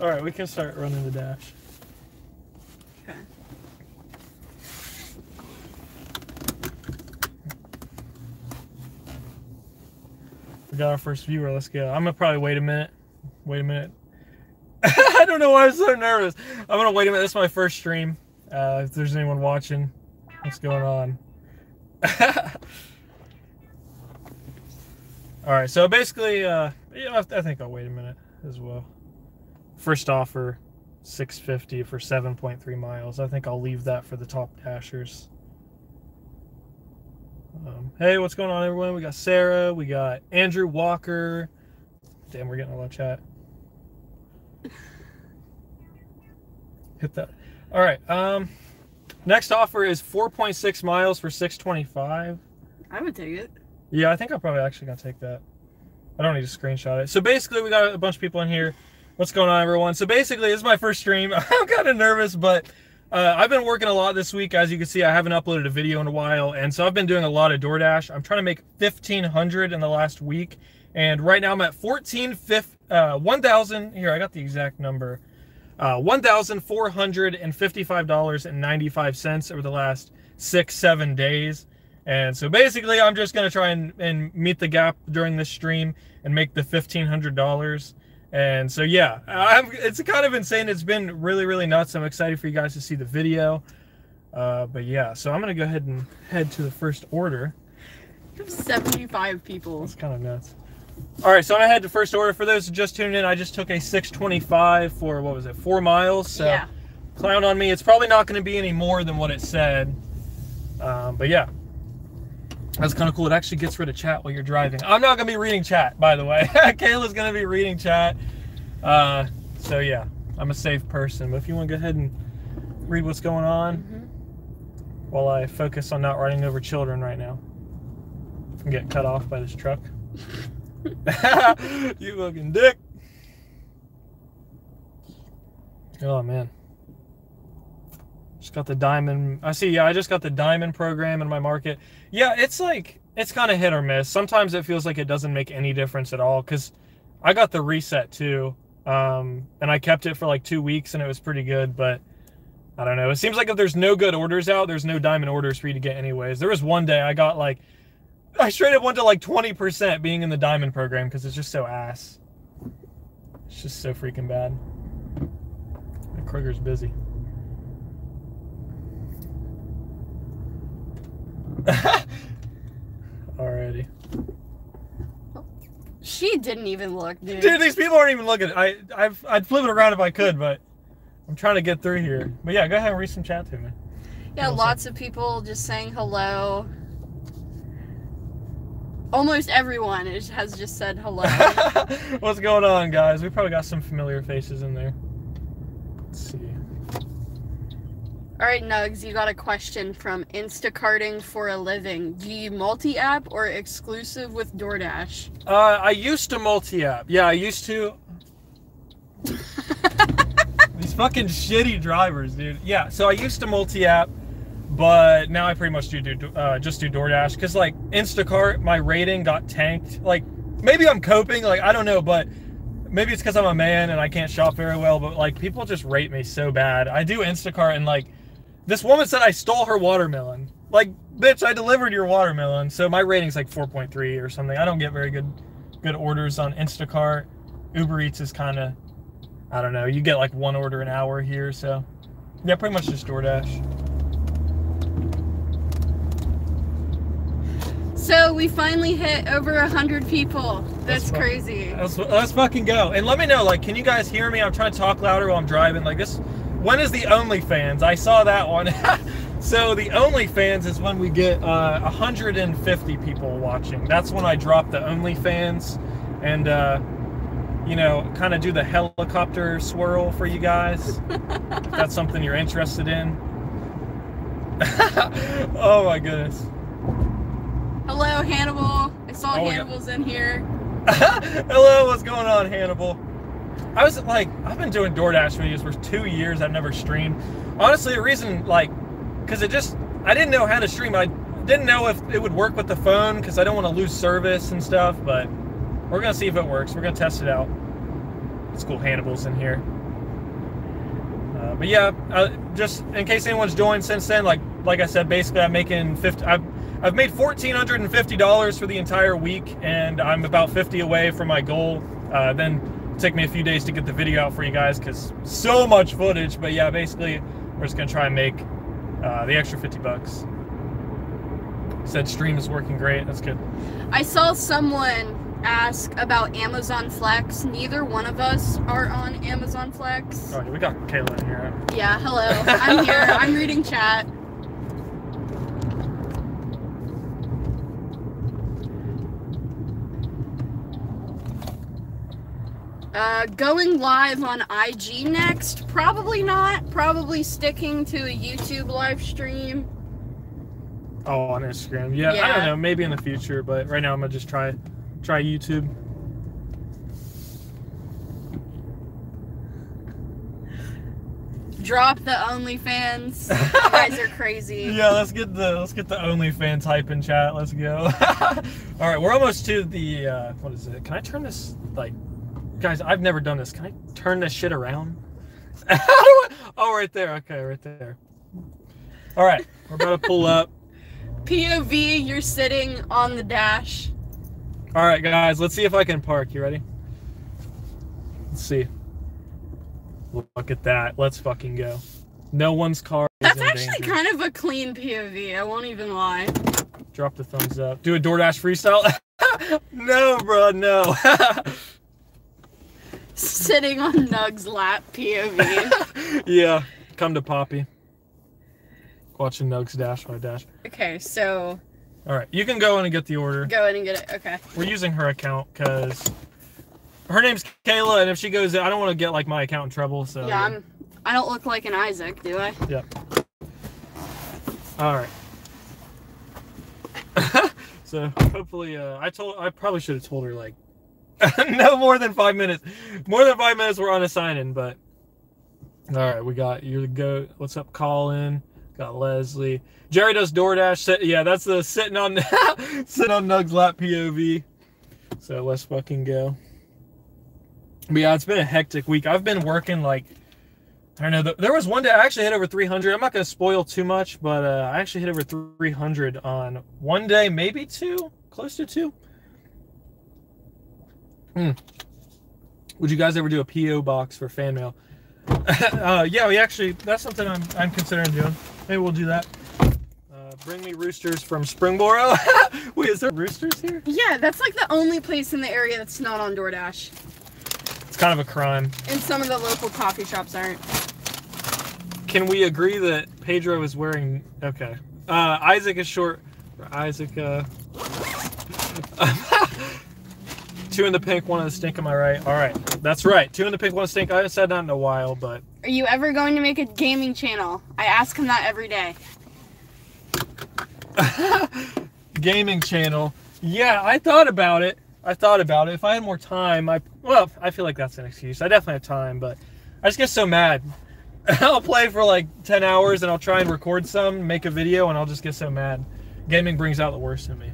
All right, we can start running the dash. Okay. We got our first viewer. Let's go. I'm gonna probably wait a minute. Wait a minute. I don't know why I'm so nervous. I'm gonna wait a minute. This is my first stream. Uh, if there's anyone watching, what's going on? All right. So basically, uh, yeah, I think I'll wait a minute as well. First offer, 650 for 7.3 miles. I think I'll leave that for the top dashers. Um, hey, what's going on, everyone? We got Sarah, we got Andrew Walker. Damn, we're getting a lot of chat. Hit that. All right. Um, next offer is 4.6 miles for 625. I would take it. Yeah, I think I'm probably actually gonna take that. I don't need to screenshot it. So basically, we got a bunch of people in here. What's going on, everyone? So basically, this is my first stream. I'm kind of nervous, but uh, I've been working a lot this week. As you can see, I haven't uploaded a video in a while, and so I've been doing a lot of DoorDash. I'm trying to make 1,500 in the last week, and right now I'm at 14, uh, 1,000. Here, I got the exact number. Uh, $1,455.95 over the last six, seven days. And so basically, I'm just going to try and, and meet the gap during this stream and make the $1,500. And so, yeah, I'm, it's kind of insane. It's been really, really nuts. I'm excited for you guys to see the video. Uh, but yeah, so I'm going to go ahead and head to the first order. You have 75 people. It's kind of nuts. All right, so to head to first order. For those who just tuned in, I just took a 625 for, what was it, four miles? So yeah. clown on me. It's probably not going to be any more than what it said. Um, but yeah, that's kind of cool. It actually gets rid of chat while you're driving. I'm not going to be reading chat, by the way. Kayla's going to be reading chat. Uh, so, yeah, I'm a safe person. But if you want to go ahead and read what's going on Mhm. while I focus on not running over children right now and get cut off by this truck. you fucking dick. Oh, man. Just got the diamond. I see. Yeah, I just got the diamond program in my market. Yeah, it's like it's kind of hit or miss. Sometimes it feels like it doesn't make any difference at all because I got the reset too, um, and I kept it for like two weeks and it was pretty good. But I don't know. It seems like if there's no good orders out, there's no diamond orders for you to get anyways. There was one day I got like I straight up went to like 20% being in the diamond program because it's just so ass. It's just so freaking bad. Kroger's busy. Alrighty. She didn't even look, dude. Dude, these people aren't even looking. I, I've, I'd flip it around if I could, but I'm trying to get through here. But yeah, go ahead and read some chat to me. yeah, lots of people just saying hello. Almost everyone is, has just said hello. What's going on, guys? We probably got some familiar faces in there. Let's see. All right, Nuggs, you got a question from Instacarting for a living. Do you multi-app or exclusive with DoorDash? Uh, I used to multi-app. Yeah, I used to. These fucking shitty drivers, dude. Yeah, so I used to multi-app, but now I pretty much do, do uh, just do DoorDash because like Instacart, my rating got tanked. Like maybe I'm coping, like I don't know, but maybe it's because I'm a man and I can't shop very well. But like people just rate me so bad. I do Instacart and like this woman said I stole her watermelon. Like bitch, I delivered your watermelon. So my rating's like 4.3 or something. I don't get very good good orders on Instacart. Uber Eats is kind of I don't know. You get like one order an hour here, so yeah, pretty much just DoorDash. So we finally hit over a hundred people. That's, fu- crazy. Let's, let's fucking go. And let me know, like, can you guys hear me? I'm trying to talk louder while I'm driving. Like this, when is the OnlyFans? I saw that one. so the OnlyFans is when we get uh, 150 people watching. That's when I drop the OnlyFans, and uh, you know, kind of do the helicopter swirl for you guys. if that's something you're interested in. oh my goodness. Hello, Hannibal. I saw Oh, yeah. Hannibal's in here. Hello, what's going on, Hannibal? I was like, I've been doing DoorDash videos for two years. I've never streamed. Honestly, the reason, like, because it just, I didn't know how to stream. I didn't know if it would work with the phone because I don't want to lose service and stuff. But we're gonna see if it works. We're gonna test it out. It's cool. Hannibal's in here. Uh, but yeah, uh, just in case anyone's joined since then, like like I said, basically I'm making 50. I've I've made fourteen hundred and fifty dollars for the entire week, and I'm about 50 away from my goal. Uh, then take me a few days to get the video out for you guys because so much footage. But yeah, basically we're just gonna try and make uh, the extra 50 bucks. Said stream is working great. That's good. I saw someone ask about Amazon Flex. Neither one of us are on Amazon Flex. Oh, we got Kayla in here. Yeah, hello. I'm here. I'm reading chat. Uh, going live on IG next? Probably not. Probably sticking to a YouTube live stream. Oh, on Instagram. Yeah, I don't know. Maybe in the future, but right now I'm gonna just try try YouTube. Drop the OnlyFans. you guys are crazy. Yeah, let's get the let's get the OnlyFans hype in chat. Let's go. All right, we're almost to the uh, what is it? Can I turn this like, guys? I've never done this. Can I turn this shit around? How do I- oh, right there. Okay, right there. All right, we're about to pull up. POV, you're sitting on the dash. All right, guys, let's see if I can park. You ready? Let's see. Look at that. Let's fucking go. No one's car That's actually danger. kind of a clean POV. I won't even lie. Drop the thumbs up. Do a DoorDash freestyle. no, bro, no. Sitting on Nugg's lap POV. yeah, come to Poppy. Watching Nuggs dash by dash. okay, so All right, you can go in and get the order. go in and get it. Okay. We're using her account because her name's Kayla, and if she goes, I don't want to get like my account in trouble. So Yeah, I'm. I don't look like an Isaac, do I? Yeah. All right. so hopefully, uh, I told I probably should have told her like no more than five minutes. More than five minutes, we're on a sign in. But all right, we got you your go. What's up, Colin? Got Leslie. Jerry does DoorDash. Sit, yeah, that's the sitting on sitting on Nugg's lap POV. So let's fucking go. But yeah, it's been a hectic week. I've been working like I don't know. There was one day I actually hit over 300. I'm not going to spoil too much, but uh, I actually hit over 300 on one day, maybe two, close to two. Hmm. Would you guys ever do a PO box for fan mail? uh, yeah, we actually that's something I'm I'm considering doing. Maybe we'll do that. Uh, bring me roosters from Springboro. Wait, is there roosters here? Yeah, that's like the only place in the area that's not on DoorDash. It's kind of a crime. And some of the local coffee shops aren't. Can we agree that Pedro is wearing? Okay. Uh, Isaac is short. Isaac. Uh, two in the pink, one in the stink. Am I right? All right, that's right. Two in the pink, one in the stink. I haven't said that in a while, but Are you ever going to make a gaming channel? I ask him that every day. gaming channel. Yeah, I thought about it. I thought about it. If I had more time, I well, I feel like that's an excuse. I definitely have time, but I just get so mad. I'll play for like 10 hours and I'll try and record some, make a video, and I'll just get so mad. Gaming brings out the worst in me.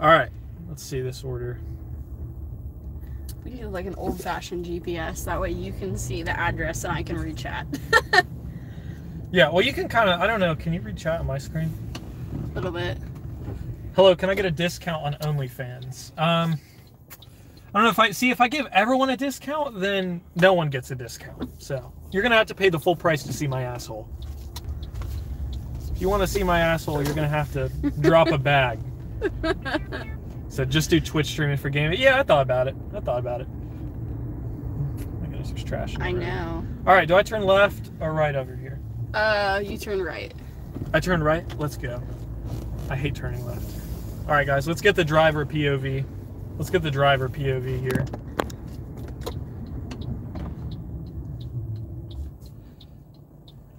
All right, let's see this order. We need like an old fashioned GPS. That way you can see the address and I can reach at. Yeah, well, you can kind of, I don't know, can you read chat on my screen? a little bit. Hello, can I get a discount on OnlyFans? Um, I don't know if I see if I give everyone a discount, then no one gets a discount. So you're gonna have to pay the full price to see my asshole. If you want to see my asshole, you're gonna have to drop a bag. So just do Twitch streaming for gaming. Yeah, I thought about it. I thought about it. My goodness, there's trash. I know. All right, do I turn left or right over here? Uh, you turn right. I turn right. Let's go. I hate turning left. All right, guys, let's get the driver POV. Let's get the driver POV here.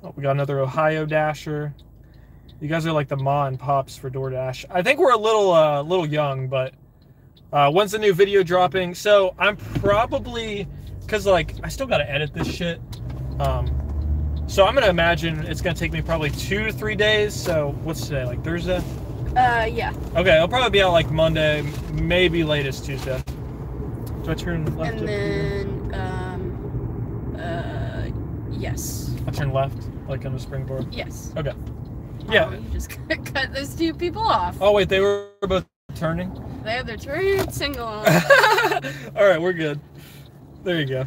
Oh, we got another Ohio Dasher. You guys are like the ma and pops for DoorDash. I think we're a little, uh, little young, but uh, when's the new video dropping? So I'm probably, cause like I still gotta edit this shit. Um, so I'm gonna imagine it's gonna take me probably two to three days. So what's today? Like Thursday? Uh, yeah. Okay, I'll probably be out like Monday, maybe latest Tuesday. Do I turn left? And then, um, uh, yes. I turn left, like on the springboard. Yes. Okay. Yeah. Oh, you just cut those two people off. Oh wait, they were both turning. They have their turn single. All right, we're good. There you go.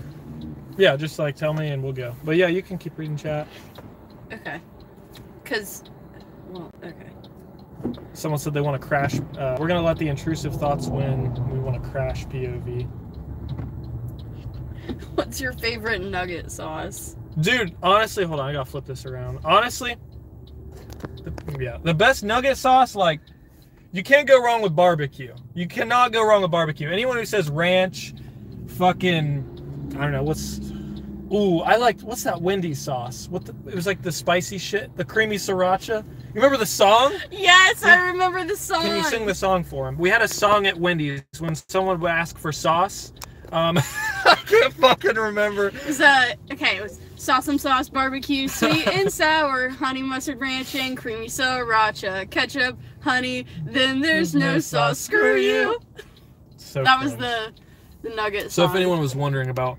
Yeah, just like tell me and we'll go. But yeah, you can keep reading chat. okay. Cause, well, okay. Someone said they want to crash. Uh, we're gonna let the intrusive thoughts win. We want to crash POV. What's your favorite nugget sauce? Dude, honestly, hold on, I gotta flip this around. Honestly, the, yeah, the best nugget sauce, like, you can't go wrong with barbecue. You cannot go wrong with barbecue. Anyone who says ranch, fucking, I don't know, what's, ooh, I like, what's that Wendy's sauce? What the, it was like the spicy shit, the creamy sriracha. You remember the song? Yes, I remember the song. Can you sing the song for him? We had a song at Wendy's when someone would ask for sauce. Um, I can't fucking remember. It was uh okay, it was Sauceum sauce, barbecue, sweet and sour, honey mustard ranching, creamy sriracha, ketchup, honey. Then there's no sauce. Screw you. So That was the the nugget. So if anyone was wondering about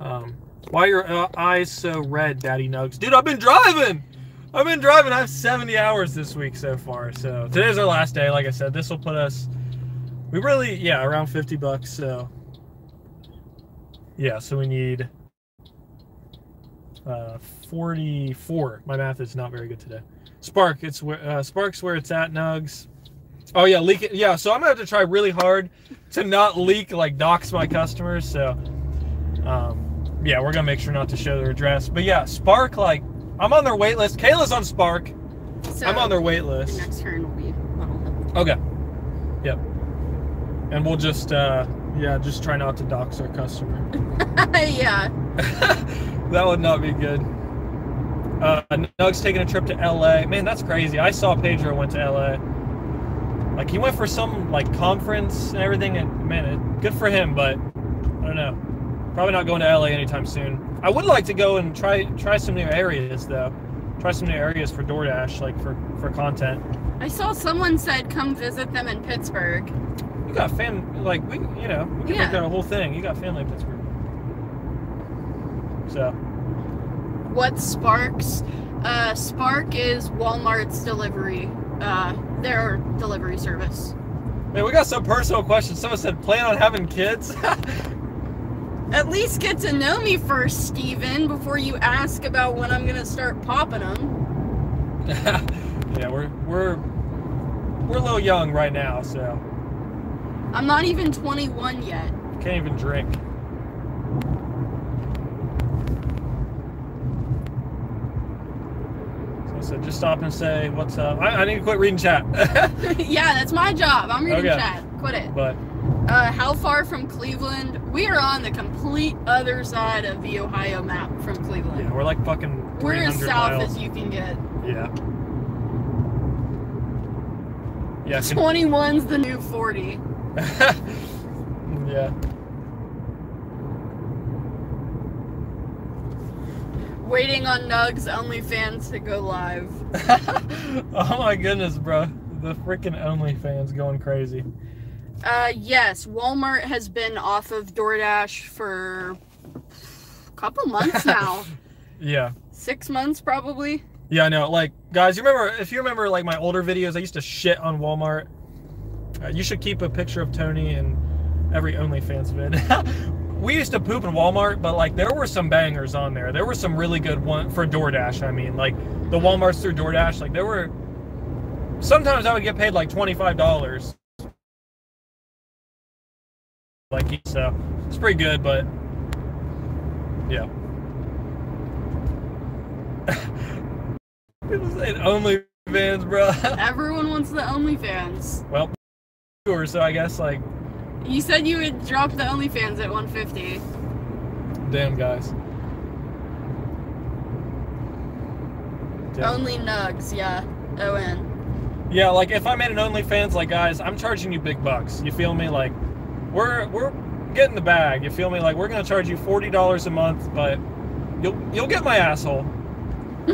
um, why your uh, eyes so red, Daddy Nuggs, dude, I've been driving. I've been driving. I have 70 hours this week so far. So today's our last day. Like I said, this will put us. We really, yeah, around 50 bucks. So yeah, so we need uh, 44. My math is not very good today. Spark, it's where uh, Spark's where it's at. Nuggs. Oh yeah, leak it. Yeah, so I'm gonna have to try really hard to not leak, like dox my customers. So, um, yeah, we're gonna make sure not to show their address. But yeah, Spark, like, I'm on their wait list. Kayla's on Spark. so I'm on their wait the list. next turn will be. Okay. Yep. And we'll just, uh, yeah, just try not to dox our customer. yeah. that would not be good. Uh, Nugg's taking a trip to LA. Man, that's crazy. I saw Pedro went to LA. Like he went for some like conference and everything, and man, it, good for him. But I don't know. Probably not going to LA anytime soon. I would like to go and try try some new areas though. Try some new areas for DoorDash, like for for content. I saw someone said come visit them in Pittsburgh. You got fam like we you know we can Yeah. make that a whole thing. You got family in Pittsburgh. So What Sparks? Uh, Spark is Walmart's delivery. Uh, their delivery service. man, we got some personal questions. Someone said plan on having kids. At least get to know me first, Steven, before you ask about when I'm gonna start popping them. yeah, we're we're we're a little young right now, so I'm not even 21 yet. can't even drink. So just stop and say what's up. I, I need to quit reading chat. yeah, that's my job. I'm reading Okay. chat. Quit it. but Uh, how far from Cleveland? We are on the complete other side of the Ohio map from Cleveland. yeah, we're like fucking We're as south miles. as you can get. Yeah. Yeah. can- 21's the new 40. yeah. Waiting on Nuggs OnlyFans to go live. oh my goodness, bro. The freaking OnlyFans going crazy. Uh, yes, Walmart has been off of DoorDash for a couple months now. Yeah. Six months, probably. Yeah, I know. Like, guys, you remember if you remember like my older videos, I used to shit on Walmart. Uh, you should keep a picture of Tony and every OnlyFans vid. we used to poop in Walmart, but like there were some bangers on there. There were some really good one for DoorDash. I mean, like the WalMarts through DoorDash. Like there were. Sometimes I would get paid like twenty five dollars. Like so, it's pretty good, but yeah. People saying OnlyFans, bro. Everyone wants the OnlyFans. well, sure. So I guess like, You said you would drop the OnlyFans at 150. damn guys. Damn. Only Nuggs, yeah. O N. Yeah, like if I made an OnlyFans, like guys, I'm charging you big bucks. You feel me? Like, we're we're getting the bag. You feel me? Like we're gonna charge you forty dollars a month, but you'll you'll get my asshole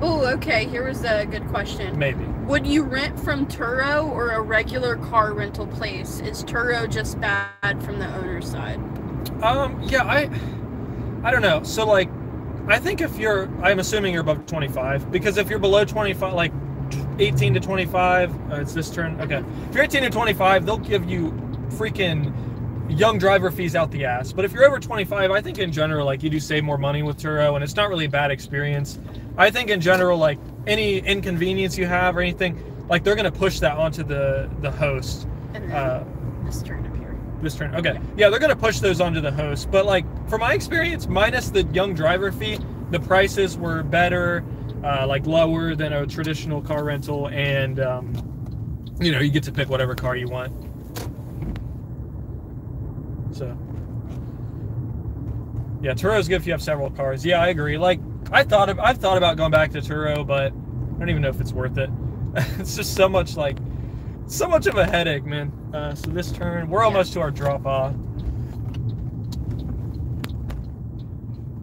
Oh, okay. Here was a good question. maybe. Would you rent from Turo or a regular car rental place? Is Turo just bad from the owner's side? Um, yeah, I I don't know. So like, I think if you're, I'm assuming you're above 25 because if you're below 25, like 18 to 25, uh, it's this turn. Okay, if you're 18 to 25, they'll give you freaking young driver fees out the ass. But if you're over 25, I think in general, like you do save more money with Turo, and it's not really a bad experience. I think in general, like any inconvenience you have or anything, like they're gonna push that onto the the host. And then Uh, this turn up here. this turn. Okay. Yeah, they're gonna push those onto the host. But like from my experience, minus the young driver fee, the prices were better, uh, like lower than a traditional car rental, and um, you know you get to pick whatever car you want. So. Yeah, Turo's good if you have several cars. Yeah, I agree. Like I thought of, I've thought about going back to Turo, but I don't even know if it's worth it. it's just so much like so much of a headache, man. Uh, so this turn, we're almost to our drop off.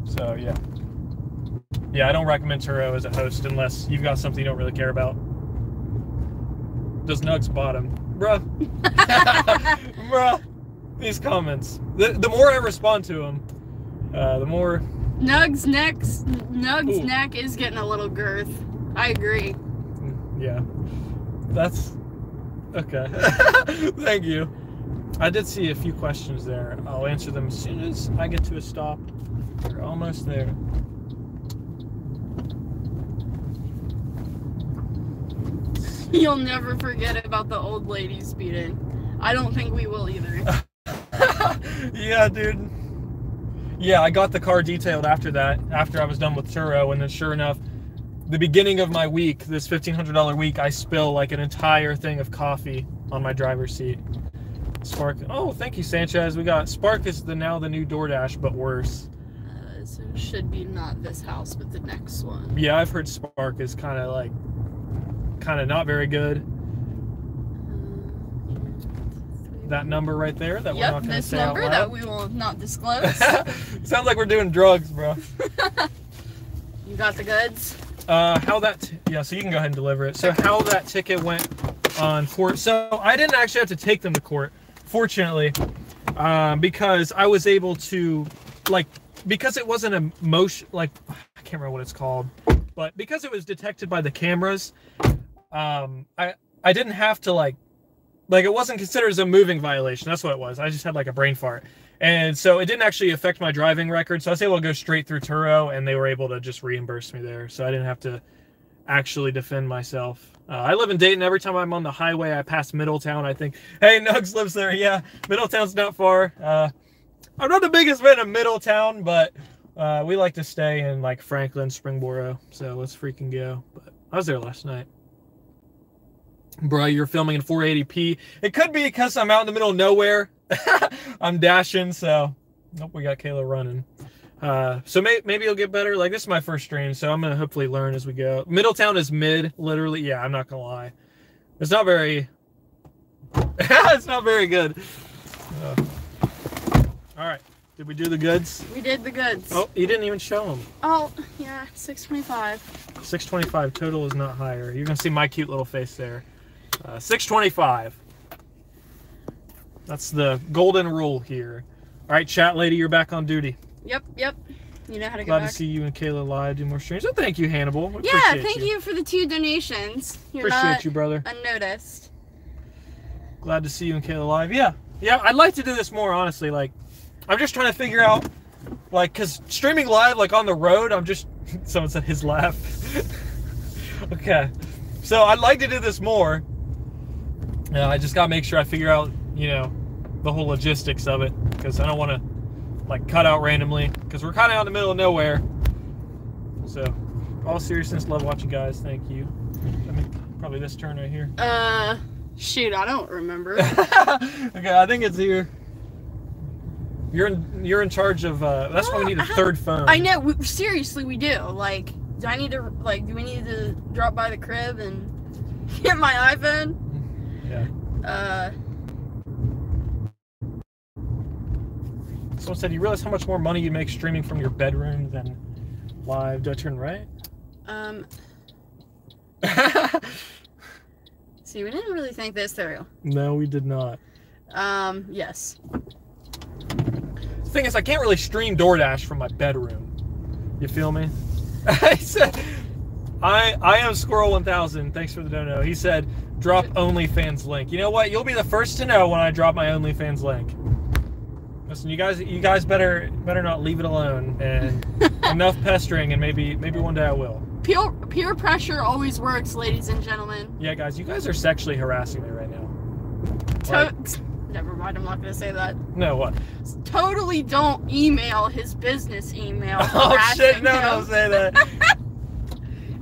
So yeah, yeah, I don't recommend Turo as a host unless you've got something you don't really care about. Does Nuggs bottom, bruh, bruh? These comments. The, the more I respond to them, uh, the more. Nugg's neck's Nugg's Ooh. neck is getting a little girth. I agree. Mm, yeah, that's okay. Thank you. I did see a few questions there. I'll answer them as soon as I get to a stop. We're almost there. You'll never forget about the old lady speeding. I don't think we will either. yeah, dude. Yeah, I got the car detailed after that, after I was done with Turo, and then sure enough, the beginning of my week, this fifteen hundred dollar week, I spill like an entire thing of coffee on my driver's seat. Spark. Oh, thank you, Sanchez. We got Spark is the now the new DoorDash, but worse. Uh, so it should be not this house, but the next one. Yeah, I've heard Spark is kind of like, kind of not very good. That number right there that we're not going to say number out loud. that we will not disclose. Sounds like we're doing drugs, bro. you got the goods? Uh, how that? T- yeah, so you can go ahead and deliver it. So how that ticket went on court? So I didn't actually have to take them to court, fortunately, um, because I was able to, like, because it wasn't a motion, like, I can't remember what it's called, but because it was detected by the cameras, um, I I didn't have to like, like it wasn't considered as a moving violation. That's what it was. I just had like a brain fart. And so it didn't actually affect my driving record. So I was able to go straight through Turo and they were able to just reimburse me there. So I didn't have to actually defend myself. Uh, I live in Dayton. Every time I'm on the highway, I pass Middletown. I think, hey, Nuggs lives there. Yeah, Middletown's not far. Uh, I'm not the biggest fan of Middletown, but uh, we like to stay in like Franklin, Springboro. So let's freaking go. But I was there last night. Bro, you're filming in 480p. It could be because I'm out in the middle of nowhere. I'm dashing, so nope, we got Kayla running. Uh, so may, maybe it'll get better. Like this is my first stream, so I'm gonna hopefully learn as we go. Middletown is mid, literally. Yeah, I'm not gonna lie. It's not very. it's not very good. Uh, all right, did we do the goods? We did the goods. Oh, you didn't even show them. Oh, yeah, 625. 625 total is not higher. You're gonna see my cute little face there. Uh, 625. That's the golden rule here. All right, chat lady, you're back on duty. Yep, yep. You know how to Glad back. to see you and Kayla live do more streams. Oh, thank you, Hannibal. We yeah, thank you. for the two donations. You're Appreciate not you, brother. unnoticed. Glad to see you and Kayla live. Yeah, yeah. I'd like to do this more honestly. Like, I'm just trying to figure out, like, cause streaming live, like on the road, I'm just. Someone said his laugh. okay, so I'd like to do this more. Yeah, I just gotta make sure I figure out, you know, the whole logistics of it, because I don't want to like cut out randomly, because we're kind of out in the middle of nowhere. So, all seriousness, love watching guys. Thank you. I mean, probably this turn right here. Uh, shoot, I don't remember. okay, I think it's here. You're in, you're in charge of. Uh, that's why we need a third phone. I know. We, seriously, we do. Like, do I need to like? Do we need to drop by the crib and get my iPhone? Yeah. Uh, Someone said you realize how much more money you make streaming from your bedroom than live. Do I turn right? um. See, we didn't really think this through. no, we did not. Um, yes. The thing is, I can't really stream DoorDash from my bedroom. You feel me? I said, I I am Squirrel 1000. Thanks for the dono. He said, drop OnlyFans link. You know what? You'll be the first to know when I drop my OnlyFans link. Listen, you guys, you guys better better not leave it alone. And enough pestering, and maybe maybe one day I will. Peer, peer pressure always works, ladies and gentlemen. Yeah, guys, you guys are sexually harassing me right now. To- Never mind, I'm not going to say that. No, what? Totally don't email his business email. Oh shit! No, him. don't say that.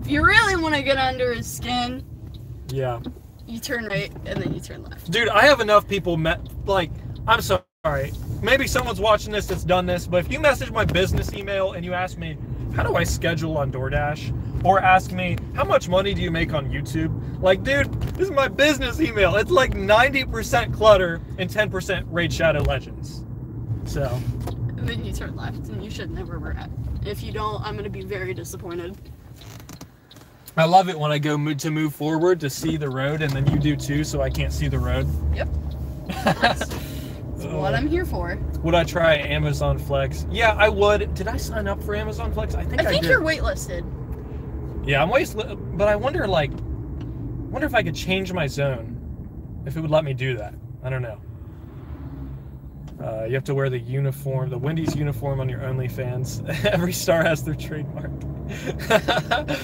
If you really want to get under his skin, yeah. You turn right and then you turn left. Dude, I have enough people met like I'm sorry. Maybe someone's watching this that's done this, but if you message my business email and you ask me, how do I schedule on DoorDash? Or ask me, how much money do you make on YouTube? Like, dude, this is my business email. It's like 90% clutter and 10% Raid Shadow Legends. So, And then you turn left and you should never regret. If you don't, I'm going to be very disappointed. I love it when I go mo- to move forward to see the road and then you do too, so I can't see the road. Yep. That's what I'm here for. Would I try Amazon Flex? Yeah, I would. Did I sign up for Amazon Flex? I think I, I think did. you're waitlisted. Yeah, I'm waitlisted, but I wonder like, wonder if I could change my zone, if it would let me do that. I don't know. Uh, you have to wear the uniform, the Wendy's uniform on your OnlyFans. Every star has their trademark.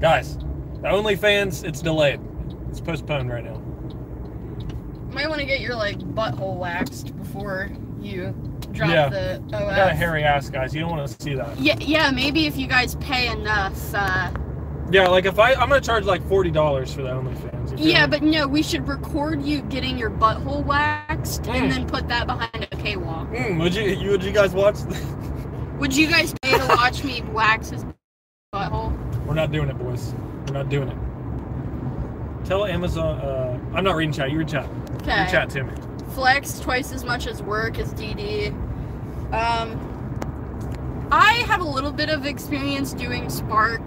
Guys, the OnlyFans, it's delayed. It's postponed right now. Might want to get your like butthole waxed before you drop Yeah. the OF. I got a hairy ass, guys. You don't want to see that. Yeah, yeah. Maybe if you guys pay enough. Uh, Yeah, like if I, I'm gonna charge like forty dollars for the OnlyFans. yeah, but no, we should record you getting your butthole waxed Mm. and then put that behind a K-wall. Mm, would you, you, would you guys watch? Would you guys pay to watch me wax his butthole? Not doing it, boys. We're not doing it. Tell Amazon. Uh, I'm not reading chat. You read chat. Okay. chat to me. Flex twice as much as work as DD. Um, I have a little bit of experience doing Spark,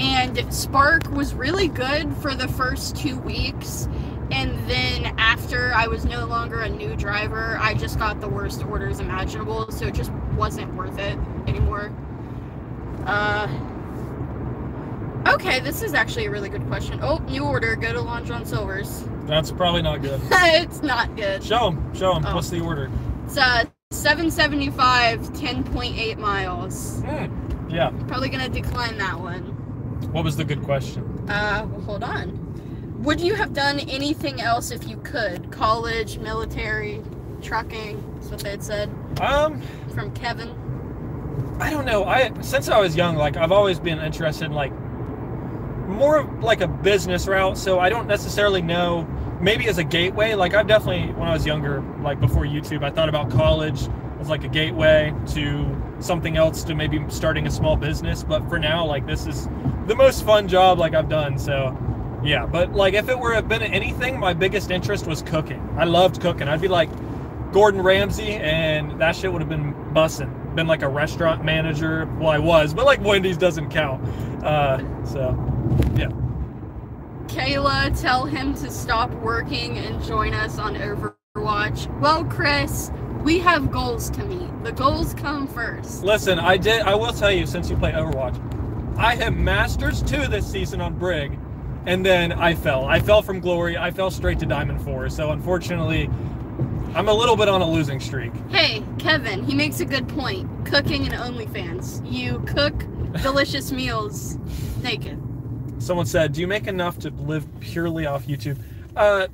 and Spark was really good for the first two weeks. And then after I was no longer a new driver, I just got the worst orders imaginable, so it just wasn't worth it anymore. Uh, okay, this is actually a really good question. Oh, new order. Go to Long John Silver's. That's probably not good. it's not good. Show them. Show them. Oh. What's the order? It's uh 775, 10.8 miles. Mm, yeah. Probably gonna decline that one. What was the good question? Uh, well, hold on. Would you have done anything else if you could? College, military, trucking. That's what they had said Um, from Kevin. I don't know. I since I was young, like I've always been interested in like more of like a business route. So I don't necessarily know. Maybe as a gateway, like I've definitely when I was younger, like before YouTube, I thought about college as like a gateway to something else to maybe starting a small business. But for now, like this is the most fun job like I've done. So yeah, but like if it were have been anything, my biggest interest was cooking. I loved cooking. I'd be like Gordon Ramsay, and that shit would have been bussin'. Been like a restaurant manager. Well, I was, but like Wendy's doesn't count. Uh, so, yeah. Kayla, tell him to stop working and join us on Overwatch. Well, Chris, we have goals to meet. The goals come first. Listen, I did. I will tell you, since you play Overwatch, I have Masters two this season on Brig, and then I fell. I fell from Glory. I fell straight to Diamond four. So unfortunately, I'm a little bit on a losing streak. Hey, Kevin, he makes a good point. Cooking and OnlyFans. You cook delicious meals naked. Someone said, "Do you make enough to live purely off YouTube?" Uh,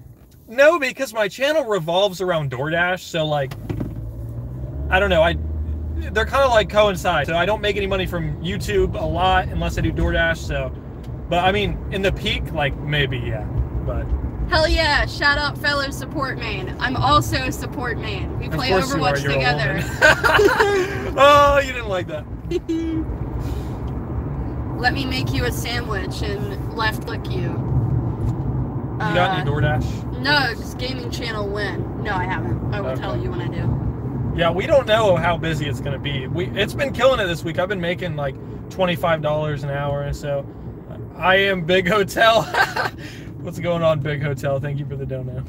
no, because my channel revolves around DoorDash. So like, I don't know. I they're kind of like coincide. So I don't make any money from YouTube a lot unless I do DoorDash. So, but I mean, in the peak, like maybe yeah. But Hell yeah, shout out fellow support main. I'm also a support main. We play you Overwatch you're a together. oh, you didn't like that. Let me make you a sandwich and left click you. You got any Uh, No, Nuggs Gaming Channel win. No, I haven't. I will Okay. tell you when I do. Yeah, we don't know how busy it's gonna be. We it's been killing it this week. I've been making like twenty five dollars an hour, and so I am Big Hotel. What's going on, Big Hotel? Thank you for the dono.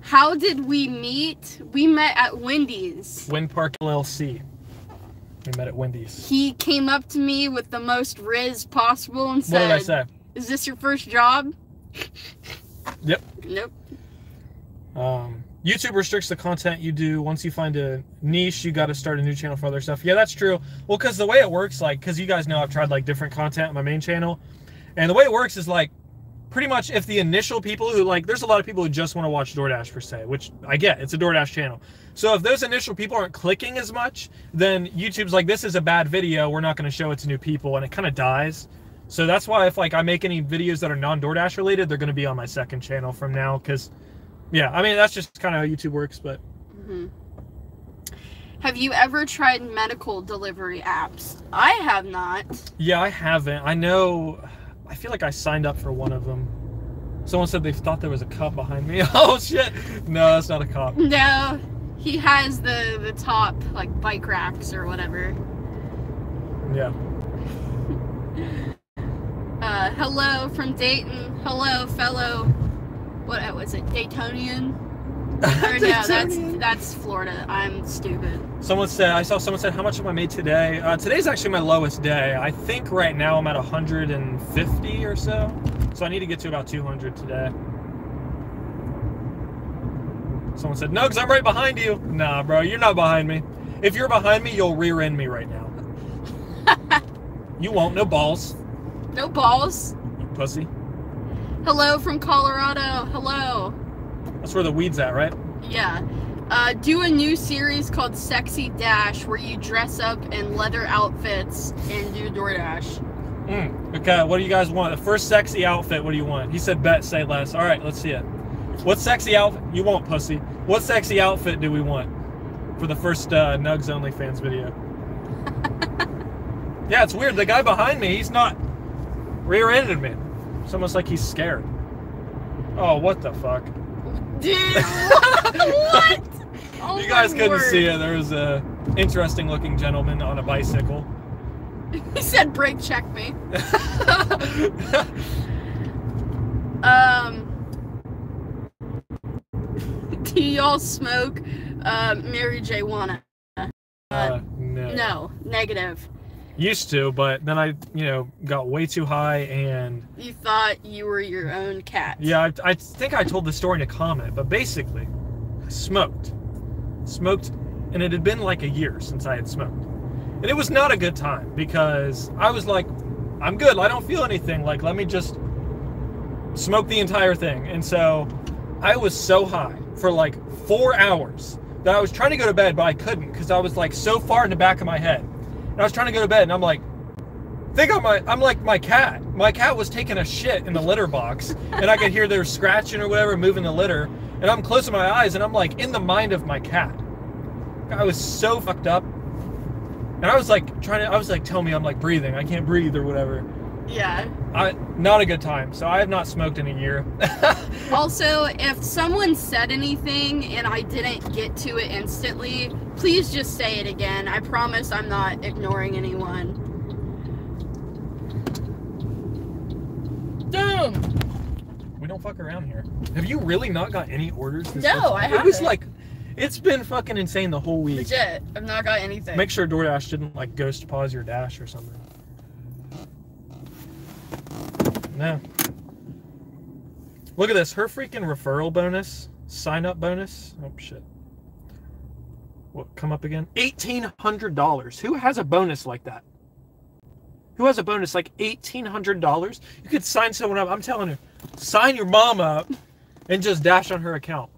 How did we meet? We met at Wendy's. Wind Park LLC. We met at Wendy's. He came up to me with the most riz possible and What said, did I say? Is this your first job? Yep. Nope. Um, YouTube restricts the content you do. Once you find a niche, you got to start a new channel for other stuff. Yeah, that's true. Well, because the way it works, like, because you guys know I've tried like different content on my main channel, and the way it works is like, pretty much if the initial people who like, there's a lot of people who just want to watch DoorDash per se, which I get. It's a DoorDash channel. So if those initial people aren't clicking as much, then YouTube's like, this is a bad video. We're not going to show it to new people, and it kind of dies. So that's why if like I make any videos that are non DoorDash related, they're going to be on my second channel from now because yeah, I mean that's just kind of how YouTube works. But hmm Have you ever tried medical delivery apps? I have not. yeah, I haven't. I know. I feel like I signed up for one of them. Someone said they thought there was a cop behind me. Oh shit! No, that's not a cop. No, he has the the top like bike racks or whatever. Yeah. Uh, hello from Dayton. Hello, fellow. What was it? Daytonian? Or no, that's that's Florida. I'm stupid. Someone said I saw someone said how much have I made today? Uh, today's actually my lowest day. I think right now I'm at 150 or so. So I need to get to about 200 today. Someone said no, because I'm right behind you. Nah, bro, you're not behind me. If you're behind me, you'll rear end me right now. you won't. No balls, No balls. you pussy. Hello from Colorado. Hello. That's where the weed's at, right? Yeah. Uh, do a new series called Sexy Dash where you dress up in leather outfits and do DoorDash. Mm. Okay, what do you guys want? The first sexy outfit, what do you want? He said bet, say less. All right, let's see it. What sexy outfit? You want pussy. What sexy outfit do we want for the first uh, Nuggs OnlyFans video? yeah, it's weird. The guy behind me, he's not rear-ended me. It's almost like he's scared. Oh, what the fuck? Dude, what? what? Oh you guys couldn't word. see it. There was a interesting-looking gentleman on a bicycle. He said brake check me. Um, do y'all smoke uh, Mary J. Wanna? uh, no. No, negative. Used to, but then I, you know, got way too high and You thought you were your own cat. yeah, I, I think I told the story in a comment, but basically, I smoked, smoked, and it had been like a year since I had smoked, and it was not a good time because I was like, I'm good, I don't feel anything. Like, let me just smoke the entire thing, and so I was so high for like four hours that I was trying to go to bed, but I couldn't because I was like so far in the back of my head. And I was trying to go to bed, and I'm like, think I'm my, I'm like my cat. My cat was taking a shit in the litter box, and I could hear there scratching or whatever, moving the litter. And I'm closing my eyes, and I'm like in the mind of my cat. I was so fucked up, and I was like trying to, I was like, tell me I'm like breathing, I can't breathe or whatever. Yeah. I not a good time. So I have not smoked in a year. Also, if someone said anything and I didn't get to it instantly, please just say it again. I promise I'm not ignoring anyone. Damn. we don't fuck around here. Have you really not got any orders? This No, whole I time? It was like, it's been fucking insane the whole week. Legit. I've not got anything. Make sure DoorDash didn't like ghost pause your dash or something. No. Look at this. Her freaking referral bonus, sign up bonus. Oh shit. What come up again? Eighteen hundred dollars. Who has a bonus like that? Who has a bonus like eighteen hundred dollars? You could sign someone up. I'm telling you, sign your mom up and just dash on her account.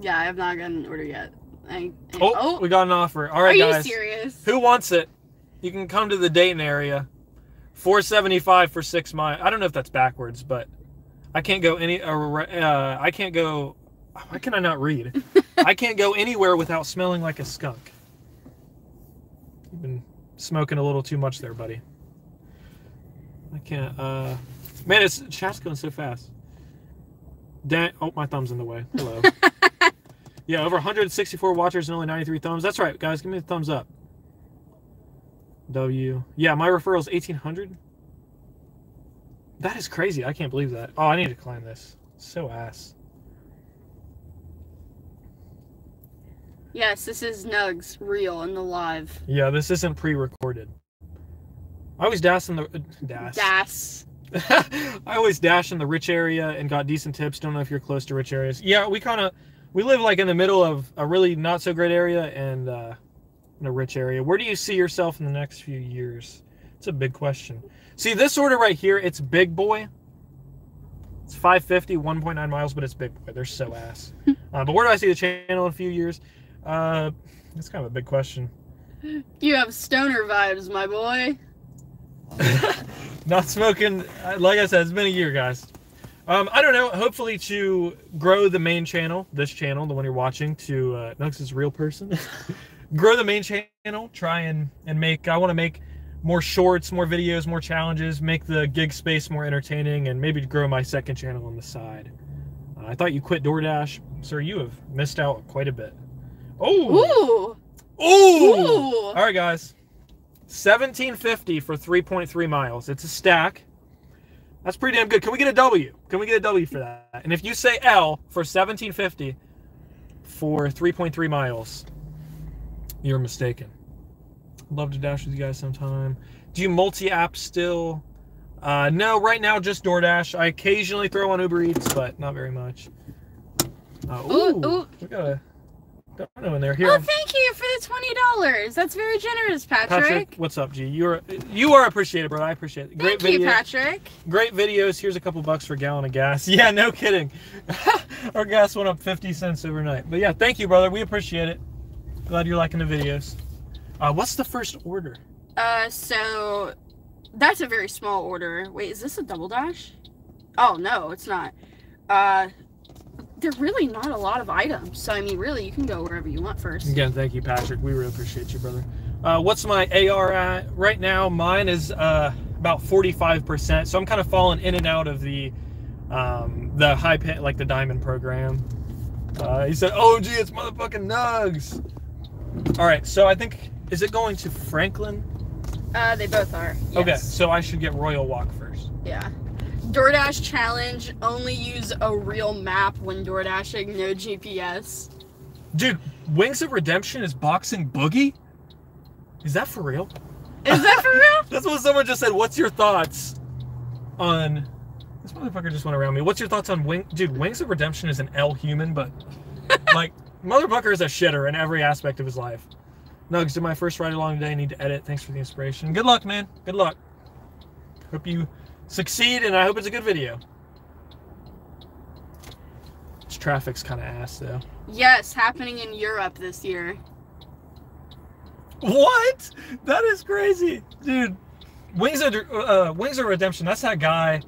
yeah, I have not gotten an order yet. I, I- Oh, oh. we got an offer. All are right, you serious? Who wants it? You can come to the Dayton area. 475 for six miles. I don't know if that's backwards, but I can't go any. Uh, uh, I can't go. Why can I not read? I can't go anywhere without smelling like a skunk. You've been smoking a little too much there, buddy. I can't. Uh, man, it's chat's going so fast. Dan- oh, my thumb's in the way. Hello. yeah, over 164 watchers and only 93 thumbs. That's right, guys. Give me a thumbs up. W. Yeah, my referral is 1800. That is crazy. I can't believe that. Oh, I need to climb this. So ass. Yes, this is Nuggs real in the live. Yeah, this isn't pre-recorded. I always dash in the uh, dash. Dash. I always dash in the rich area and got decent tips. Don't know if you're close to rich areas. Yeah, we kind of we live like in the middle of a really not so great area and uh in a rich area. Where do you see yourself in the next few years? It's a big question. See this order right here. It's big boy. It's 550, 1.9 miles, but it's big boy. They're so ass. uh, but where do I see the channel in a few years? Uh, that's kind of a big question. You have stoner vibes, my boy. not smoking. uh, Like I said, it's been a year, guys. Um, I don't know. Hopefully, to grow the main channel, this channel, the one you're watching, to uh, Nuggs is a real person. grow the main channel. Try and and make. I want to make more shorts, more videos, more challenges. Make the gig space more entertaining, and maybe grow my second channel on the side. Uh, I thought you quit DoorDash, sir. You have missed out quite a bit. Oh, Ooh. ooh. Ooh. All right, guys. 1750 for 3.3 miles. It's a stack. That's pretty damn good. Can we get a W? Can we get a W for that? And if you say L for 1750 for 3.3 miles, you're mistaken. Love to dash with you guys sometime. Do you multi-app still? Uh, no, right now just DoorDash. I occasionally throw on Uber Eats, but not very much. Uh, Ooh, ooh, ooh. we got a domino in there. Here, Oh, thank you for the twenty dollars. That's very generous, Patrick. Patrick, what's up, G? You're you are appreciated, brother. I appreciate it. Great Thank you. Patrick. Great videos. Here's a couple bucks for a gallon of gas. Yeah, no kidding. Our gas went up 50 cents overnight. But yeah, thank you, brother. We appreciate it. Glad you're liking the videos. Uh, what's the first order? Uh, so that's a very small order. Wait, is this a double dash? Oh no, it's not. Uh, there really not a lot of items. So I mean, really, you can go wherever you want first. Again, thank you, Patrick. We really appreciate you, brother. Uh, what's my AR at right now? Mine is uh, about 45%. So I'm kind of falling in and out of the um, the high pay, like the diamond program. Uh, he said, "Oh, gee, it's motherfucking Nuggs." All right, so I think is it going to Franklin? Uh, they both are. Okay, so I should get Royal Walk first. Yeah. DoorDash challenge: only use a real map when door dashing. No GPS. Dude, Wings of Redemption is boxing Boogie. Is that for real? Is that for real? That's what someone just said. What's your thoughts on this motherfucker just went around me? What's your thoughts on Wing? Dude, Wings of Redemption is an L human, but like motherfucker is a shitter in every aspect of his life. Nuggs, did my first ride along today. Need to edit. Thanks for the inspiration. Good luck, man. Good luck. Hope you succeed, and I hope it's a good video. This traffic's kind of ass though. Yes, happening in Europe this year. What? That is crazy, dude. Wings of uh, Wings of Redemption. That's that guy.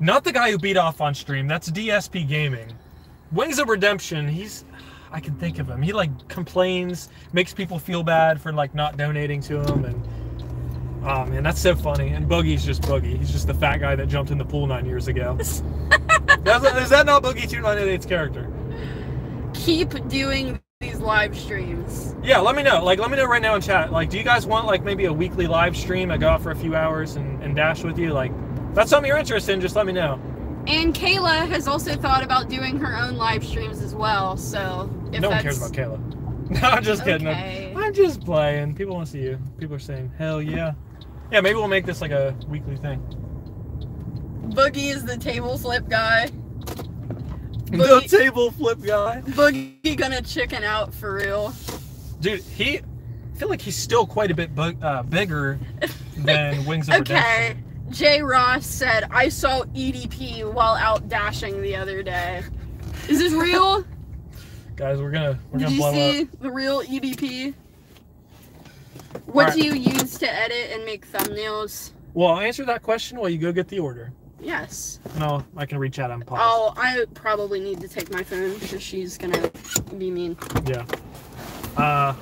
Not the guy who beat off on stream. That's DSP Gaming. Wings of Redemption. He's. I can think of him. He like complains, makes people feel bad for like not donating to him, and oh man, that's so funny. And Boogie's just Boogie. He's just the fat guy that jumped in the pool nine years ago. Is that not Boogie 298's character? Keep doing these live streams. Yeah, let me know. Like, let me know right now in chat. Like, do you guys want like maybe a weekly live stream? I go out for a few hours and, and dash with you. Like, if that's something you're interested in. Just let me know. And Kayla has also thought about doing her own live streams as well. So if no one that's cares about Kayla. No, I'm just kidding. I'm- Okay. I'm just playing. People want to see you. People are saying, hell yeah. Yeah, maybe we'll make this like a weekly thing. Boogie is the table flip guy. The table flip guy. Boogie gonna chicken out for real. Dude, he. I feel like he's still quite a bit bu- uh, bigger than Wings of Okay. Redemption. Jay Ross said, I saw EDP while out dashing the other day. Is this real? Guys, we're gonna we're Did gonna you see up. the real EDP? What Alright. do you use to edit and make thumbnails? Well, I'll answer that question while you go get the order. Yes. No, I can reach out on pause. Oh, I probably need to take my phone because she's gonna be mean. Yeah. Uh,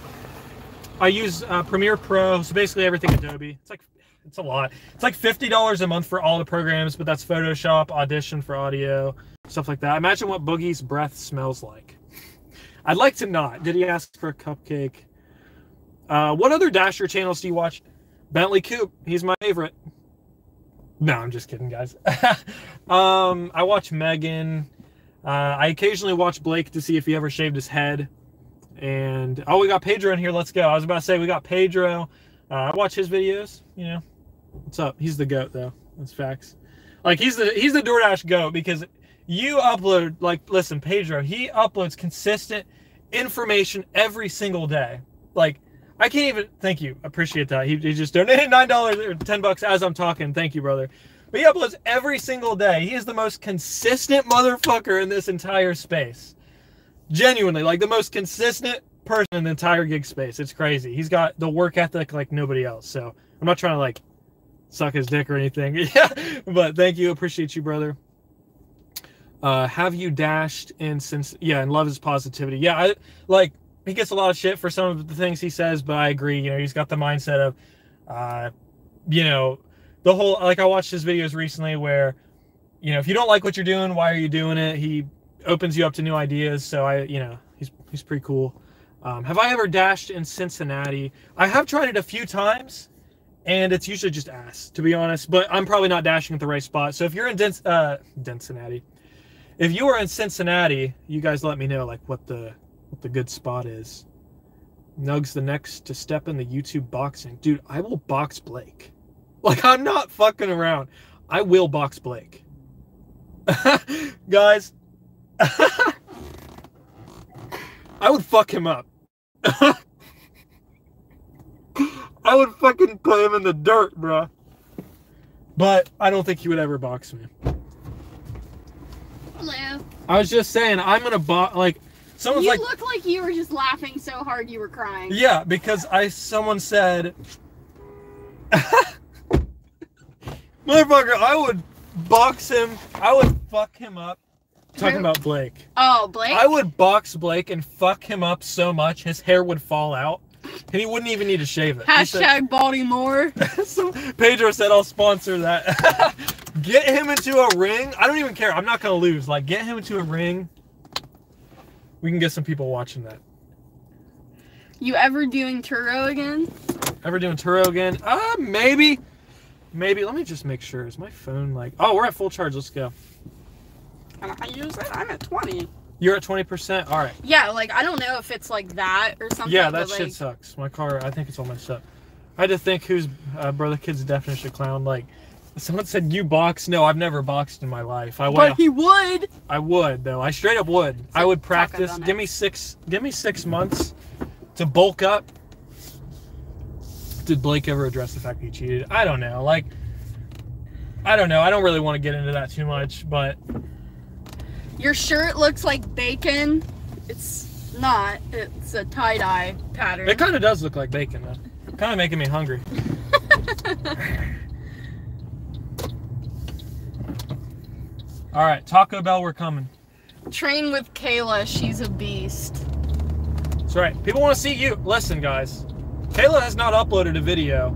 I use uh, Premiere Pro, so basically everything Adobe. It's like it's a lot. It's like fifty dollars a month for all the programs, but that's Photoshop, Audition for audio, stuff like that. Imagine what Boogie's breath smells like. I'd like to not. Did he ask for a cupcake? Uh, what other Dasher channels do you watch? Bentley Coop. He's my favorite. No, I'm just kidding, guys. um, I watch Megan. Uh, I occasionally watch Blake to see if he ever shaved his head And oh, we got Pedro in here. Let's go. I was about to say we got Pedro. Uh, I watch his videos. You know, what's up? He's the goat though. That's facts. Like he's the he's the DoorDash goat because you upload like listen, Pedro. He uploads consistent information every single day. Like I can't even thank you. Appreciate that. He, he just donated nine dollars or ten bucks as I'm talking. Thank you, brother. But he uploads every single day. He is the most consistent motherfucker in this entire space. Genuinely, like the most consistent person in the entire gig space. It's crazy. He's got the work ethic like nobody else. So I'm not trying to like suck his dick or anything. yeah. But thank you. Appreciate you, brother. Uh, have you dashed in since yeah, and love his positivity. Yeah, I like he gets a lot of shit for some of the things he says, but I agree. You know, he's got the mindset of, uh, you know, the whole like I watched his videos recently where, you know, if you don't like what you're doing, why are you doing it? He opens you up to new ideas. So I, you know, he's he's pretty cool. Um, have I ever dashed in Cincinnati? I have tried it a few times, and it's usually just ass, to be honest. But I'm probably not dashing at the right spot. So if you're in Dens- uh, Cincinnati, if you are in Cincinnati, you guys let me know like what the what the good spot is. Nugg's the next to step in the YouTube boxing. Dude, I will box Blake. Like, I'm not fucking around. I will box Blake. Guys, I would fuck him up. I would fucking put him in the dirt, bruh. But I don't think he would ever box me. Hello. I was just saying, I'm gonna box, like, someone's you like, look like you were just laughing so hard you were crying. Yeah, because I someone said, motherfucker, I would box him. I would fuck him up. Talking Who? about Blake, Oh, Blake. I would box Blake and fuck him up so much his hair would fall out, and he wouldn't even need to shave it. He said- Hashtag Baltimore. so Pedro said, "I'll sponsor that." get him into a ring. I don't even care. I'm not gonna lose. Like, get him into a ring. We can get some people watching that. You ever doing Turo again? Ever doing Turo again? Uh, maybe. Maybe. Let me just make sure. Is my phone like? Oh, we're at full charge. Let's go. And I use it. I'm at 20. You're at twenty percent. All right. Yeah, like I don't know if it's like that or something. Yeah, that shit like, sucks. My car. I think it's all messed up. I had to think who's uh, brother kid's definition of clown. Like, someone said you box. No, I've never boxed in my life. I would. But he would. I would though. I straight up would. I would practice. Give me six. Give me six months to bulk up. Did Blake ever address the fact that he cheated? I don't know. Like, I don't know. I don't really want to get into that too much, but Your shirt looks like bacon. It's not. It's a tie dye pattern. it kind of does look like bacon though. Kind of making me hungry. All right, Taco Bell, we're coming. Train with Kayla. She's a beast. That's right. People want to see you. Listen, guys. Kayla has not uploaded a video.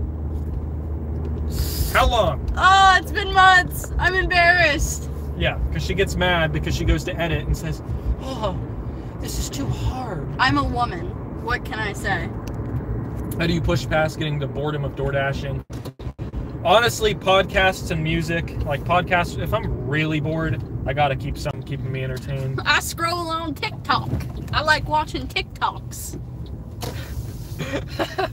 How long? Oh, it's been months. I'm embarrassed. Yeah, because she gets mad because she goes to edit and says, "Oh, this is too hard." I'm a woman. What can I say? How do you push past getting the boredom of door dashing? Honestly, podcasts and music, like podcasts, if I'm really bored, I gotta keep something keeping me entertained. I scroll on TikTok. I like watching TikToks.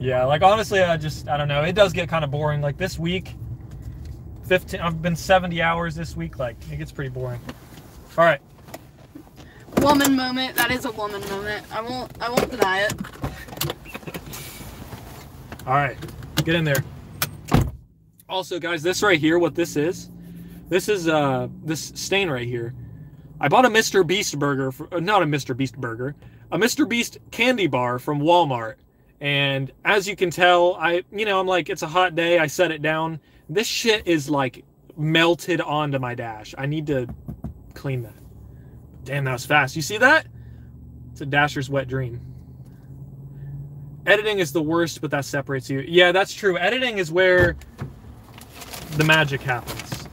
Yeah, like honestly, I just I don't know. It does get kind of boring. Like this week, fifteen. I've been seventy hours this week. Like it gets pretty boring. All right, Woman moment. That is a woman moment. I won't. I won't deny it. all right, get in there. Also, guys, this right here, what this is, this is uh this stain right here. I bought a Mr. Beast burger, for, uh, not a Mr. Beast burger, a Mr. Beast candy bar from Walmart. And as you can tell, I, you know, I'm like, it's a hot day. I set it down. This shit is like melted onto my dash. I need to clean that. Damn, that was fast. You see that? It's a dasher's wet dream. Editing is the worst, but that separates you. Yeah, that's true. Editing is where the magic happens.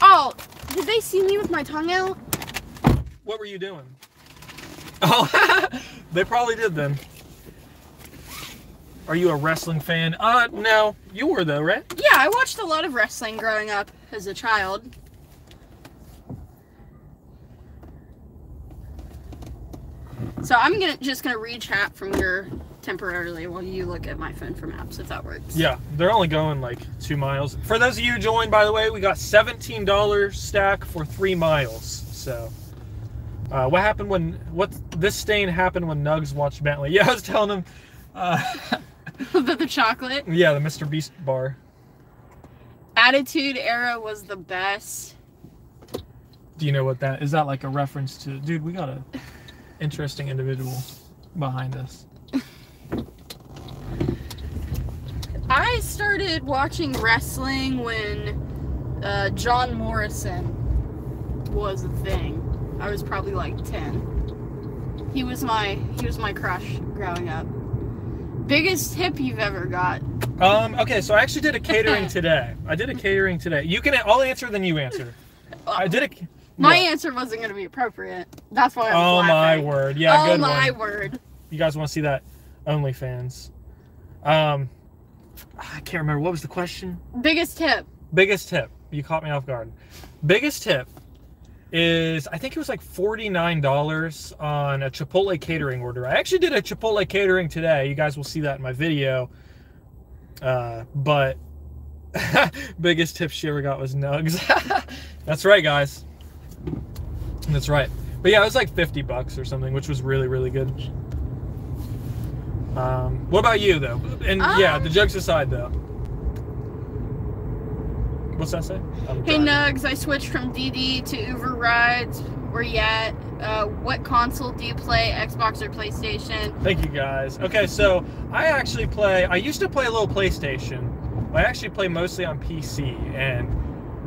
Oh, did they see me with my tongue out? What were you doing? Oh, they probably did then. Are you a wrestling fan? Uh, no. You were though, right? Yeah, I watched a lot of wrestling growing up as a child. So I'm gonna just gonna read chat from your temporarily while you look at my phone for maps, if that works. Yeah, they're only going like two miles. For those of you who joined, by the way, we got $17 stack for three miles. So, uh, what happened when what this stain happened when Nuggs watched Bentley? Yeah, I was telling him. Uh, the, the chocolate. yeah, the Mr. Beast bar. Attitude Era was the best. Do you know what that is? That like a reference to? Dude, we got a interesting individual behind us. I started watching wrestling when uh, John Morrison was a thing. I was probably like ten. He was my he was my crush growing up. Biggest tip you've ever got? Um. Okay, so I actually did a catering today. I did a catering today. You can. I'll answer, then you answer. I did a. My yeah. answer wasn't going to be appropriate. That's why I was Oh my word! Yeah, oh good my one. word. You guys want to see that? OnlyFans. Um, I can't remember what was the question. Biggest tip. Biggest tip. You caught me off guard. Biggest tip is I think it was like forty nine dollars on a Chipotle catering order. I actually did a Chipotle catering today. You guys will see that in my video. Uh, but biggest tip she ever got was Nuggs. That's right, guys. That's right. But yeah, it was like fifty bucks or something, which was really really good. Um, what about you though? And yeah, Um, the jokes aside though. What's that say? I'm Hey driving. Nuggs, I switched from DD to Uber rides. Where you at? Uh, what console do you play? Xbox or PlayStation? Thank you guys. Okay, so I actually play. I used to play a little PlayStation. but I actually play mostly on PC and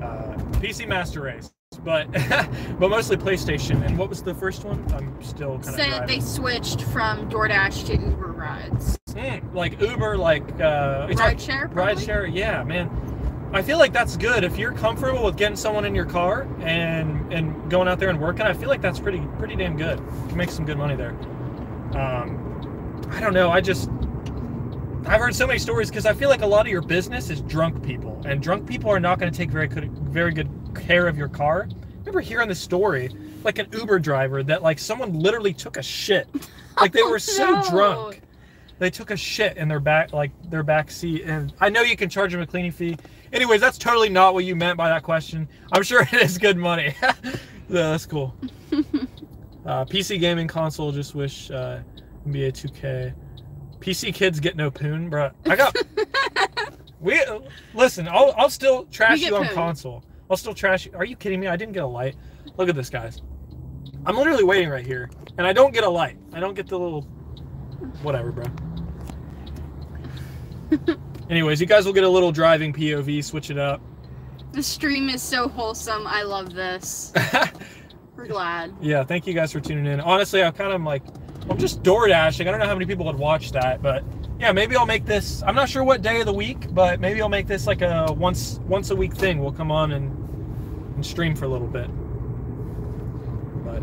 uh, PC Master Race, but but mostly PlayStation. And what was the first one? I'm still kind of Said they switched from DoorDash to Uber rides. like Uber, like uh, Rideshare, ride share. Yeah, man. I feel like that's good if you're comfortable with getting someone in your car and and going out there and working. I feel like that's pretty pretty damn good. You can make some good money there. Um, I don't know. I just I've heard so many stories because I feel like a lot of your business is drunk people, and drunk people are not going to take very good very good care of your car. I remember hearing the story, like an Uber driver that like someone literally took a shit, like they were so No. drunk they took a shit in their back like their back seat and i know you can charge them a cleaning fee. Anyways that's totally not what you meant by that question. I'm sure it is good money. Yeah, that's cool. Uh, pc gaming console just wish uh, nba 2k pc kids get no poon bro i got we listen i'll, I'll still trash you on poon. console. I'll still trash you. Are you kidding me? I didn't get a light. Look at this guys. I'm literally waiting right here and i don't get a light. I don't get the little whatever bro Anyways, you guys will get a little driving POV, switch it up. The stream is so wholesome. I love this. We're glad. yeah, thank you guys for tuning in. Honestly, I'm kind of like, I'm just door dashing. I don't know how many people would watch that, but yeah, maybe I'll make this. I'm not sure what day of the week, but maybe I'll make this like a once once a week thing. We'll come on and and stream for a little bit. But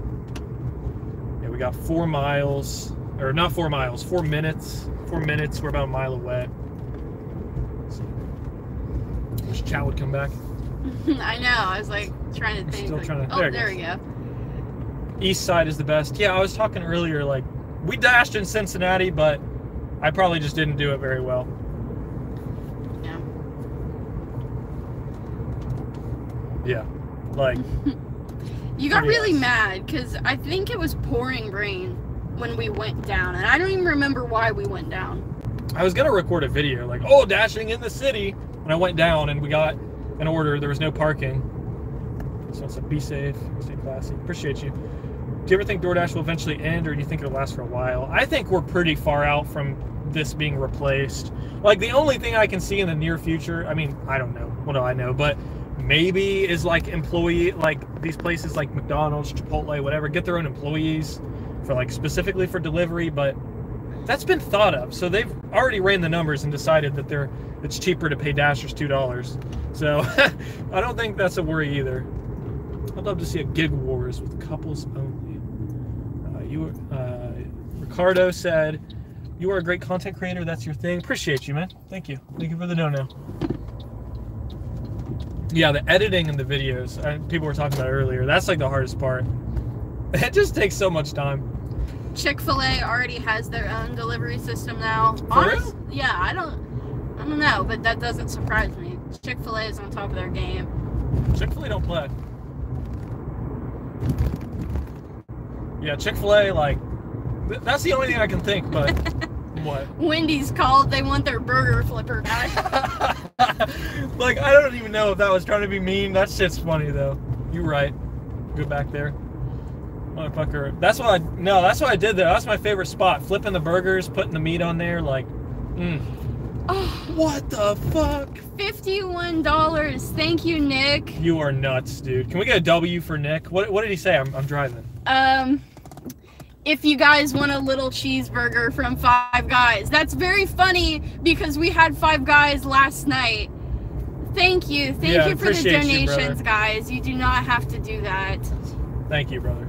yeah, we got four miles, or not four miles, four minutes. Four minutes. We're about a mile away. Wish chat would come back. I know. I was like trying to think. Still like, trying to- oh, there there, we go. East side is the best. Yeah, I was talking earlier, like, we dashed in Cincinnati, but I probably just didn't do it very well. Yeah. Yeah. Like, You got really mad because I think it was pouring rain when we went down, and I don't even remember why we went down. I was going to record a video, like, oh, dashing in the city. I went down and we got an order. There was no parking. So it's like, be safe, stay classy. Appreciate you. Do you ever think DoorDash will eventually end, or do you think it'll last for a while? I think we're pretty far out from this being replaced. Like the only thing I can see in the near future, I mean, I don't know. What do I know? But maybe is like employee, like these places like McDonald's, Chipotle, whatever, get their own employees for like specifically for delivery. But that's been thought of. So they've already ran the numbers and decided that they're it's cheaper to pay Dashers two dollars. So I don't think that's a worry either. I'd love to see a gig wars with couples only. Uh, you, uh, Ricardo said, "You are a great content creator. That's your thing. Appreciate you, man. Thank you. Thank you for the no no." Yeah, the editing and the videos. Uh, people were talking about earlier. That's like the hardest part. It just takes so much time. Chick Fil A already has their own delivery system now. For real? yeah, I don't, I don't know, but that doesn't surprise me. Chick Fil A is on top of their game. Chick Fil A don't play. Yeah, Chick Fil A like th- that's the only thing I can think. But what? Wendy's called. They want their burger flipper back. like I don't even know if that was trying to be mean. That shit's funny though. You right. Go back there. Motherfucker. That's what I no, that's what I did there. That's my favorite spot. Flipping the burgers, putting the meat on there, like mm. oh, What the fuck? fifty-one dollars. Thank you, Nick. You are nuts, dude. Can we get a W for Nick? What what did he say? I'm I'm driving. Um, if you guys want a little cheeseburger from Five Guys, that's very funny because we had Five Guys last night. Thank you, thank Yeah, you for the appreciate you, donations, guys. You do not have to do that. Thank you, brother.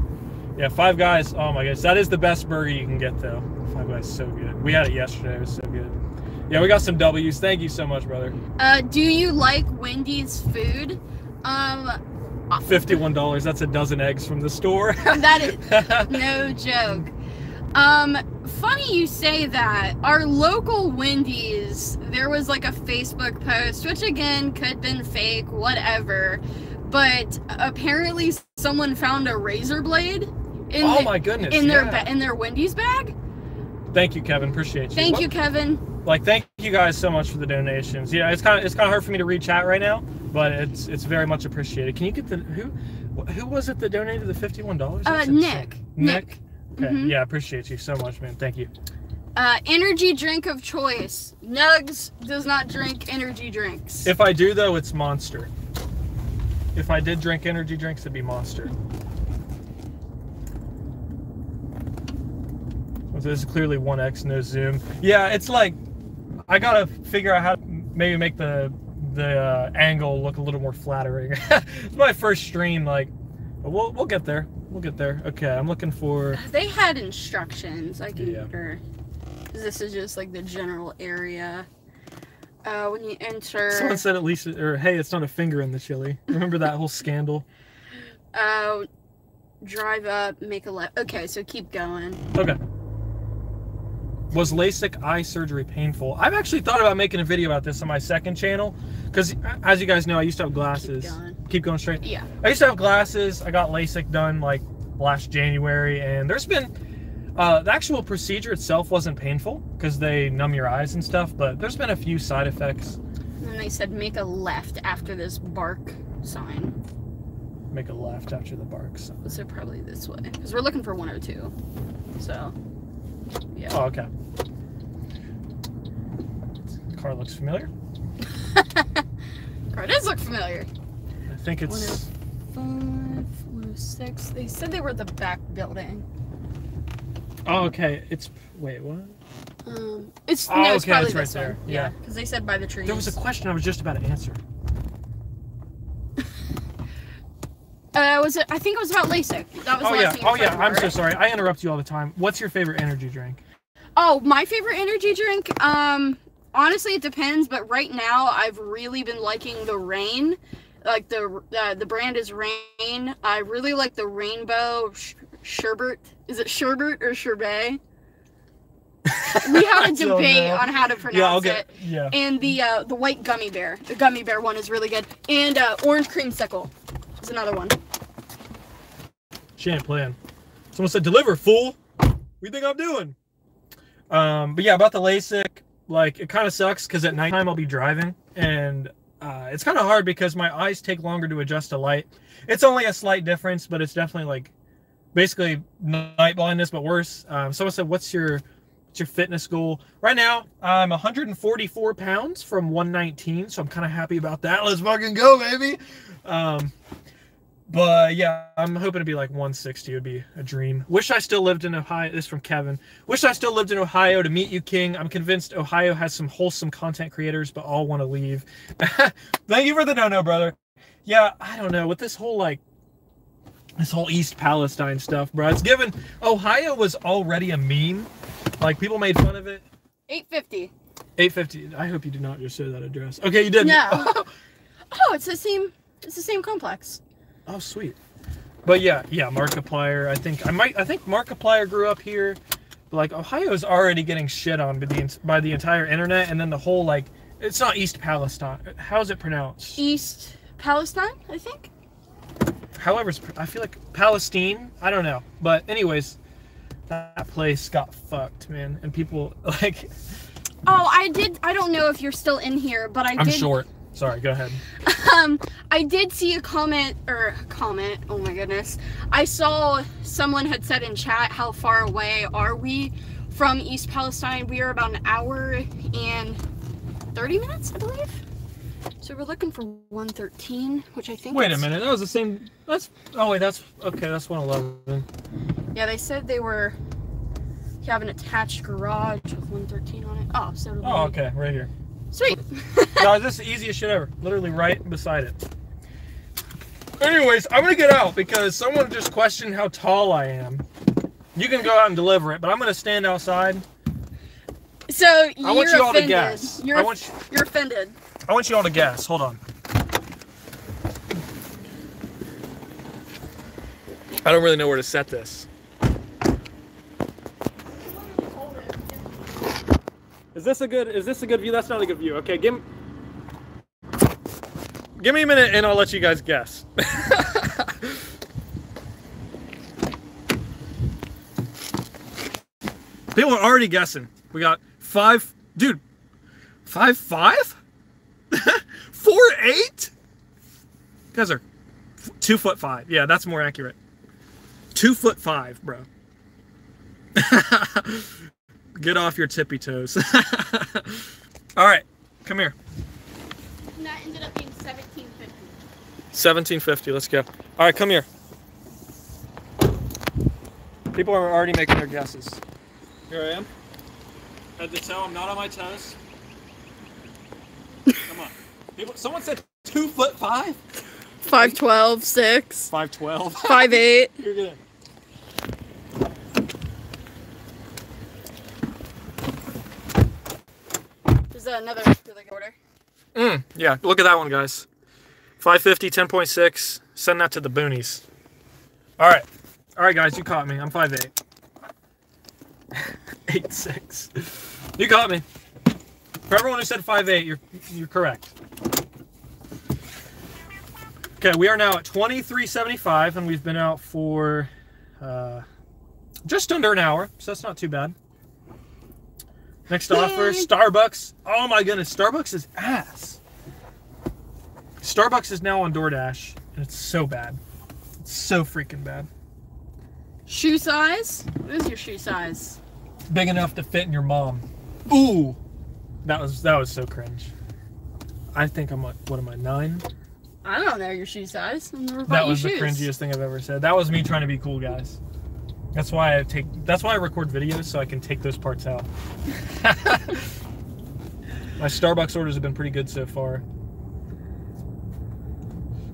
Yeah, Five Guys. Oh my gosh, that is the best burger you can get, though. Five Guys so good. We had it yesterday. It was so good. Yeah, we got some W's. Thank you so much, brother. Uh, do you like Wendy's food? Um, Fifty-one dollars. That's a dozen eggs from the store. that is no joke. Um, funny you say that. Our local Wendy's, there was like a Facebook post, which again could have been fake, whatever. But apparently, someone found a razor blade in oh the- my goodness. in their yeah. in their Wendy's bag. Thank you, Kevin. Appreciate you. Thank What- you, Kevin. Like, thank you guys so much for the donations. Yeah, it's kind of it's kind of hard for me to reach out right now, but it's it's very much appreciated. Can you get the who who was it that donated the fifty-one dollars? Uh, Nick. Nick. Okay. Mhm. Yeah, I appreciate you so much, man. Thank you. Uh, energy drink of choice. Nuggs does not drink energy drinks. If I do though, it's Monster. If I did drink energy drinks, it'd be Monster. Well, This is clearly 1x, no zoom. Yeah, it's like I gotta figure out how to maybe make the the uh, angle look a little more flattering. it's my first stream, like, but we'll we'll get there. We'll get there. Okay, I'm looking for. They had instructions. I can Yeah. this is just like the general area. Uh, when you enter, Someone said at least, or hey, it's not a finger in the chili. Remember that whole scandal? uh, drive up, make a left. Okay, so keep going. Okay. Was LASIK eye surgery painful? I've actually thought about making a video about this on my second channel because, as you guys know, I used to have glasses. going. Keep going straight. Yeah. I used to have glasses. I got LASIK done like last January, and there's been uh, the actual procedure itself wasn't painful because they numb your eyes and stuff, but there's been a few side effects. And then they said make a left after this bark sign. Make a left after the barks. So probably this way because we're looking for 102. So, yeah. Oh, okay. Car looks familiar. Car does look familiar. I think it's. 105, 106. They said they were at the back building. Oh, okay. It's wait, what? Um, it's Oh, no, it's okay, probably it's right this one. there. Yeah, Yeah. because they said by the trees. There was a question I was just about to answer. Uh, was it? I think it was about LASIK. That was Oh yeah, oh yeah. I'm so sorry. I interrupt you all the time. What's your favorite energy drink? Oh, my favorite energy drink. Um, honestly, it depends. But right now, I've really been liking the Reign. Like the uh, the brand is Reign. I really like the Rainbow sh- Sherbet. Is it Sherbet or Sherbet? We have a debate on how to pronounce Yeah, I'll it. get. Yeah. And the uh, the white gummy bear. The gummy bear one is really good. And uh, orange creamsicle is another one. She ain't playing. Someone said, "Deliver, fool." What do you think I'm doing? Um, but yeah, about the LASIK, like it kind of sucks because at nighttime I'll be driving and uh, it's kind of hard because my eyes take longer to adjust to light. It's only a slight difference, but it's definitely like basically night blindness, but worse. Um, someone said, "What's your what's your fitness goal?" Right now, I'm 144 pounds from 119, so I'm kind of happy about that. Let's fucking go, baby. Um, but yeah, I'm hoping to be like 160 would be a dream. Wish I still lived in Ohio. This is from Kevin. Wish I still lived in Ohio to meet you, King. I'm convinced Ohio has some wholesome content creators, but all want to leave. Thank you for the no-no, brother. Yeah, I don't know with this whole like this whole East Palestine stuff, bro. It's given Ohio was already a meme. Like people made fun of it. 850. 850. I hope you did not just say that address. Okay, you did. No. Oh, it's the same. It's the same complex. Oh, sweet. But yeah, yeah, Markiplier. I think I might. I think Markiplier grew up here. But like Ohio's already getting shit on by the by the entire internet, and then the whole like it's not East Palestine. How's it pronounced? East Palestine, I think. However, I feel like Palestine. I don't know, but anyways, that place got fucked, man, and people like. Oh, I did. I don't know if you're still in here, but I I'm did. short. Sorry, go ahead. Um, I did see a comment or comment. Oh my goodness! I saw someone had said in chat, "How far away are we from East Palestine?" We are about an hour and thirty minutes, I believe. So we're looking for 113, which I think. Wait a minute, that was the same. That's oh wait, that's okay. That's 111. Yeah, they said they were You have an attached garage with 113 on it. Oh, so Oh, okay, right here. Sweet. Guys, this is the easiest shit ever. Literally right beside it. Anyways, I'm gonna get out because someone just questioned how tall I am. You can go out and deliver it, but I'm gonna stand outside. so you're I want you all to offended. guess. You're, I want you, you're offended. I want you all to guess. Hold on. I don't really know where to set this. Is this a good? Is this a good view? That's not a good view. Okay, give. me, Give me a minute, and I'll let you guys guess. People are already guessing. We got five, dude. Five five, four eight. You guys are two foot five. Yeah, that's more accurate. Two foot five, bro. Get off your tippy toes. All right, come here. And that ended up being 1750. 1750. Let's go. All right, come here. People are already making their guesses. Here I am. Head to toe. I'm not on my toes. Come on. People, someone said two foot five. 512, 6, Five twelve. 5'8. You're good. Another order? Mm, yeah, look at that one, guys. 550, 10.6. Send that to the boonies. All right. All right, guys, you caught me. I'm 5'8. 8'6. You caught me. For everyone who said 5'8, you're, you're correct. Okay, we are now at 23.75, and we've been out for uh, just under an hour, so that's not too bad. Next offer, Starbucks. Oh my goodness, Starbucks is ass. Starbucks is now on DoorDash, and it's so bad. It's so freaking bad. Shoe size? What is your shoe size? Big enough to fit in your mom. Ooh, that was that was so cringe. I think I'm like, what am I nine? I don't know your shoe size. That was the cringiest thing I've ever said. That was me trying to be cool, guys. That's why I take. That's why I record videos so I can take those parts out. My Starbucks orders have been pretty good so far.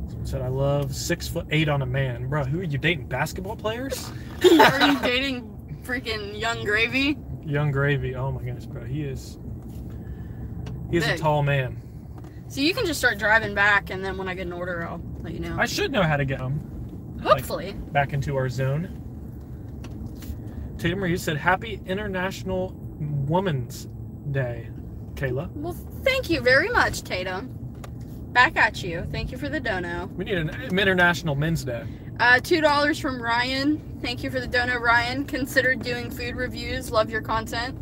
Someone said I love six foot eight on a man, bro. Who are you dating? Basketball players? Are you dating freaking Yung Gravy? Yung Gravy. Oh my goodness, bro. He is. He is a tall man. So you can just start driving back, and then when I get an order, I'll let you know. I should know how to get him Hopefully. back into our zone. Tatum you said, "Happy International Women's Day, Kayla." Well, thank you very much, Tatum. Back at you. Thank you for the dono. We need an International Men's Day. Uh, two dollars from Ryan. Thank you for the dono, Ryan. Considered doing food reviews. Love your content.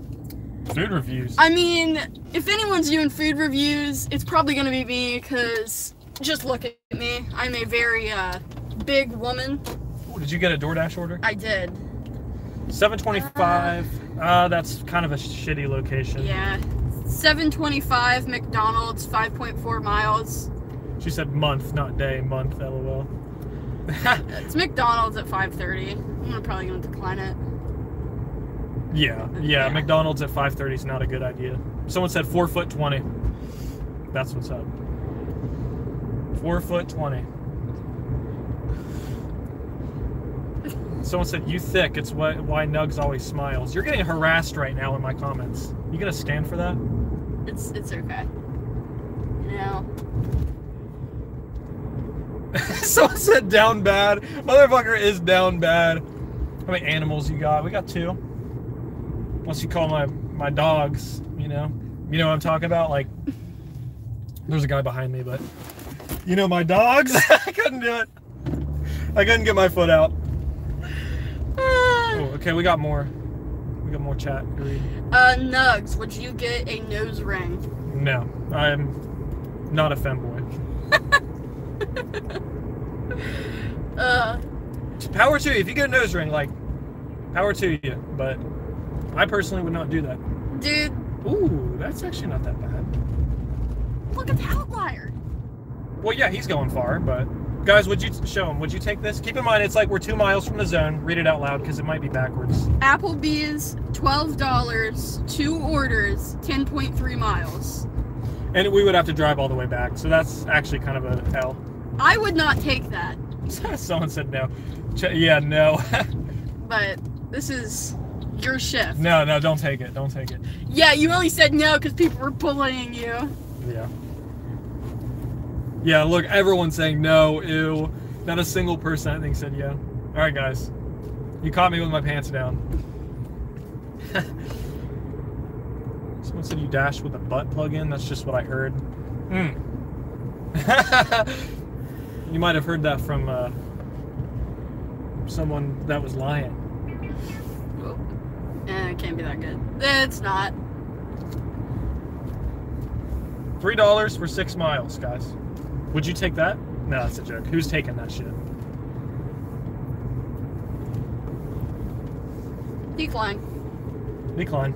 Food reviews. I mean, if anyone's doing food reviews, it's probably gonna be me because just look at me. I'm a very uh, big woman. Ooh, did you get a DoorDash order? I did. 725. Uh, that's kind of a shitty location. Yeah. 725 McDonald's, 5.4 miles. She said month, not day. Month. LOL. It's McDonald's at 5:30. I'm gonna probably gonna decline it. yeah, yeah. Yeah. McDonald's at 5:30 is not a good idea. Someone said four foot 20. That's what's up. Four foot 20. Someone said, "You thick." It's why why Nuggs always smiles. You're getting harassed right now in my comments. You gonna stand for that? It's it's okay. You know. Someone said down bad. Motherfucker is down bad. How many animals you got? We got two. Once you call my my dogs, you know. You know what I'm talking about? Like there's a guy behind me, but you know my dogs? I couldn't do it. I couldn't get my foot out. Okay, we got more. We got more chat. Uh, Nuggs, would you get a nose ring? No, I'm not a femboy. Uh, Power to you. If you get a nose ring, like, power to you. But I personally would not do that. dude, Ooh, that's actually not that bad. look at the outlier. Well, yeah, he's going far, but guys, would you show them? Would you take this? Keep in mind, it's like we're two miles from the zone. Read it out loud because it might be backwards. Applebee's, twelve dollars, two orders, ten point three miles. And we would have to drive all the way back, so that's actually kind of a L. I would not take that, Someone said no. Ch- yeah, no. but this is your shift. no, no, don't take it. Don't take it. Yeah, you only said no because people were bullying you. Yeah. Yeah, look, everyone's saying no, ew. Not a single person I think said yeah. All right, guys. You caught me with my pants down. Someone said you dashed with a butt plug in. That's just what I heard. Mm. you might have heard that from uh, someone that was lying. Eh, it can't be that good. It's not. Three dollars for six miles, guys. Would you take that? No, that's a joke. Who's taking that shit? Decline. Decline.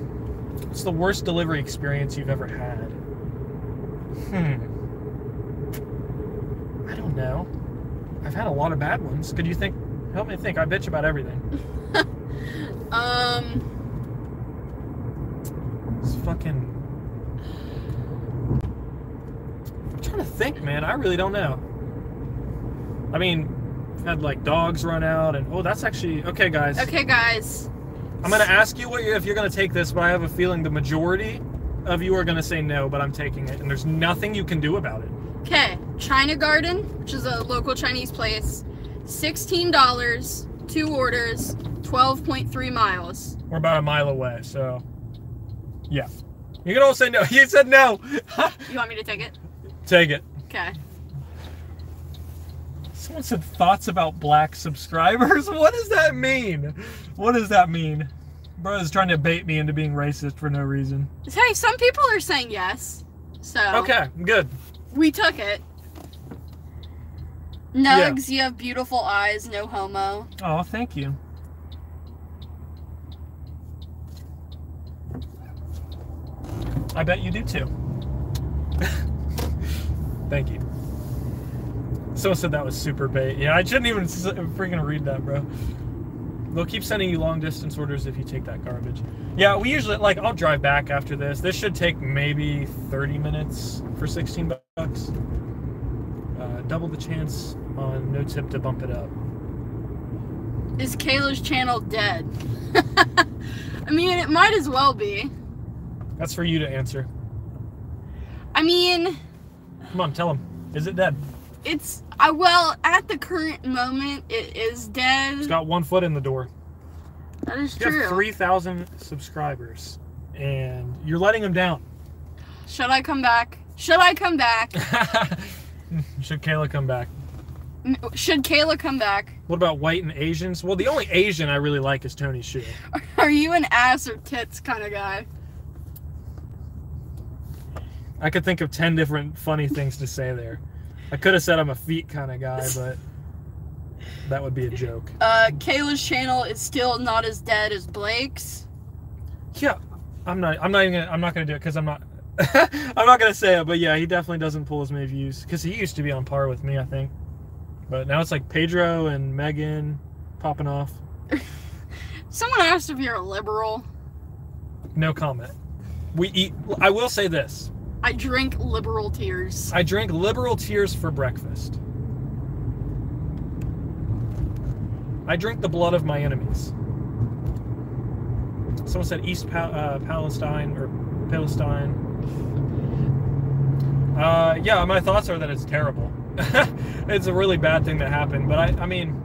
It's the worst delivery experience you've ever had. Hmm. I don't know. I've had a lot of bad ones. Could you think? Help me think. I bitch about everything. Um, It's fucking. I'm trying to think, man. I really don't know. I mean, I've had like dogs run out, and oh, that's actually okay, guys. okay, guys. I'm gonna ask you what you if you're gonna take this, but I have a feeling the majority of you are gonna say no, but I'm taking it, and there's nothing you can do about it. Okay, China Garden, which is a local Chinese place, sixteen dollars, two orders, twelve point three miles. We're about a mile away, so yeah. You can all say no. You said no. You want me to take it? Take it. Okay. Someone said thoughts about black subscribers. What does that mean? What does that mean? Bro is trying to bait me into being racist for no reason. Hey, some people are saying yes, so Okay, good. we took it. Nuggs, you have beautiful eyes, no homo. Oh, thank you. I bet you do too. thank you. Someone said that was super bait. Yeah, I shouldn't even freaking read that, bro. They'll keep sending you long distance orders if you take that garbage. Yeah, we usually like I'll drive back after this. This should take maybe 30 minutes for 16 bucks. Uh, double the chance on no tip to bump it up. Is Kayla's channel dead? I mean, it might as well be. That's for you to answer. I mean, Come on, tell him. Is it dead? it's I well at the current moment it is dead. It's got one foot in the door. that is You true. have 3,000 subscribers, and you're letting him down. Should I come back? Should I come back? Should Kayla come back? Should Kayla come back? What about white and Asians? Well, the only Asian I really like is Tony Xu. Are you an ass or tits kind of guy? I could think of 10 different funny things to say there. I could have said I'm a feet kind of guy, but that would be a joke. Uh, Kayla's channel is still not as dead as Blake's. Yeah, I'm not. I'm not even. Gonna, I'm not gonna do it because I'm not. I'm not gonna say it, but yeah, he definitely doesn't pull as many views because he used to be on par with me, I think. But now it's like Pedro and Megan popping off. Someone asked if you're a liberal. No comment. We eat. I will say this. I drink liberal tears. I drink liberal tears for breakfast. I drink the blood of my enemies. Someone said East uh, Palestine or Palestine. Uh, yeah, my thoughts are that it's terrible. it's a really bad thing that happened. But I, I mean,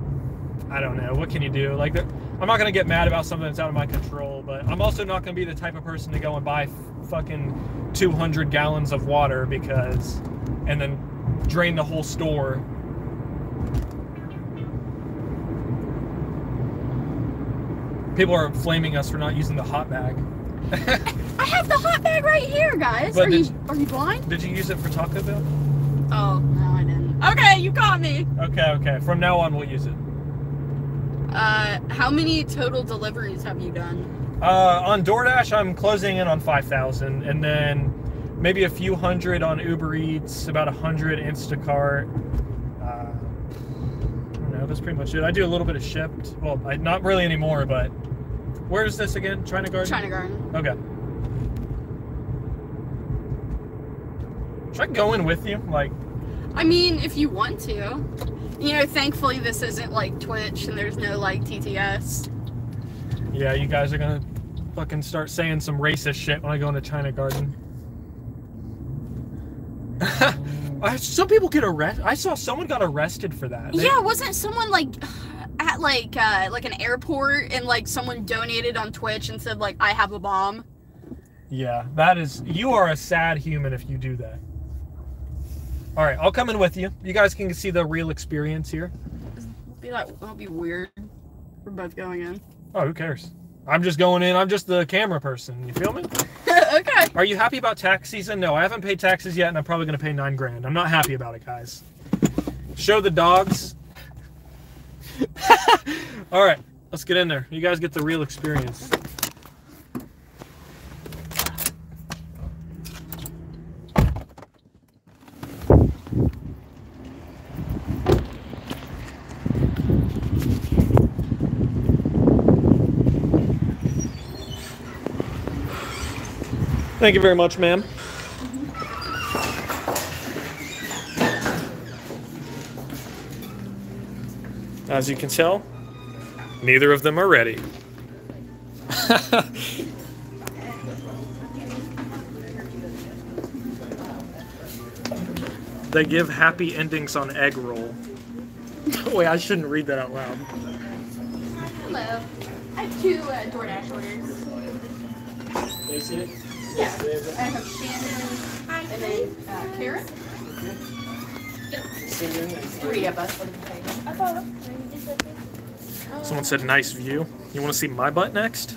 I don't know. What can you do? Like, I'm not gonna get mad about something that's out of my control. But I'm also not gonna be the type of person to go and buy fucking 200 gallons of water because, and then drain the whole store. People are flaming us for not using the hot bag. I have the hot bag right here, guys. But are did- you are you blind? Did you use it for Taco Bell? Oh no, I didn't. Okay, you caught me. Okay, okay. From now on, we'll use it. Uh, how many total deliveries have you done? Uh, on DoorDash, I'm closing in on 5,000, and then maybe a few hundred on Uber Eats, about a hundred Instacart. Uh, I don't know. That's pretty much it. I do a little bit of Shipt. Well, I, not really anymore, but where is this again? China Garden. China Garden. Okay. Should I go in with you? Like, I mean, if you want to. You know, thankfully this isn't like Twitch and there's no like TTS. yeah, you guys are gonna fucking start saying some racist shit when I go into China Garden. Some people get arrested. I saw someone got arrested for that. They- Yeah, wasn't someone like at like uh like an airport and like someone donated on Twitch and said like I have a bomb? Yeah, that is. You are a sad human if you do that. All right, I'll come in with you. You guys can see the real experience here. Be like that'll be weird. We're both going in. Oh, who cares? I'm just going in. I'm just the camera person. You feel me? okay. Are you happy about tax season? No, I haven't paid taxes yet, and I'm probably going to pay nine grand. I'm not happy about it, guys. Show the dogs. All right, let's get in there. You guys get the real experience. Thank you very much, ma'am. As you can tell, neither of them are ready. they give happy endings on egg roll. Wait, I shouldn't read that out loud. Hello. I have two uh, DoorDash orders. Yeah. I have Shannon and then uh, Karen. Three of us. Someone said nice view. You want to see my butt next?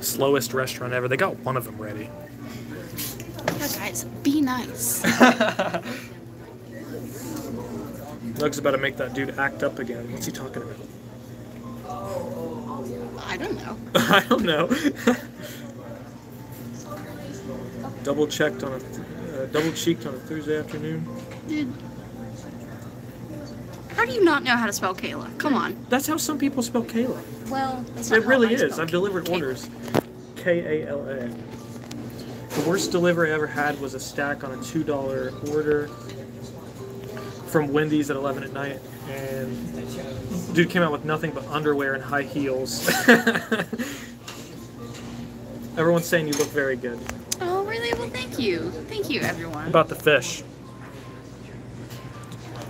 Slowest restaurant ever. They got one of them ready. Yeah, guys, be nice. Doug's about to make that dude act up again. What's he talking about? I don't know. I don't know. double checked on a, uh, double cheeked on a Thursday afternoon. Dude. How do you not know how to spell Kayla? Come on. That's how some people spell Kayla. Well, It really I is. I've delivered Kayla. orders. K A L A. The worst delivery I ever had was a stack on a two dollar order from Wendy's at eleven at night, and dude came out with nothing but underwear and high heels. Everyone's saying you look very good. Oh, really? Well, thank you. Thank you, everyone. About the fish.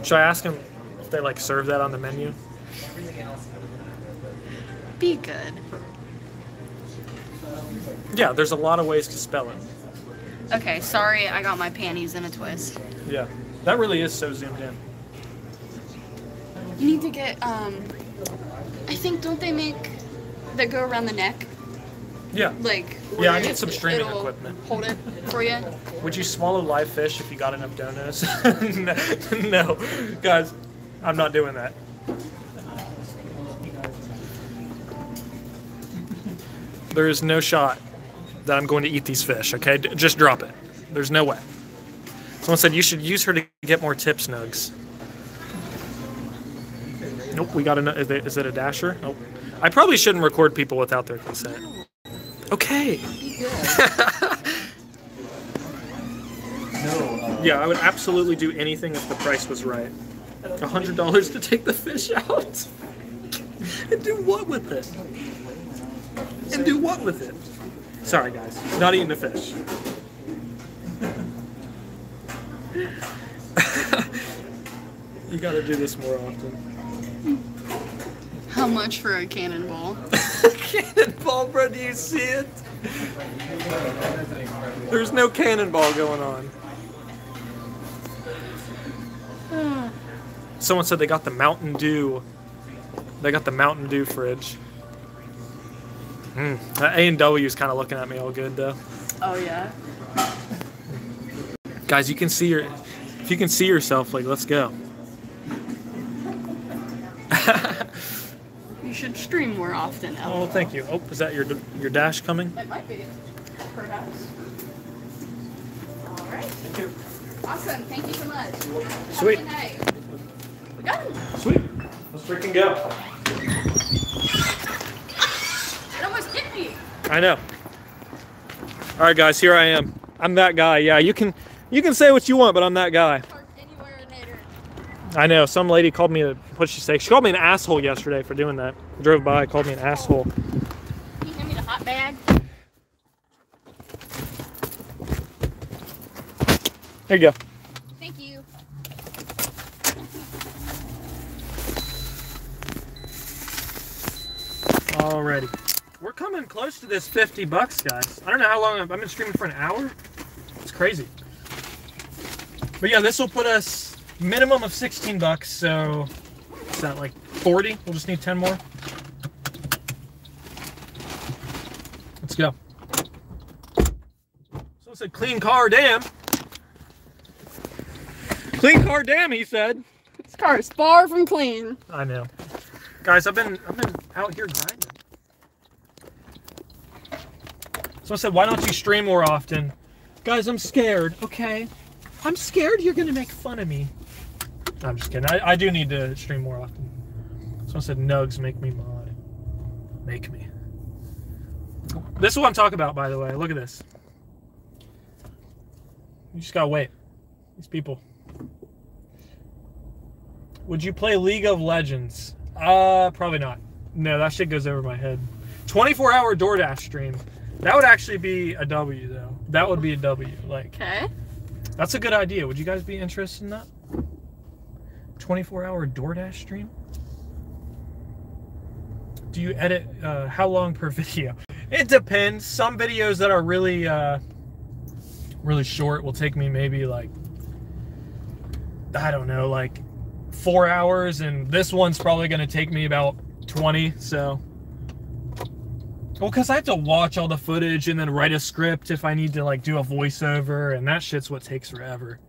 Should I ask them if they like serve that on the menu? Be good. Yeah, there's a lot of ways to spell it. Okay, sorry, I got my panties in a twist. Yeah, that really is so zoomed in. You need to get, um, I think, don't they make that go around the neck? Yeah. Like, Yeah, I need some streaming equipment. Hold it for you. Would you swallow live fish if you got enough donuts? no, guys, I'm not doing that. There is no shot that I'm going to eat these fish. Okay, D- just drop it. There's no way. Someone said you should use her to get more tips, Nuggs. Nope, we got a. Is it, is it a dasher? Nope. I probably shouldn't record people without their consent. Okay. Yeah, I would absolutely do anything if the price was right. A hundred dollars to take the fish out. and do what with it? And do what with it? Sorry guys, not eating the fish. You gotta do this more often. How much for a cannonball? cannonball, bro, do you see it? There's no cannonball going on. Someone said they got the Mountain Dew. They got the Mountain Dew fridge. Mm. A and W is kind of looking at me all good though. Oh yeah. Guys, you can see your. If you can see yourself, like, let's go. You should stream more often. Oh, thank you. Oh, is that your your dash coming? It might be. Perhaps. All right. Awesome. Thank you so much. Have Sweet. a good night. We got him. Sweet. Let's freaking go. It almost hit me. I know. All right, guys, here I am. I'm that guy. Yeah, you can you can say what you want, but I'm that guy. Park anywhere in there. I know. Some lady called me a what'd she say? She called me an asshole yesterday for doing that. Drove by, called me an asshole. Can you hand me the hot bag? There you go. Thank you. Alrighty. We're coming close to this 50 bucks, guys. I don't know how long I've, I've been streaming for an hour. It's crazy. But yeah, this will put us minimum of 16 bucks, so is that like 40? We'll just need 10 more. Let's go. So it's a clean car, damn. Clean car, damn, he said. This car is far from clean. I know. Guys, I've been I've been out here grinding. Someone said, why don't you stream more often? Guys, I'm scared, okay? I'm scared you're gonna make fun of me. I'm just kidding. I, I do need to stream more often. Someone said, Nuggs, make me mod. Make me. This is what I'm talking about, by the way. Look at this. You just gotta wait. These people. Would you play League of Legends? Uh, probably not. No, that shit goes over my head. 24 hour DoorDash stream. That would actually be a W, though. That would be a W. Like, Okay. that's a good idea. Would you guys be interested in that? 24 hour DoorDash stream? Do you edit, uh, how long per video? It depends. Some videos that are really, uh, really short will take me maybe like, I don't know, like four hours, and this one's probably going to take me about 20, so. Well, because I have to watch all the footage and then write a script if I need to like do a voiceover, and that shit's what takes forever.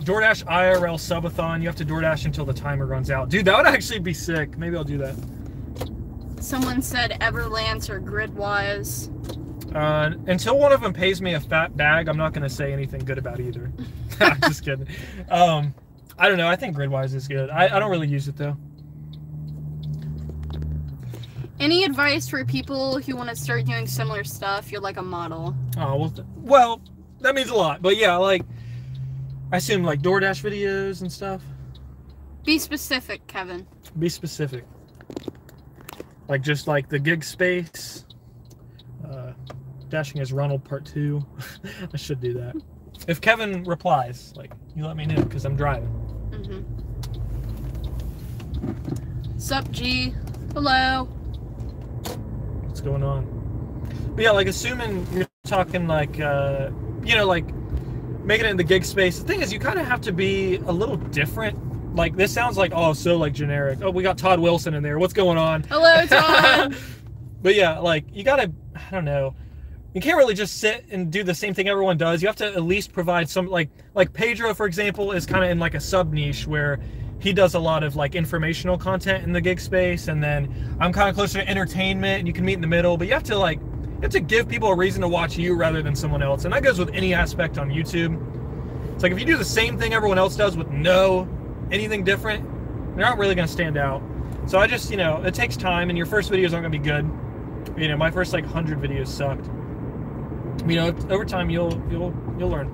DoorDash IRL subathon. You have to DoorDash until the timer runs out. Dude, that would actually be sick. Maybe I'll do that. Someone said Everlance or Gridwise. Uh, until one of them pays me a fat bag, I'm not going to say anything good about either. I'm just kidding. Um, I don't know. I think Gridwise is good. I, I don't really use it though. Any advice for people who want to start doing similar stuff? You're like a model. Oh well, th- well, that means a lot. But yeah, like I assume like DoorDash videos and stuff. Be specific, Kevin. Be specific. Like just like the gig space. Uh, dashing as Ronald Part Two. I should do that. If Kevin replies, like you let me know because I'm driving. Mm-hmm. Sup, G? Hello. What's going on? But yeah, like assuming you're talking like uh, you know like making it in the gig space. The thing is, you kind of have to be a little different. Like this sounds like oh so like generic. Oh, we got Todd Wilson in there. What's going on? Hello, Todd. but yeah, like you gotta, I don't know. You can't really just sit and do the same thing everyone does. You have to at least provide some like like Pedro, for example, is kind of in like a sub niche where he does a lot of like informational content in the gig space, and then I'm kind of closer to entertainment, and you can meet in the middle. But you have to like you have to give people a reason to watch you rather than someone else, and that goes with any aspect on YouTube. It's like if you do the same thing everyone else does with no anything different, they're not really gonna stand out. So I just, you know, it takes time, and your first videos aren't gonna be good. You know, my first like hundred videos sucked. You know, over time you'll you'll you'll learn.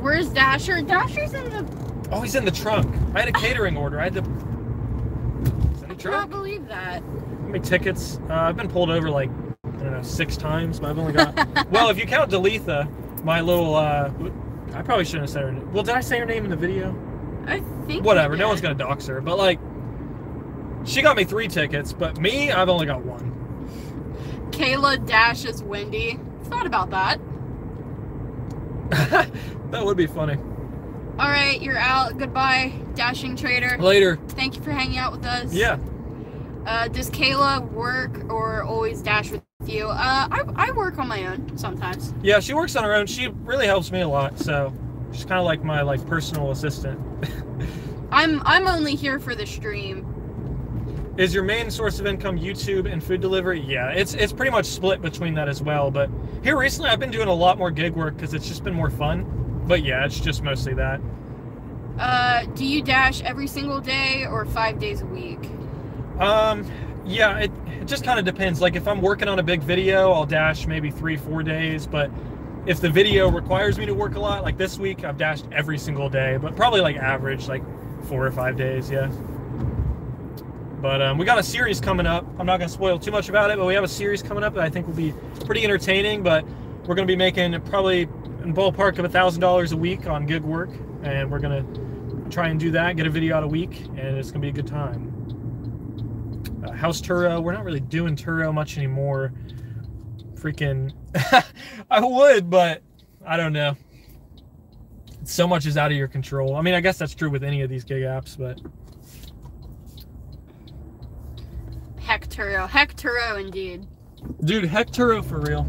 Where's Dasher? Dasher's in the. Oh, he's in the trunk. I had a catering order. I had to. The trunk. I can't believe that. Many tickets? Uh, I've been pulled over like I don't know six times, but I've only got. well, if you count Dalitha, my little uh, I probably shouldn't have said her name. Well, did I say her name in the video? I think. Whatever. No one's gonna dox her. But like, she got me three tickets, but me, I've only got one. Kayla dashes Wendy. Thought about that. that would be funny. All right, you're out. Goodbye, dashing trader. Later. Thank you for hanging out with us. Yeah. Uh, does Kayla work or always dash with you? Uh, I, I work on my own sometimes. Yeah, she works on her own. She really helps me a lot. So she's kind of like my like personal assistant. I'm I'm only here for the stream. Is your main source of income YouTube and food delivery? Yeah, it's it's pretty much split between that as well. But here recently, I've been doing a lot more gig work because it's just been more fun. But yeah, it's just mostly that. Uh, do you dash every single day or five days a week? Um, yeah, it, it just kind of depends. Like if I'm working on a big video, I'll dash maybe three, four days. But if the video requires me to work a lot, like this week, I've dashed every single day, but probably like average, like four or five days, yeah. But um, we got a series coming up. I'm not going to spoil too much about it, but we have a series coming up that I think will be pretty entertaining. But we're going to be making probably in ballpark of a thousand dollars a week on gig work, and we're going to try and do that, get a video out a week, and it's going to be a good time uh, House Turo. We're not really doing Turo much anymore. Freaking, I would, but I don't know. So much is out of your control. I mean, I guess that's true with any of these gig apps, but Hecturo. Hecturo, indeed. dude, heck Turo for real.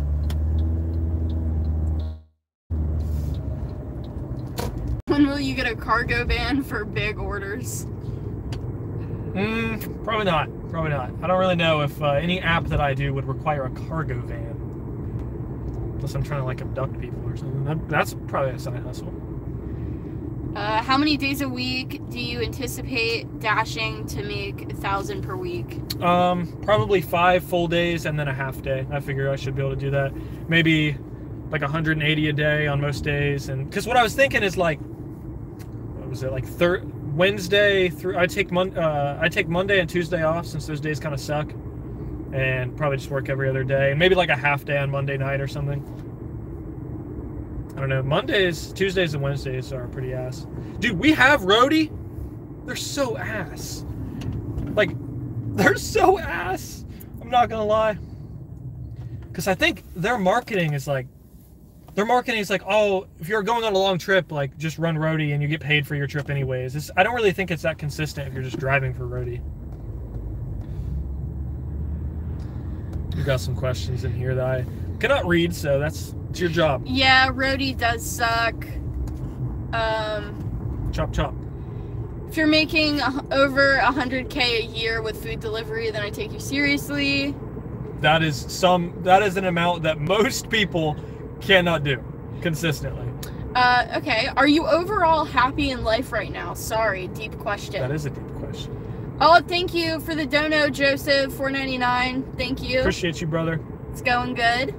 When will you get a cargo van for big orders? Mm, probably not. Probably not. I don't really know if uh, any app that I do would require a cargo van. Unless I'm trying to like abduct people or something. That, that's probably a side hustle. Uh, how many days a week do you anticipate dashing to make a thousand per week? Um, probably five full days and then a half day. I figure I should be able to do that. Maybe like 180 a day on most days. And because what I was thinking is like, what was it like third Wednesday through? I take Mon uh, I take Monday and Tuesday off since those days kind of suck, and probably just work every other day. Maybe like a half day on Monday night or something. I don't know. Mondays, Tuesdays, and Wednesdays are pretty ass. Dude, we have roadie. They're so ass. Like, they're so ass. I'm not gonna lie. Because I think their marketing is like, their marketing is like, oh, if you're going on a long trip, like just run roadie and you get paid for your trip anyways. It's, I don't really think it's that consistent if you're just driving for roadie. You got some questions in here that I cannot read, so that's it's your job. Yeah, roadie does suck. Um, Chop chop. if you're making a- over 100k a year with food delivery, then I take you seriously. That is some. That is an amount that most people cannot do consistently. Uh, okay, are you overall happy in life right now? Sorry, deep question. That is a deep question. Oh, thank you for the dono, Joseph. 4.99. Thank you. Appreciate you, brother. It's going good.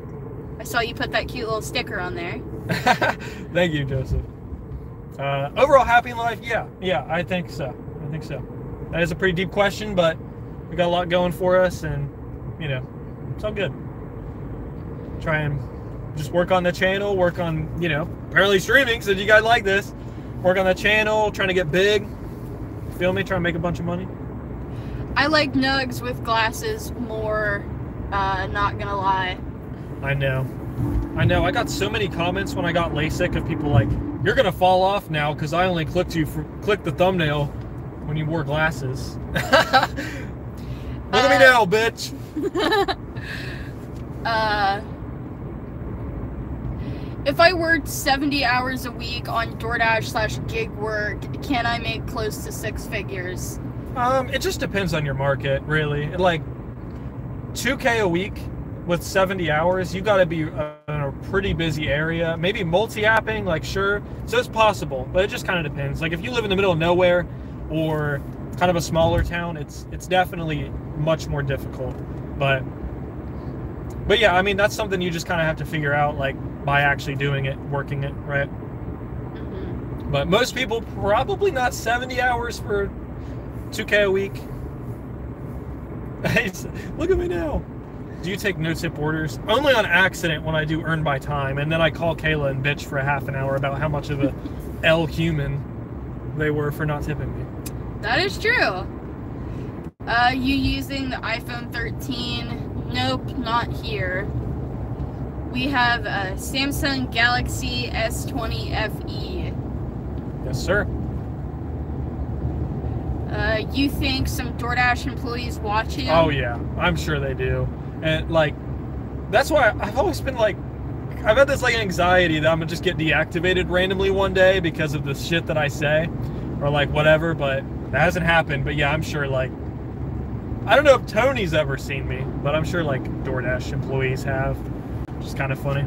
I saw you put that cute little sticker on there. Thank you, Joseph. Uh, overall happy in life? Yeah, yeah, I think so. I think so. That is a pretty deep question, but we got a lot going for us, and you know, it's all good. Try and just work on the channel, work on you know, apparently streaming. So you guys like this, work on the channel, trying to get big. Feel me? Trying to make a bunch of money. I like Nuggs with glasses more. Uh, not gonna lie. I know. I know. I got so many comments when I got LASIK of people like, "You're gonna fall off now because I only clicked you for clicked the thumbnail when you wore glasses." Look at me Uh, now, bitch. Uh, if I worked 70 hours a week on DoorDash slash gig work, can I make close to six figures? Um, it just depends on your market, really. Like, 2K a week with 70 hours, you got to be uh, in a pretty busy area. Maybe multi-apping, like sure. So it's possible, but it just kind of depends. Like if you live in the middle of nowhere or kind of a smaller town, it's it's definitely much more difficult. But but yeah, I mean that's something you just kind of have to figure out like by actually doing it, working it, right? hmm But most people probably not 70 hours for 2K a week. Look at me now. Do you take no tip orders? Only on accident when I do earn by time, and then I call Kayla and bitch for a half an hour about how much of a L human they were for not tipping me. That is true. Uh, you using the iPhone 13? Nope, not here. We have a Samsung Galaxy S20 FE. Yes, sir. Uh, you think some DoorDash employees watch you? Oh yeah, I'm sure they do. And like, that's why I've always been like, I've had this like anxiety that I'm gonna just get deactivated randomly one day because of the shit that I say, or like whatever. But that hasn't happened. But yeah, I'm sure like, I don't know if Tony's ever seen me, but I'm sure like DoorDash employees have. Which is kind of funny.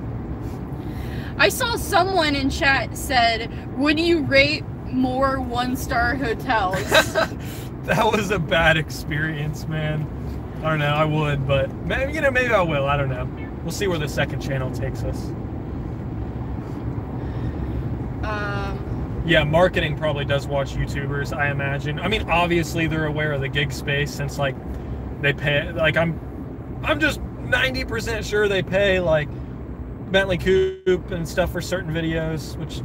I saw someone in chat said, "Would you rate more one-star hotels?" that was a bad experience, man. I don't know. I would, but maybe you know, maybe I will. I don't know. We'll see where the second channel takes us. um, Yeah, marketing probably does watch YouTubers, I imagine. I mean, obviously they're aware of the gig space since like they pay like I'm I'm just 90% sure they pay like Bentley Coupe and stuff for certain videos, which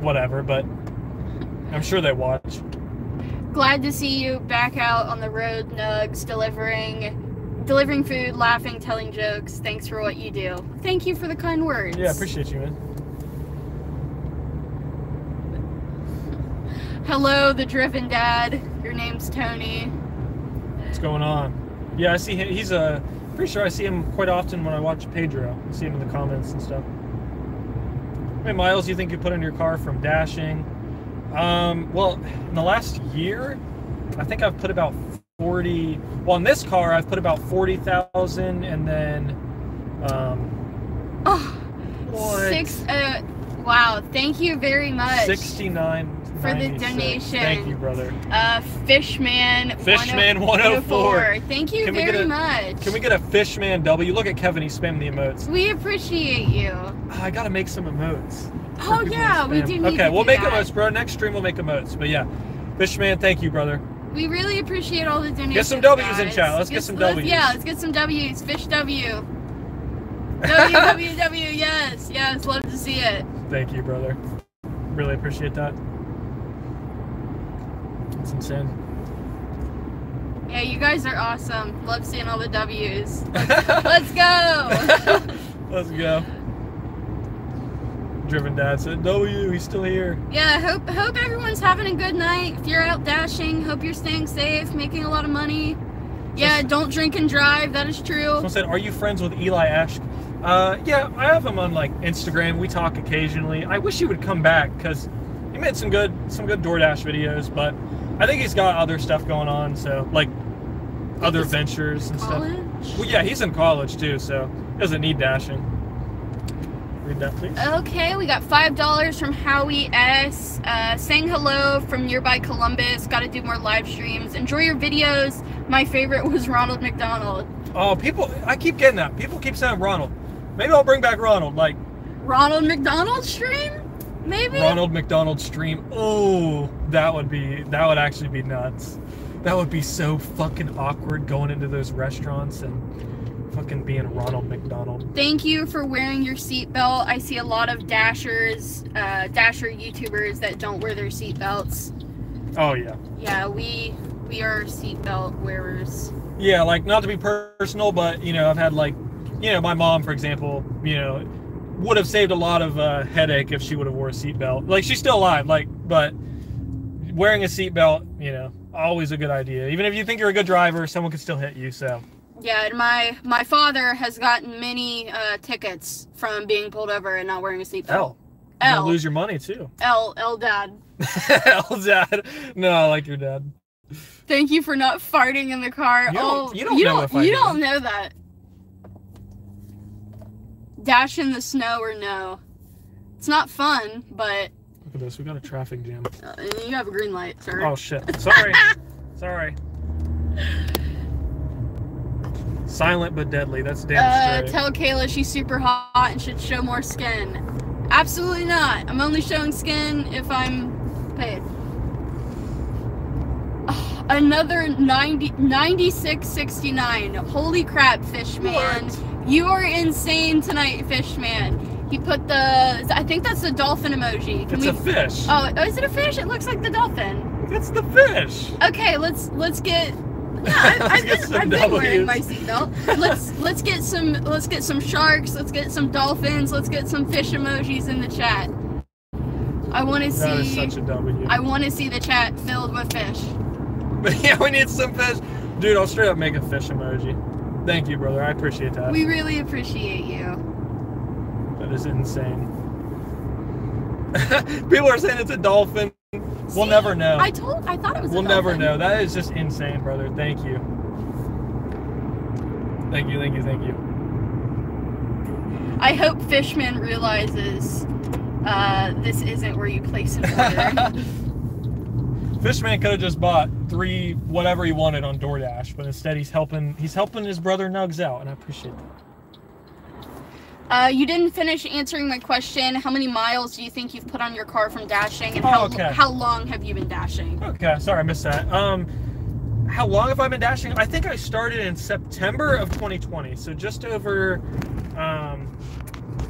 whatever, but I'm sure they watch. glad to see you back out on the road, Nuggs, delivering delivering food, laughing, telling jokes. Thanks for what you do. Thank you for the kind words. Yeah, appreciate you, man. Hello, the driven dad. Your name's Tony. What's going on? Yeah, I see him. He's a pretty sure I see him quite often when I watch Pedro. I see him in the comments and stuff. How many miles do you think you put in your car from dashing? Um, well, in the last year, I think I've put about 40. Well, in this car, I've put about 40,000, and then, um, Oh, what? six. Uh, wow. Thank you very much. 69. For the 96. donation. Thank you, brother. Uh, Fishman. Fishman 104. Thank you Can very get a- much. Can we get a Fishman W? Look at Kevin, he's spamming the emotes. We appreciate you. Ah, I gotta make some emotes. Oh yeah, we do need Okay, we'll do make that. emotes, bro. Next stream we'll make emotes. But yeah, Fishman, thank you, brother. We really appreciate all the donations. Get some W's in guys. chat. Let's get some let's- W's. Yeah, let's get some W's. Fish W. W W W. Yes, yes. Love to see it. Thank you, brother. Really appreciate that. That's insane. Yeah, you guys are awesome. Love seeing all the W's. Let's go. Let's go. Driven Dad said, W, he's still here. yeah, hope hope everyone's having a good night. If you're out dashing, hope you're staying safe, making a lot of money. Yeah, don't drink and drive. That is true. Someone said, Are you friends with Eli Ash? Uh, yeah, I have him on like Instagram. We talk occasionally. I wish he would come back because he made some good some good DoorDash videos, but I think he's got other stuff going on. So like other He's ventures and stuff. Well, yeah, he's in college too, so he doesn't need dashing. Read that, please. Okay, we got five dollars from Howie S. Uh, saying hello from nearby Columbus. Got to do more live streams. Enjoy your videos. My favorite was Ronald McDonald. Oh, people! I keep getting that. People keep saying Ronald. Maybe I'll bring back Ronald. Like Ronald McDonald stream? Maybe. Ronald McDonald stream. Oh, that would be that would actually be nuts. That would be so fucking awkward going into those restaurants and fucking being Ronald McDonald. Thank you for wearing your seatbelt. I see a lot of dashers, uh, dasher YouTubers that don't wear their seatbelts. Oh yeah. Yeah, we we are seatbelt wearers. Yeah, like not to be personal, but you know, I've had like, you know, my mom, for example, you know, would have saved a lot of uh, headache if she would have wore a seatbelt. Like she's still alive, like, but wearing a seatbelt, you know, always a good idea. Even if you think you're a good driver, someone could still hit you. So Yeah, and my my father has gotten many uh, tickets from being pulled over and not wearing a seatbelt. L, L. lose your money too. L L dad. L dad. No, I like your dad. Thank you for not farting in the car. You oh, you don't you know don't, if I you do. don't know that. Dash in the snow or no? It's not fun, but Look at this. We got a traffic jam. uh, you have a green light, sir. Oh shit. Sorry. Sorry. Silent but deadly. That's damn Uh, straight. tell Kayla she's super hot and should show more skin. Absolutely not. I'm only showing skin if I'm paid. Another 90, 9669. Holy crap, Fishman. What? You are insane tonight, fish man. He put the, I think that's the dolphin emoji. Can It's we? a fish. oh, oh is it a fish? It looks like the dolphin. It's the fish. Okay, let's let's get. Yeah, I, I've been, I've been wearing my seatbelt. Let's let's get some let's get some sharks. Let's get some dolphins. Let's get some fish emojis in the chat. I want to That is see. such a W. I want to see the chat filled with fish. But yeah, we need some fish. Dude, I'll straight up make a fish emoji. Thank you, brother. I appreciate that. We really appreciate you. That is insane. People are saying it's a dolphin. We'll never know. I told. I thought it was. We'll never know. That is just insane, brother. Thank you. Thank you, thank you, thank you. I hope Fishman realizes uh, this isn't where you place an order. Fishman could have just bought three whatever he wanted on DoorDash, but instead he's helping he's helping his brother Nuggs out, and I appreciate that. uh, you didn't finish answering my question. How many miles do you think you've put on your car from dashing, and Oh, how okay. how long have you been dashing? Okay, sorry I missed that. Um how long have I been dashing? I think I started in September of 2020, so just over um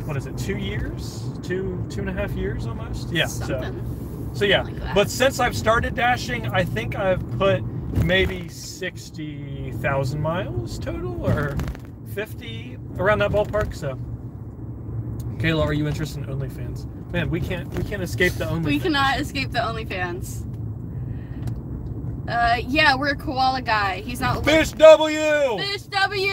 what is it, two years? Two two and a half years almost? Yeah. Something. So yeah, like but since I've started dashing, I think I've put maybe sixty thousand miles total, or fifty around that ballpark. So, Kayla, are you interested in OnlyFans? Man, we can't we can't escape the OnlyFans. We cannot escape the OnlyFans. Uh, yeah, we're a koala guy. He's not. Fish W. Fish W.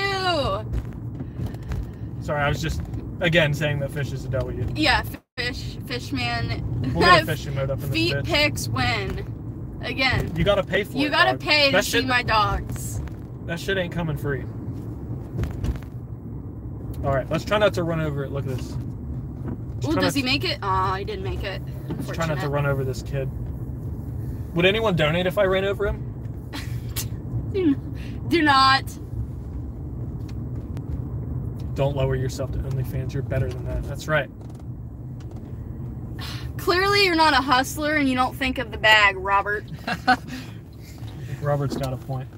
Sorry, I was just again saying that fish is a W. Yeah, fish, fishman. We'll get a fishing mode up in this Feet bitch. pics win. Again, You gotta pay for you it. gotta dog. pay to that see shit, my dogs. That shit ain't coming free. All right, let's try not to run over it. Look at this. Ooh, try does not he make it? Aw, he didn't make it. Let's try not to Unfortunate. run over this kid. Would anyone donate if I ran over him? Do, do not. Don't lower yourself to OnlyFans. You're better than that. That's right. Clearly, you're not a hustler and you don't think of the bag, Robert. Robert's got a point.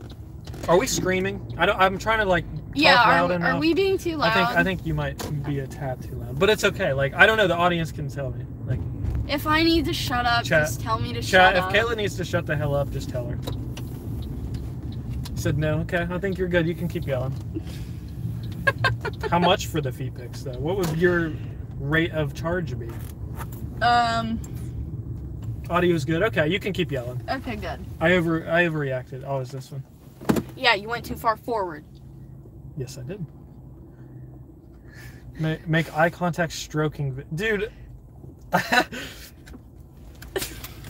Are we screaming? I don't. I'm trying to like talk yeah, loud are, enough. are we being too loud? I think I think you might be a tad too loud, but it's okay. Like I don't know. The audience can tell me. Like If I need to shut up, Chat- just tell me to chat. shut If up. If Kayla needs to shut the hell up, just tell her. Said no. Okay, I think you're good. You can keep going. How much for the feet picks though? What would your rate of charge be? Um. Audio's good. Okay, you can keep yelling. Okay, good. I over I overreacted. Oh, is this one? Yeah, you went too far forward. Yes, I did. Make, make eye contact stroking, dude.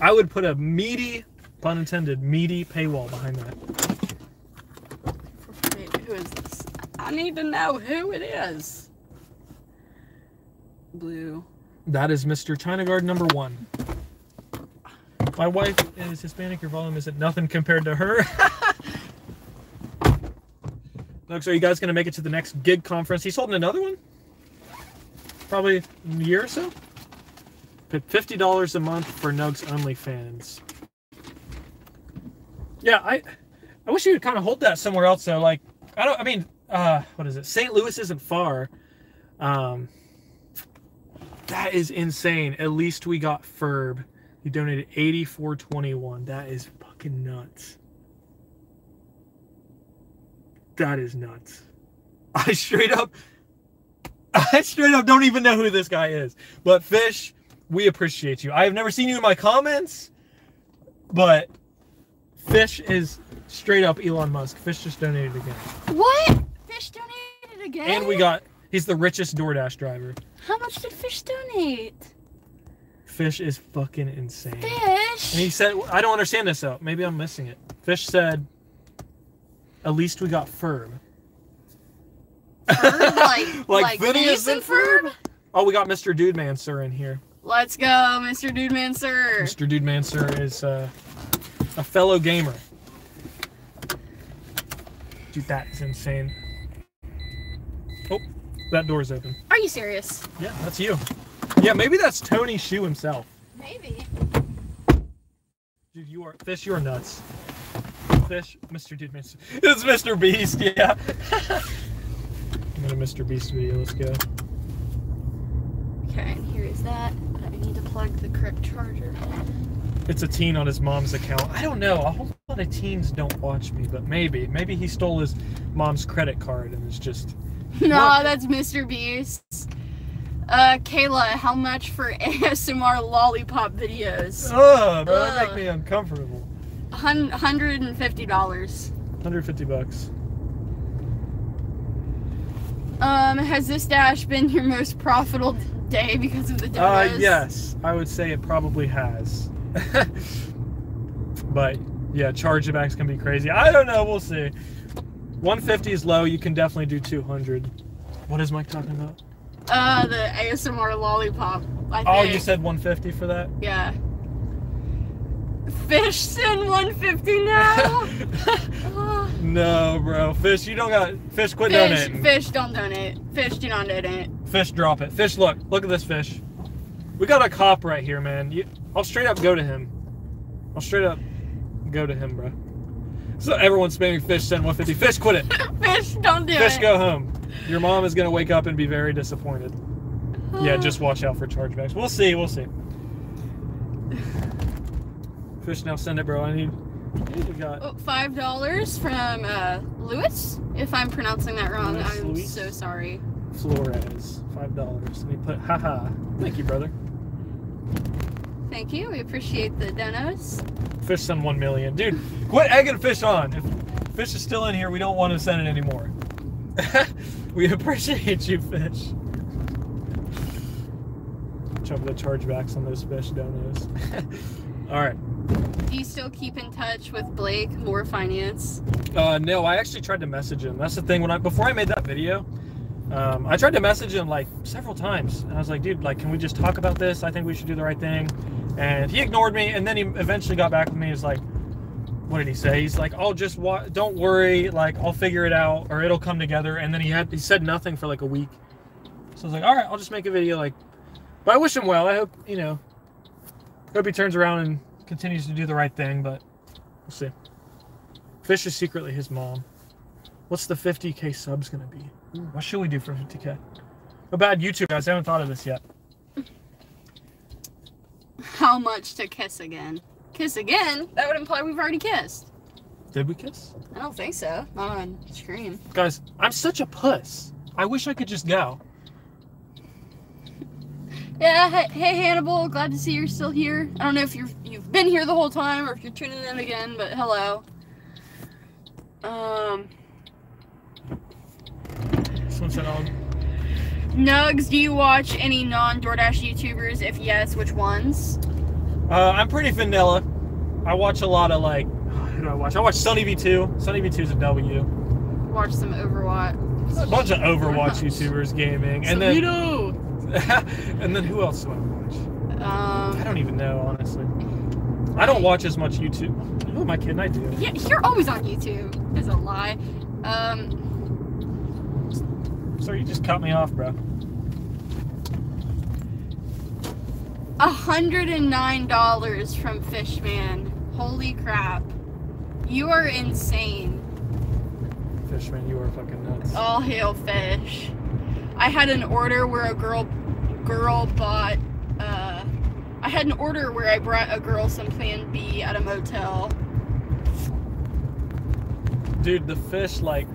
I would put a meaty, pun intended, meaty paywall behind that. Wait, who is this? I need to know who it is. Blue. That is Mr. China Guard number one. My wife is Hispanic. Your volume isn't nothing compared to her. Look, so are you guys gonna make it to the next gig conference? He's holding another one. Probably a year or so. Fifty dollars a month for Nuggs only fans. Yeah, I, I wish you would kind of hold that somewhere else though. Like, I don't. I mean, uh, what is it? St. Louis isn't far. Um, that is insane. At least we got Ferb. He donated eighty four twenty one. That is fucking nuts. That is nuts. I straight up, I straight up don't even know who this guy is. But Fish, we appreciate you. I have never seen you in my comments, but Fish is straight up Elon Musk. Fish just donated again, What? Fish donated again? and we got. He's the richest DoorDash driver. How much did Fish donate? Fish is fucking insane. Fish? And he said, I don't understand this though. Maybe I'm missing it. Fish said, at least we got Ferb. Ferb? Like, like, Phineas Phineas and Ferb? Oh, we got Mr. Dude Man Sir in here. Let's go, Mr. Dude Man Sir. Mr. Dude Man Sir is uh, a fellow gamer. Dude, that is insane. Oh, that door's open. Are you serious? Yeah, that's you. Yeah, maybe that's Tony Xu himself. Maybe. Dude, you are Fish. You are nuts. fish, Mr. Dude, Mr. It's Mr. Beast, yeah. I'm in a Mr. Beast video. Let's go. Okay, and here is that. I need to plug the correct charger. It's a teen on his mom's account. I don't know. A whole lot of teens don't watch me, but maybe. Maybe he stole his mom's credit card and is just. no, that's Mr. Beast. Uh, Kayla, how much for ASMR lollipop videos? Oh, bro, that Ugh. make me uncomfortable. Hun- $150. 150 bucks. Um, has this dash been your most profitable day because of the Uh, donuts? yes, I would say it probably has. but yeah, chargebacks can be crazy. I don't know. We'll see. 150 is low. You can definitely do 200. What is Mike talking about? Uh, the ASMR lollipop. I Oh, think. you said 150 for that? Yeah. Fish send 150 now. Ah. no, bro. Fish, you don't got. Fish, quit fish, donating. fish, don't donate. Fish, do not donate. Fish, drop it. Fish, look. Look at this fish. We got a cop right here, man. You, I'll straight up go to him. I'll straight up go to him, bro. So everyone's spamming fish, send 150. Fish, quit it. Fish, don't do it. Fish, it. go home. Your mom is gonna wake up and be very disappointed. Yeah, Ah. just watch out for chargebacks. We'll see. We'll see. Fish, now send it, bro. I need. We got. Oh, Five dollars from uh, Lewis. If I'm pronouncing that wrong, I'm Luis? so sorry. Flores, five dollars. Let me put, haha. Thank you, brother. Thank you. We appreciate the donos. Fish send one million, dude. Quit egging fish on. If fish is still in here, we don't want to send it anymore. we appreciate you, fish. Chop the chargebacks on those fish donos. All right. Do you still keep in touch with Blake More Finance? Uh, no, I actually tried to message him. That's the thing. When I before I made that video, um, I tried to message him like several times, and I was like, "Dude, like, can we just talk about this? I think we should do the right thing." And he ignored me, and then he eventually got back with me. He's like, "What did he say?" He's like, "Oh, just wa- don't worry. Like, I'll figure it out, or it'll come together." And then he had he said nothing for like a week. So I was like, "All right, I'll just make a video." Like, but I wish him well. I hope you know. Hope he turns around and continues to do the right thing, but we'll see. Fish is secretly his mom. What's the 50k subs gonna be? What should we do for 50k? Oh, bad YouTube guys. I haven't thought of this yet. How much to kiss again? Kiss again? That would imply we've already kissed. Did we kiss? I don't think so. Not on screen. Guys, I'm such a puss. I wish I could just go. Yeah, hey, hey Hannibal, glad to see you're still here. I don't know if you've you've been here the whole time or if you're tuning in again, but hello. Um, This one said, um, Nuggs, do you watch any non DoorDash YouTubers? If yes, which ones? uh, I'm pretty vanilla. I watch a lot of like, who do I watch? I watch Sunny V2. Sunny V2 is a W. Watch some Overwatch. A bunch of Overwatch YouTubers gaming, and then Saludo! and then who else do I watch? Um, I don't even know honestly. I don't watch as much YouTube. Who am I kidding? I do. yeah, you're always on YouTube. Is a lie. Um, So you just cut me off, bro. $109 from Fishman. Holy crap. You are insane. Fishman, you are fucking nuts. All hail fish. I had an order where a girl girl bought uh I had an order where I brought a girl some plan B at a motel. Dude, the fish like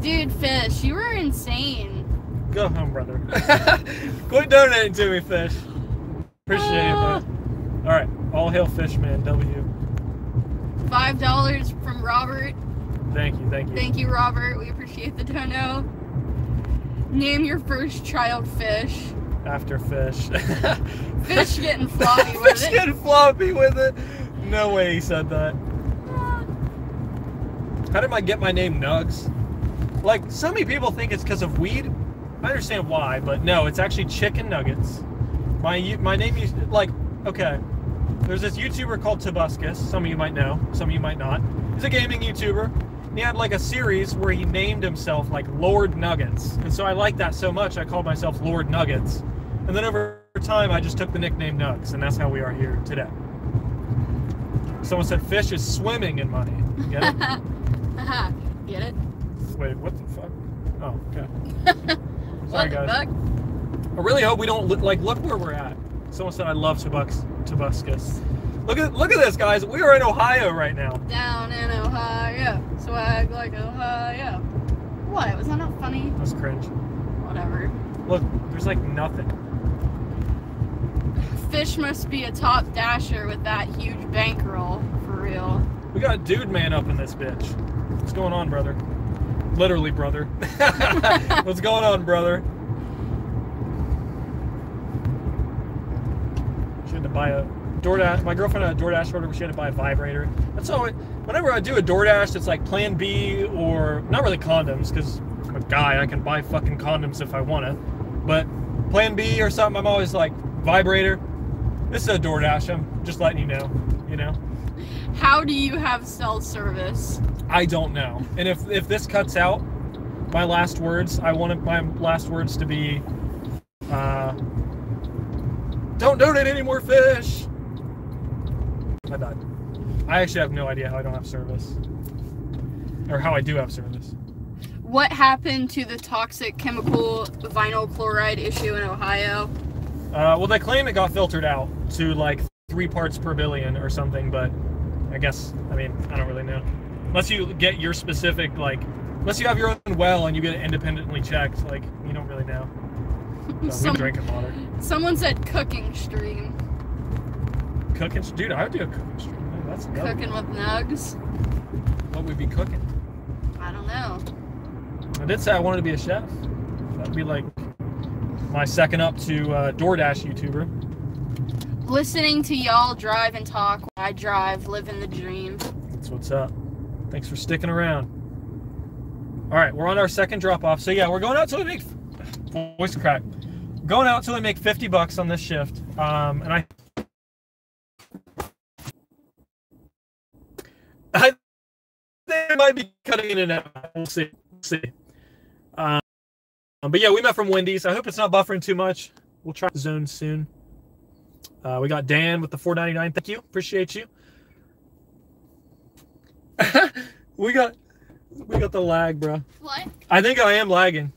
Dude, fish, you were insane. go home, brother. Quit donating to me, fish. Appreciate it, Ah. bud. All right, all hail Fishman. W. Five dollars from Robert. Thank you, thank you. Thank you, Robert. We appreciate the dono. Name your first child fish. After fish. Fish getting floppy with fish it. Fish getting floppy with it. No way he said that. How did I get my name Nuggs? Like, so many people think it's because of weed. I understand why, but no, it's actually chicken nuggets. My my name used like okay. There's this YouTuber called Tobuscus. Some of you might know, some of you might not. He's a gaming YouTuber. And he had like a series where he named himself like Lord Nuggets, and so I liked that so much I called myself Lord Nuggets. And then over time, I just took the nickname Nuggs, and that's how we are here today. Someone said fish is swimming in money. Get it? Get it? Wait, what the fuck? Oh, okay. Sorry, guys. fuck? I really hope we don't look like look where we're at. Someone said I love Tobus Tobuscus. Look at look at this, guys. We are in Ohio right now. Down in Ohio. Swag like Ohio. What? Was that not funny? That's cringe. Whatever. Look, there's like nothing. Fish must be a top dasher with that huge bankroll. For real. We got dude man up in this bitch. What's going on, brother? Literally, brother. What's going on, brother? She had to buy a DoorDash. My girlfriend had a DoorDash order, but she had to buy a vibrator. That's all. Whenever I do a DoorDash, it's like Plan B or not really condoms, because I'm a guy. I can buy fucking condoms if I want to. But Plan B or something, I'm always like vibrator. This is a DoorDash. I'm just letting you know. You know. How do you have cell service? I don't know. And if if this cuts out my last words, I wanted my last words to be uh don't donate any more fish. I died. I actually have no idea how I don't have service. Or how I do have service. What happened to the toxic chemical vinyl chloride issue in Ohio? Uh, well, they claim it got filtered out to like three parts per billion or something, but I guess, I mean, I don't really know. Unless you get your specific, like, unless you have your own well and you get it independently checked, like, you don't really know. So Some- drinking water. Someone said cooking stream. Cooking, dude, I would do a cooking stream. Man, That's. Cooking with nuggs. What would be cooking? I don't know. I did say I wanted to be a chef. That'd be like my second up to uh, DoorDash YouTuber. Listening to y'all drive and talk while I drive, living the dream. That's what's up. Thanks for sticking around. All right, we're on our second drop off. So yeah, we're going out till we make voice crack. Going out till we make 50 bucks on this shift. Um, and I I I might be cutting in and out. We'll see. We'll see. Um, but yeah, we met from Wendy's. I hope it's not buffering too much. We'll try zone soon. Uh, we got Dan with the 4.99. Thank you. Appreciate you. we got we got the lag, bro. What? I think I am lagging.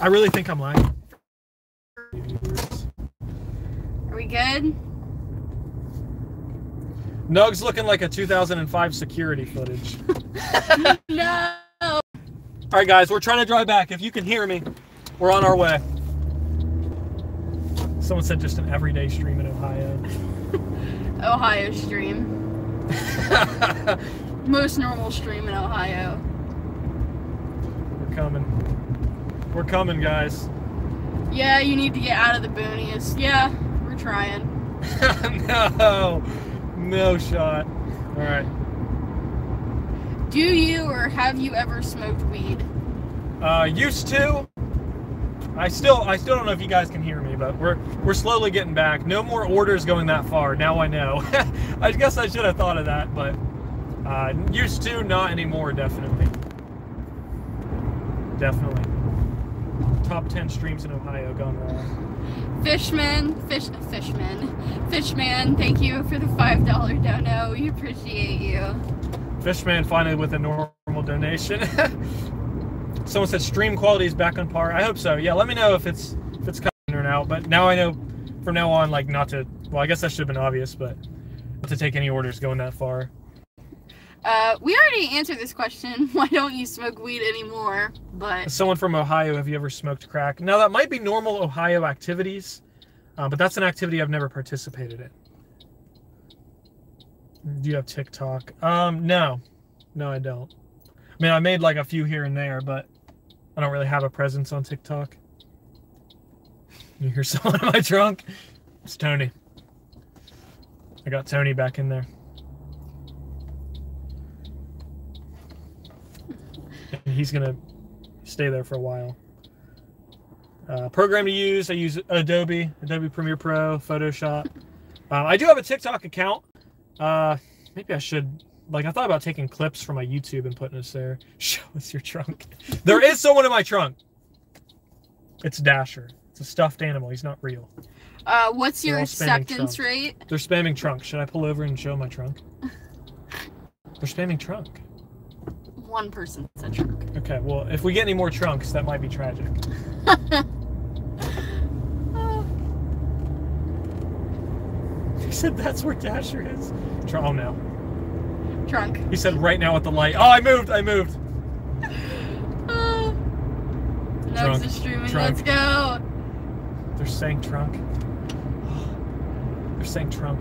I really think I'm lagging. Are we good? Nugg's looking like a 2005 security footage. No. All right, guys, we're trying to drive back. If you can hear me, we're on our way. Someone said just an everyday stream in Ohio. Ohio stream. Most normal stream in Ohio. we're coming. We're coming, guys. Yeah, you need to get out of the boonies. Yeah, we're trying. no, no shot. All right. Do you or have you ever smoked weed? Uh, used to. I still, I still don't know if you guys can hear me, but we're we're slowly getting back. No more orders going that far. Now I know. I guess I should have thought of that, but uh, used to, not anymore. Definitely, definitely. Top ten streams in Ohio gone wrong. Fishman, fish, fishman, fishman. Thank you for the five dollar dono. We appreciate you. Fishman finally with a normal donation. Someone said stream quality is back on par. I hope so. Yeah, let me know if it's if it's coming or out. But now I know from now on, like not to. Well, I guess that should have been obvious, but not to take any orders going that far. Uh, we already answered this question. Why don't you smoke weed anymore? But Someone from Ohio, have you ever smoked crack? Now that might be normal Ohio activities, uh, but that's an activity I've never participated in. Do you have TikTok? Um, no, no, I don't. I mean, I made like a few here and there, but I don't really have a presence on TikTok. You hear someone in my trunk? It's Tony. I got Tony back in there. And he's gonna stay there for a while. Uh, program to use, I use Adobe, Adobe Premiere Pro, Photoshop. Uh, I do have a TikTok account. Uh, maybe I should. Like, I thought about taking clips from my YouTube and putting this there. Show us your trunk. There is someone in my trunk. It's Dasher. It's a stuffed animal. He's not real. Uh, what's They're your acceptance rate? They're spamming trunk. Should I pull over and show my trunk? They're spamming trunk. One person said trunk. Okay, well, if we get any more trunks, that might be tragic. He said that's where Dasher is. Oh no. Trunk. He said right now at the light. Oh, I moved. I moved. Uh, Trunk, streaming. trunk. Let's go. They're saying trunk. They're saying trunk.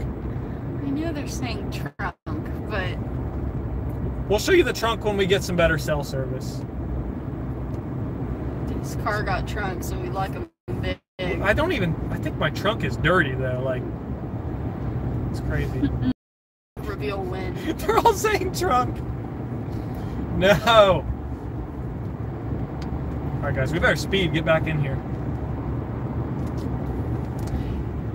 I know they're saying trunk, but We'll show you the trunk when we get some better cell service. this car got trunks and we like them big. I don't even. I think my trunk is dirty though. Like, it's crazy. Reveal win. They're all saying trunk. No. All right, guys, we better speed. Get back in here.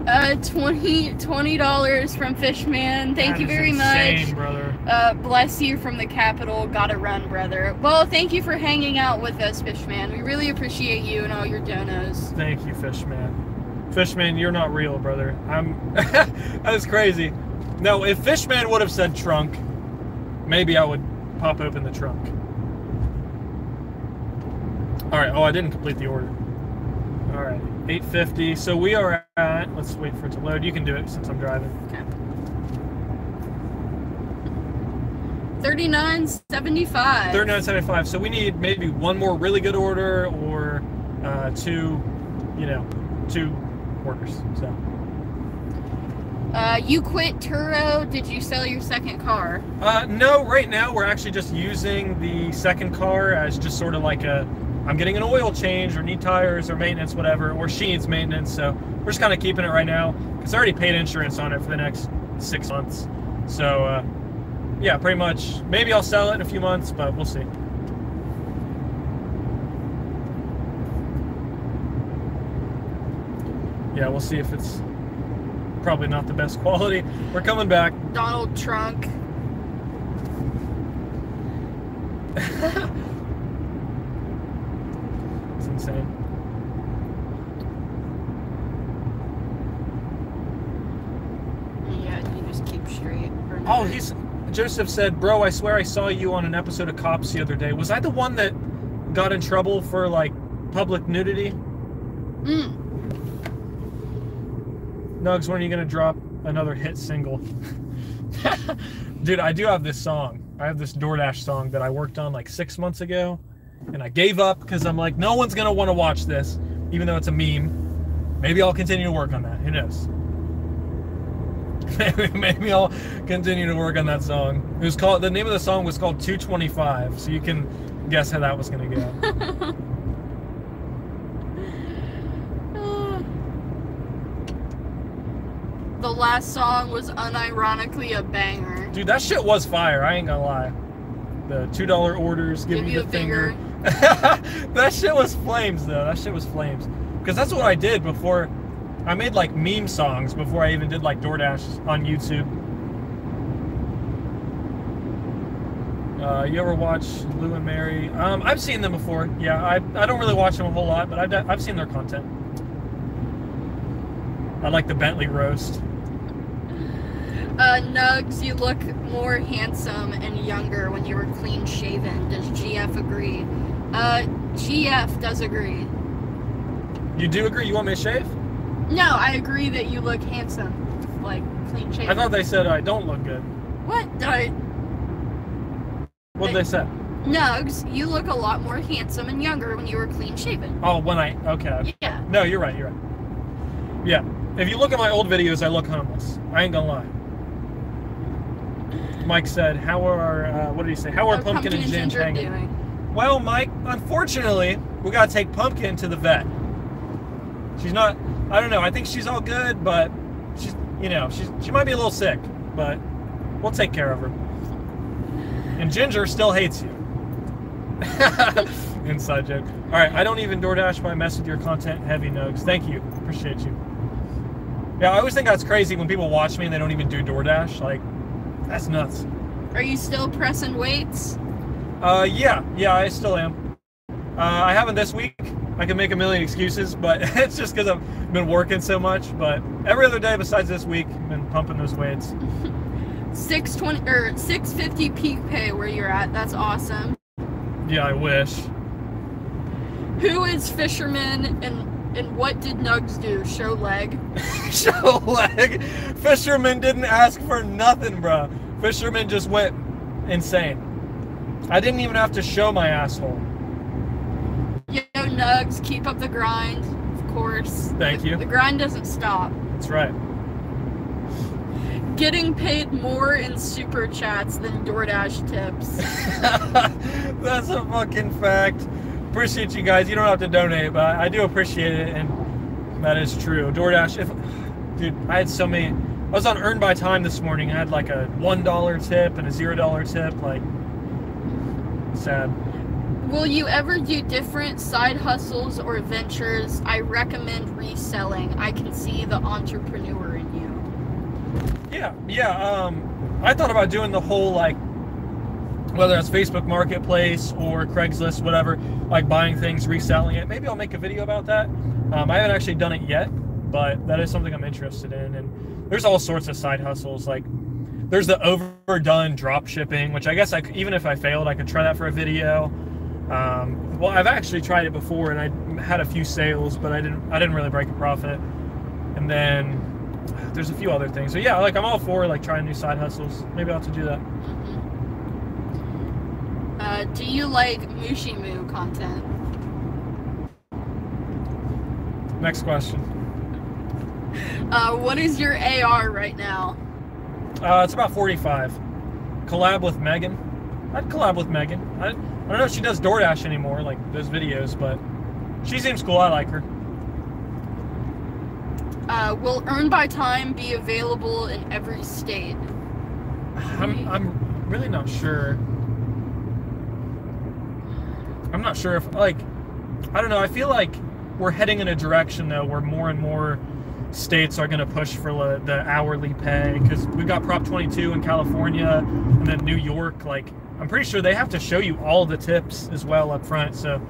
Uh, 20 dollars from Fishman. Thank That you is very insane, much. brother. Uh, bless you from the capital. Gotta run, brother. Well, thank you for hanging out with us, Fishman. We really appreciate you and all your donos. Thank you, Fishman. Fishman, you're not real, brother. I'm. that is crazy. No, if Fishman would have said trunk, maybe I would pop open the trunk. All right. Oh, I didn't complete the order. All right. 850. So we are at. Let's wait for it to load. You can do it since I'm driving. Okay. Thirty-nine seventy-five. 39.75. So we need maybe one more really good order or uh, two, you know, two orders. So. Uh, you quit Turo. Did you sell your second car? Uh, no, right now we're actually just using the second car as just sort of like a, I'm getting an oil change or need tires or maintenance, whatever, or she needs maintenance. So we're just kind of keeping it right now because I already paid insurance on it for the next six months. So uh, yeah, pretty much. Maybe I'll sell it in a few months, but we'll see. Yeah, we'll see if it's probably not the best quality. We're coming back. Donald Trunk. It's insane. Yeah, you just keep straight. Oh, he's Joseph said, "Bro, I swear I saw you on an episode of Cops the other day. Was I the one that got in trouble for like public nudity?" Mm. Nuggs, when are you gonna drop another hit single? Dude, I do have this song. I have this DoorDash song that I worked on like six months ago, and I gave up because I'm like, no one's gonna want to watch this, even though it's a meme. Maybe I'll continue to work on that. Who knows? maybe, maybe I'll continue to work on that song. It was called. The name of the song was called 225, so you can guess how that was gonna go. Uh, the last song was unironically a banger. Dude, that shit was fire. I ain't gonna lie. The two dollar orders, give, me you the finger. finger. that shit was flames, though. That shit was flames. Because that's what I did before. I made like meme songs before I even did like DoorDash on YouTube. Uh, you ever watch Lou and Mary? Um, I've seen them before. Yeah, I, I don't really watch them a whole lot, but I've, I've seen their content. I like the Bentley roast. Uh, Nuggs, you look more handsome and younger when you were clean shaven. Does GF agree? Uh, GF does agree. You do agree? You want me to shave? No, I agree that you look handsome, like clean shaven. I thought they said I don't look good. What? Uh, What did they say? Nuggs, you look a lot more handsome and younger when you were clean shaven. Oh, when I okay. Yeah. No, you're right. You're right. Yeah. If you look at my old videos, I look homeless. I ain't gonna lie. Mike said, "How are uh, what did he say? How are How Pumpkin, and Ginger, hanging?" doing? Well, Mike, unfortunately, we gotta take Pumpkin to the vet. She's not. I don't know. I think she's all good, but she's you know she's she might be a little sick, but we'll take care of her. And Ginger still hates you. Inside joke. All right, I don't even DoorDash, I mess with your content heavy nuggs. Thank you, appreciate you. Yeah, I always think that's crazy when people watch me and they don't even do DoorDash. Like, that's nuts. Are you still pressing weights? Uh, yeah, yeah, I still am. Uh, I haven't this week. I can make a million excuses, but it's just because I've been working so much. But every other day besides this week, I've been pumping those weights. 620 or 650 peak pay where you're at. That's awesome. Yeah, I wish. Who is fisherman and and what did Nuggs do? Show leg. Show leg. Fisherman didn't ask for nothing, bro. Fisherman just went insane. I didn't even have to show my asshole. Yo, Nuggs, keep up the grind. Of course. Thank The- you. The grind doesn't stop. That's right. Getting paid more in super chats than DoorDash tips. That's a fucking fact. Appreciate you guys. You don't have to donate, but I do appreciate it, and that is true. DoorDash, if dude, I had so many. I was on Earn by Time this morning. I had like a one dollar tip and a zero dollar tip. Like, sad. Will you ever do different side hustles or ventures? I recommend reselling. I can see the entrepreneur in you. Yeah, yeah. Um, I thought about doing the whole like, whether that's Facebook Marketplace or Craigslist, whatever, like buying things, reselling it. Maybe I'll make a video about that. Um, I haven't actually done it yet, but that is something I'm interested in. And there's all sorts of side hustles. Like, there's the overdone drop shipping, which I guess I even if I failed, I could try that for a video. Um, well, I've actually tried it before, and I had a few sales, but I didn't. I didn't really break a profit. And then there's a few other things. So yeah, like I'm all for like trying new side hustles. Maybe I'll have to do that. Uh, do you like Mushimu content? Next question. Uh, what is your AR right now? Uh, it's about 45. Collab with Megan. I'd collab with Megan. I, I don't know if she does DoorDash anymore, like those videos, but she seems cool. I like her. Uh, will Earn by Time be available in every state? I'm, I'm really not sure. I'm not sure if, like, I don't know. I feel like we're heading in a direction, though, where more and more states are going to push for the, the hourly pay because we've got Prop 22 in California and then New York. Like, I'm pretty sure they have to show you all the tips as well up front. So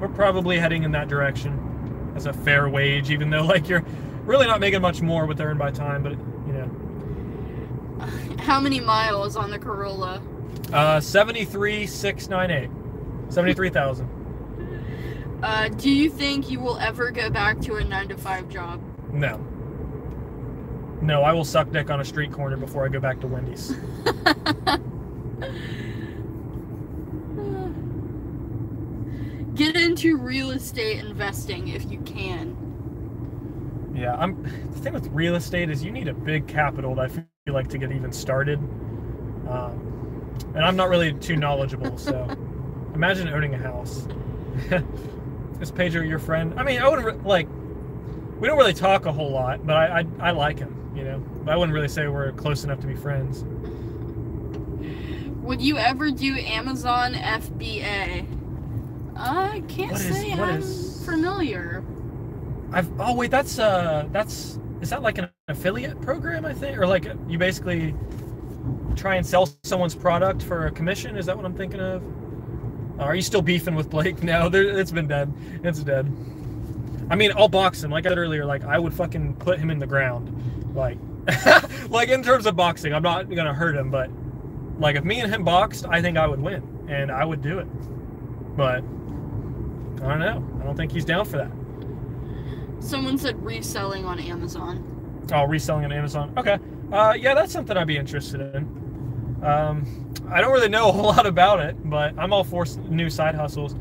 we're probably heading in that direction as a fair wage, even though, like, you're really not making much more with Earn by Time, but, you know. How many miles on the Corolla? Uh, 73,698. 73,000. Uh, do you think you will ever go back to a 9 to 5 job? No. No, I will suck dick on a street corner before I go back to Wendy's. Get into real estate investing if you can. Yeah, I'm. The thing with real estate is you need a big capital. That I feel like to get even started. Um, and I'm not really too knowledgeable, so imagine owning a house. is Pedro your friend? I mean, I wouldn't like. We don't really talk a whole lot, but I, I I like him, you know. But I wouldn't really say we're close enough to be friends. Would you ever do Amazon FBA? I can't is- say I'm is- familiar. I've oh wait that's uh that's is that like an affiliate program I think or like you basically try and sell someone's product for a commission is that what I'm thinking of? Uh, are you still beefing with Blake? No, there, it's been dead. It's dead. I mean, I'll box him. Like I said earlier, like I would fucking put him in the ground. Like, like in terms of boxing, I'm not gonna hurt him, but like if me and him boxed, I think I would win, and I would do it. But I don't know. I don't think he's down for that. Someone said reselling on Amazon. Oh, reselling on Amazon. Okay. Uh, yeah, that's something I'd be interested in. Um, I don't really know a whole lot about it, but I'm all for new side hustles.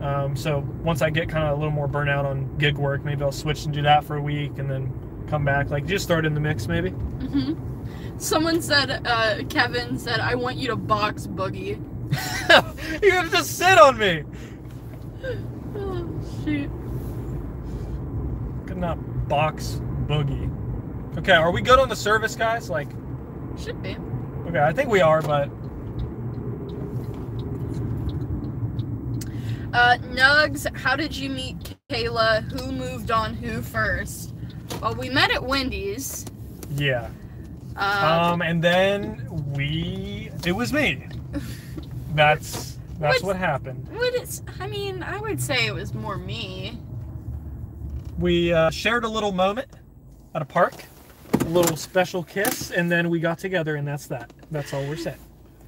Um, so once I get kind of a little more burnout on gig work, maybe I'll switch and do that for a week and then come back. Like just start in the mix, maybe. hmm Someone said, uh, Kevin said, I want you to box Boogie. you have to sit on me. Oh, shoot. Could not box boogie. Okay, are we good on the service, guys? Like, Should be. Okay, I think we are, but Uh, Nuggs, how did you meet Kayla? Who moved on who first? Well, we met at Wendy's. yeah. Uh, Um, and then we, it was me. That's That's what happened. Would it? I mean, I would say it was more me. We uh, shared a little moment at a park, little special kiss, and then we got together, and that's that. That's all we're saying.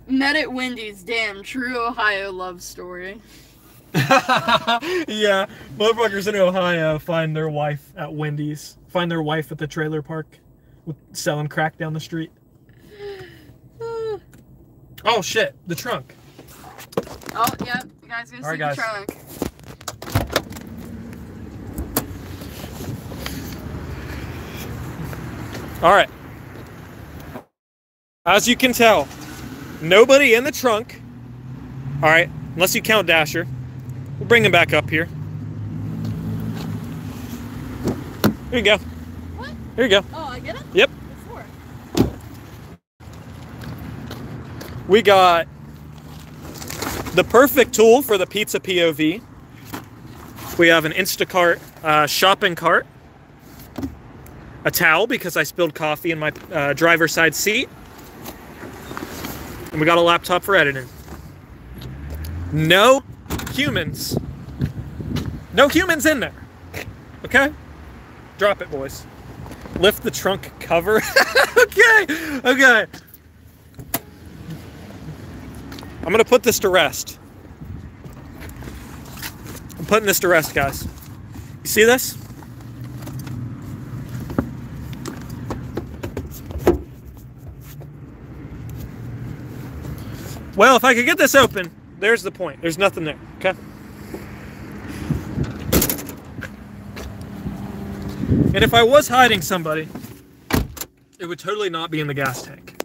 Met at Wendy's. Damn, true Ohio love story. yeah, motherfuckers in Ohio find their wife at Wendy's, find their wife at the trailer park, with, selling crack down the street. oh, Oh shit, the trunk. Oh, yep. You guys gonna see All right, the guys. trunk. All right. As you can tell, nobody in the trunk. All right, unless you count Dasher. We'll bring him back up here. Here you go. What? Here you go. Oh, I get it. Yep. Before. We got the perfect tool for the pizza POV. We have an Instacart uh, shopping cart, a towel because I spilled coffee in my uh, driver's side seat, and we got a laptop for editing. No humans. No humans in there. Okay? Drop it, boys. Lift the trunk cover. okay. Okay. I'm gonna put this to rest. I'm putting this to rest, guys. You see this? Well, if I could get this open, there's the point. There's nothing there, okay? And if I was hiding somebody, it would totally not be in the gas tank.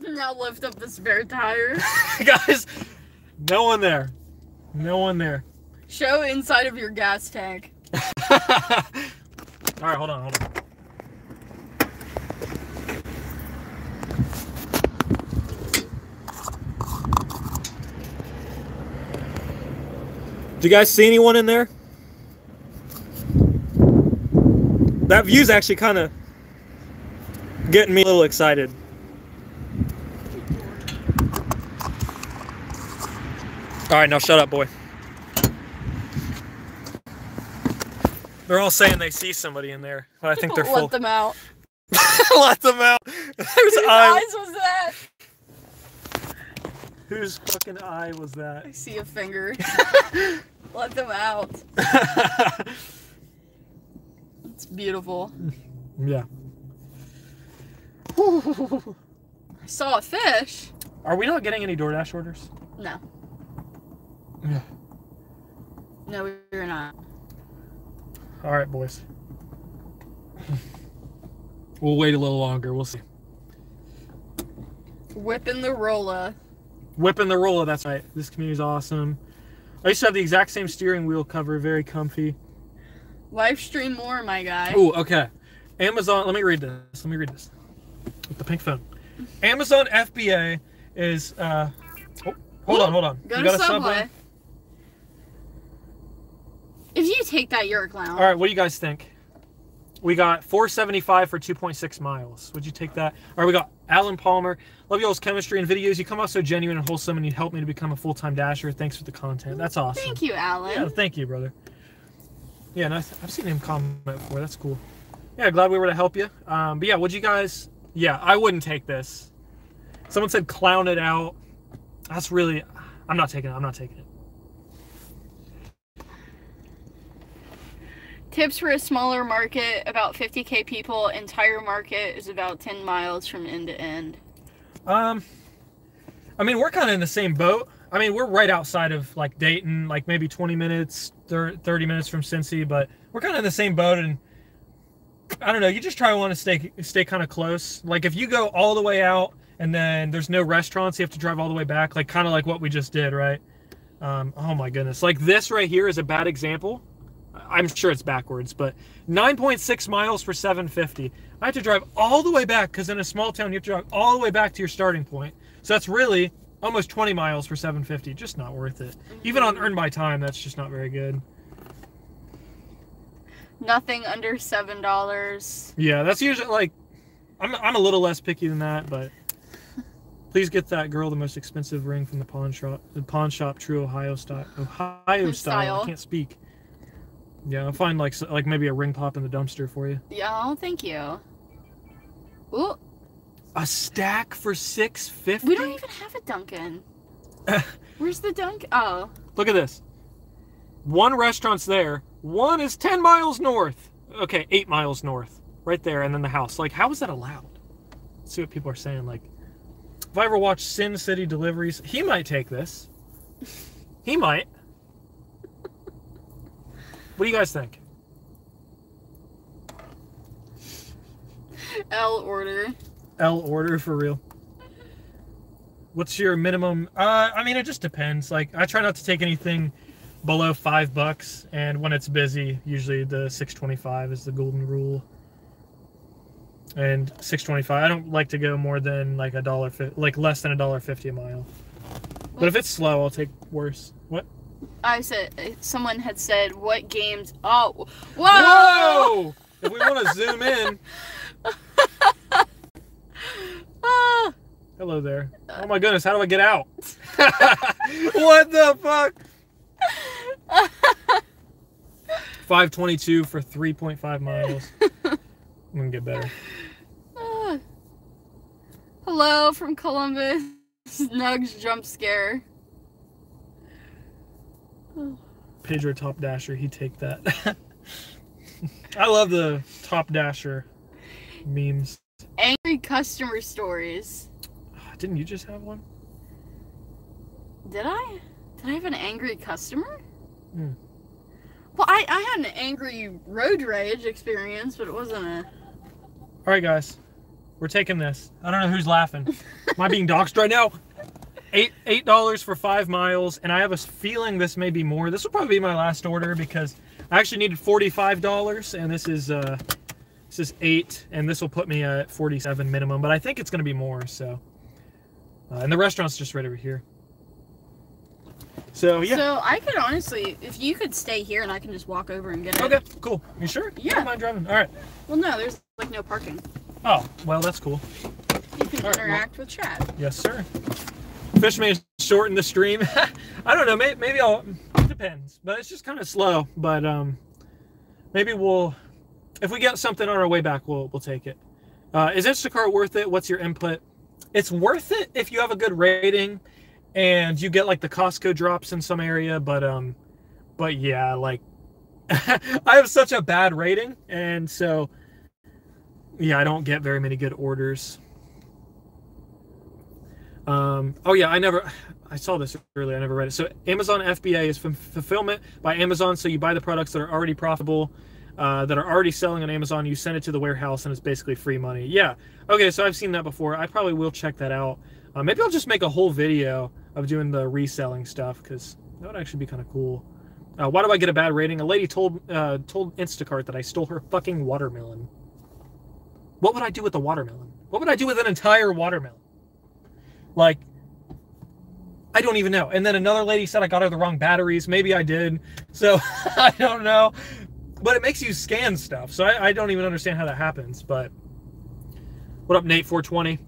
Now lift up the spare tire. guys, no one there. No one there. Show inside of your gas tank. All right, hold on, hold on. Do you guys see anyone in there? That view's actually kind of getting me a little excited. All right, now shut up, boy. They're all saying they see somebody in there, but I think they're full. Let them out. Let them out. Whose Whose eye? eyes was that? Whose fucking eye was that? I see a finger. Let them out. It's beautiful. yeah. I saw a fish. Are we not getting any DoorDash orders? No. Yeah. No, you're not. All right, boys. We'll wait a little longer. We'll see. Whipping the rolla. Whipping the roller. That's right. This community's awesome. I used to have the exact same steering wheel cover, very comfy. Live stream more, my guy. Oh, okay. Amazon. Let me read this. Let me read this. With the pink phone. Amazon FBA is. Uh, oh, hold on, hold on. Go You to got a Subway. If you take that, you're a clown. All right, what do you guys think? We got 475 for 2.6 miles. Would you take that? All right, we got Alan Palmer. Love y'all's chemistry and videos. You come off so genuine and wholesome, and you help me to become a full time dasher. Thanks for the content. That's awesome. Thank you, Alan. Yeah, thank you, brother. Yeah, I've seen him comment before. That's cool. Yeah, glad we were to help you. Um, but yeah, would you guys? Yeah, I wouldn't take this. Someone said clown it out. That's really. I'm not taking it. I'm not taking it. Tips for a smaller market, about 50k people. Entire market is about 10 miles from end to end. Um, I mean, we're kind of in the same boat. I mean, we're right outside of like Dayton, like maybe 20 minutes, 30 minutes from Cincy, but we're kind of in the same boat. And I don't know, you just try to want to stay stay kind of close. Like if you go all the way out and then there's no restaurants, you have to drive all the way back, like kind of like what we just did, right? Um, oh my goodness, like this right here is a bad example. I'm sure it's backwards, but 9.6 miles for 750. I have to drive all the way back because in a small town you have to drive all the way back to your starting point. So that's really almost 20 miles for 750. Just not worth it. Even on earn by time, that's just not very good. Nothing under $7. Yeah, that's usually like I'm I'm a little less picky than that, but Please get that girl the most expensive ring from the pawn shop. The pawn shop, true Ohio style. Ohio style. Style. I can't speak. Yeah, I'll find like like maybe a ring pop in the dumpster for you. Yeah, oh, thank you. Ooh, A stack for six fifty. we don't even have a Dunkin'. Where's the Dunkin'? Oh, Look at this. One restaurant's there. One is ten miles north. Okay, eight miles north, right there, and then the house. Like, how is that allowed? Let's see what people are saying. Like, if I ever watch Sin City Deliveries, he might take this. He might. What do you guys think? L order. L order for real. What's your minimum? Uh, I mean, it just depends. Like, I try not to take anything below five bucks, and when it's busy, usually the six twenty-five is the golden rule. And six twenty-five, I don't like to go more than like a dollar, like less than a dollar fifty a mile. But if it's slow, I'll take worse. What? I said someone had said what games. Oh, whoa! Whoa! if we want to zoom in, hello there. Oh my goodness, how do I get out? what the fuck? 522 for 3.5 miles. I'm gonna get better. ah. Hello from Columbus. Nuggs jump scare. Pedro Top Dasher, he take that. I love the Top Dasher memes. Angry customer stories. Didn't you just have one? Did I? Did I have an angry customer? Hmm. Well, I, I had an angry road rage experience, but it wasn't a. All right, guys, we're taking this. I don't know who's laughing. Am I being doxxed right now? Eight eight dollars for five miles, and I have a feeling this may be more. This will probably be my last order because I actually needed forty five dollars, and this is uh this is eight, and this will put me at forty seven minimum. But I think it's gonna be more. So, uh, and the restaurant's just right over here. So yeah. So I could honestly, if you could stay here and I can just walk over and get it. okay, cool. You sure? I Yeah. don't mind driving. All right. Well, no, there's like no parking. Oh, well, that's cool. You can All right, well- interact with Chad. Yes, sir. Fish may shorten the stream. I don't know. Maybe, maybe I'll. It depends, but it's just kind of slow. But um, maybe we'll. If we get something on our way back, we'll we'll take it. Uh, is Instacart worth it? What's your input? It's worth it if you have a good rating, and you get like the Costco drops in some area. But um, but yeah, like I have such a bad rating, and so yeah, I don't get very many good orders. Um, oh yeah, I never, I saw this earlier. I never read it. So Amazon FBA is fulfillment by Amazon. So you buy the products that are already profitable, uh, that are already selling on Amazon. You send it to the warehouse, and it's basically free money. Yeah. Okay. So I've seen that before. I probably will check that out. Uh, maybe I'll just make a whole video of doing the reselling stuff because that would actually be kind of cool. Uh, why do I get a bad rating? A lady told uh, told Instacart that I stole her fucking watermelon. What would I do with the watermelon? What would I do with an entire watermelon? Like, I don't even know. And then another lady said I got her the wrong batteries. Maybe I did. So I don't know. But it makes you scan stuff. So I, I don't even understand how that happens. But what up, Nate 420?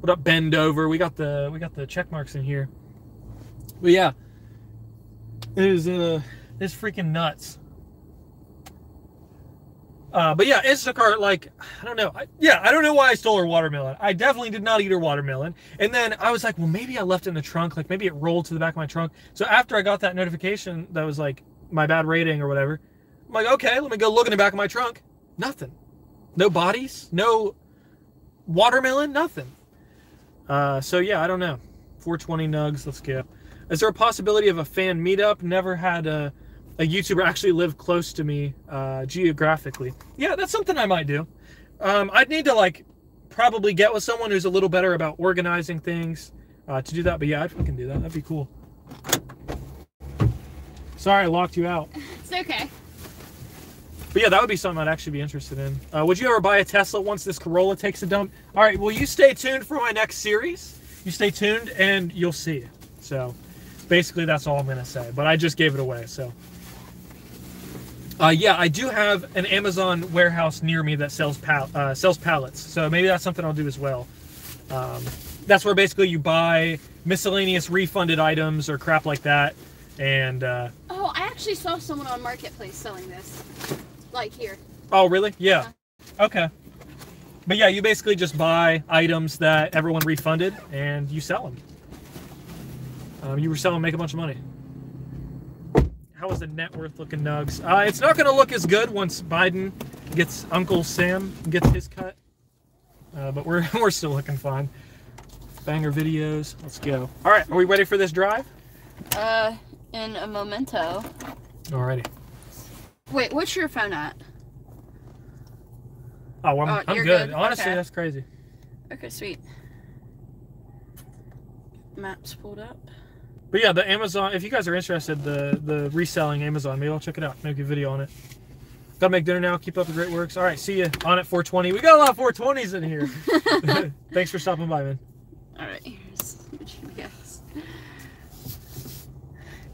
What up, Bend Over? We got the we got the check marks in here. But yeah. It is uh it's freaking nuts. Uh, but yeah, Instacart, like, I don't know. I, yeah, I don't know why I stole her watermelon. I definitely did not eat her watermelon. And then I was like, well, maybe I left it in the trunk. Like, maybe it rolled to the back of my trunk. So after I got that notification that was like my bad rating or whatever, I'm like, okay, let me go look in the back of my trunk. Nothing. No bodies, no watermelon, nothing. Uh, so yeah, I don't know. 420 nuggs, let's skip. Is there a possibility of a fan meetup? Never had a, a YouTuber actually live close to me uh, geographically. Yeah, that's something I might do. Um, I'd need to like probably get with someone who's a little better about organizing things uh, to do that. But yeah, I'd fucking do that. That'd be cool. Sorry, I locked you out. It's okay. But yeah, that would be something I'd actually be interested in. Uh, would you ever buy a Tesla once this Corolla takes a dump? All right, well, you stay tuned for my next series. You stay tuned and you'll see. So basically, that's all I'm going to say. But I just gave it away. So uh, yeah, I do have an Amazon warehouse near me that sells pal- uh, sells pallets. So maybe that's something I'll do as well. Um, that's where basically you buy miscellaneous refunded items or crap like that. And uh, Oh, I actually saw someone on Marketplace selling this. Like here. oh, really? Yeah. Okay. But yeah, you basically just buy items that everyone refunded and you sell them. Um, you were selling, make a bunch of money. How is the net worth looking, Nuggs? Uh, it's not going to look as good once Biden gets Uncle Sam gets his cut, uh, but we're we're still looking fine. Banger videos. Let's go. All right, are we ready for this drive? Uh, in a memento. Alrighty. Wait, what's your phone at? Oh, I'm, Oh, I'm good. good? Honestly, Okay. that's crazy. Okay, sweet. Maps pulled up. But yeah, the Amazon. If you guys are interested, the the reselling Amazon, maybe I'll check it out. Make a video on it. Gotta make dinner now. Keep up the great works. All right, see you on at 420. We got a lot of 420s in here. Thanks for stopping by, man. Alright, here's the GPS.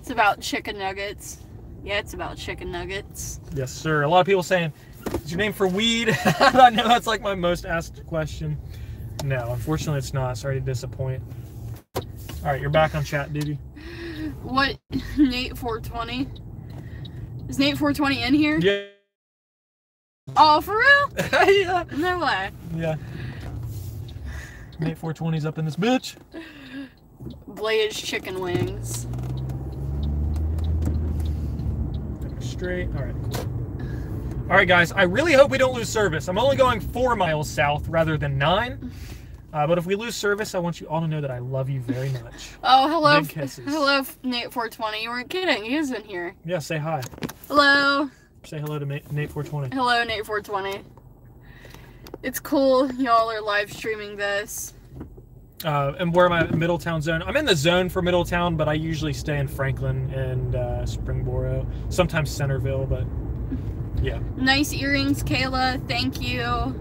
It's about chicken nuggets. Yeah, it's about chicken nuggets. Yes, sir. A lot of people saying, "Is your name for weed?" I know that's like my most asked question. No, unfortunately, it's not. Sorry to disappoint. All right, you're back on chat duty. What? Nate 420? Is Nate 420 in here? Yeah. Oh, for real? yeah. No way. Yeah. Nate 420's up in this bitch. Blaze chicken wings. Straight. All right, cool. All right, guys. I really hope we don't lose service. I'm only going four miles south rather than nine. Uh, but if we lose service, I want you all to know that I love you very much. Oh, hello. Big kisses. Hello, Nate 420. You weren't kidding. He is in here. Yeah, say hi. Hello. Say hello to Nate 420. Hello, Nate 420. It's cool. Y'all are live streaming this. Uh, and where am I? Middletown zone. I'm in the zone for Middletown, but I usually stay in Franklin and uh, Springboro. Sometimes Centerville, but yeah. Nice earrings, Kayla. Thank you.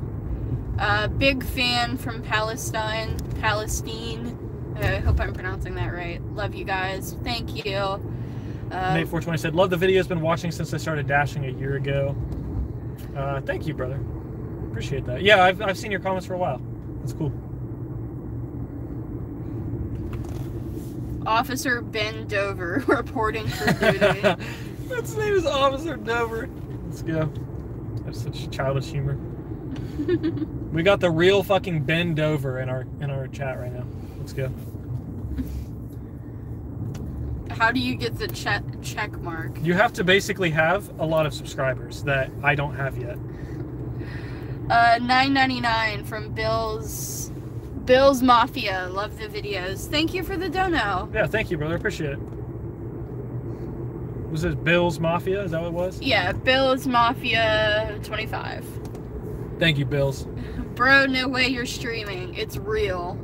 Uh, big fan from Palestine, Palestine. I hope I'm pronouncing that right. Love you guys. Thank you. Uh, Nate 420 said, "Love the videos. Been watching since I started dashing a year ago." Uh, thank you, brother. Appreciate that. Yeah, I've, I've seen your comments for a while. That's cool. Officer Ben Dover reporting for duty. That's his name is Officer Dover. Let's go. That's such childish humor. we got the real fucking Ben Dover in our in our chat right now. Let's go. How do you get the check check mark? You have to basically have a lot of subscribers that I don't have yet. Uh, 9.99 from Bill's Bill's Mafia. Love the videos. Thank you for the dono. Yeah, thank you, brother. Appreciate it. Was this Bill's Mafia? Is that what it was? Yeah, Bill's Mafia 25. Thank you, Bills. Bro, no way you're streaming. It's real.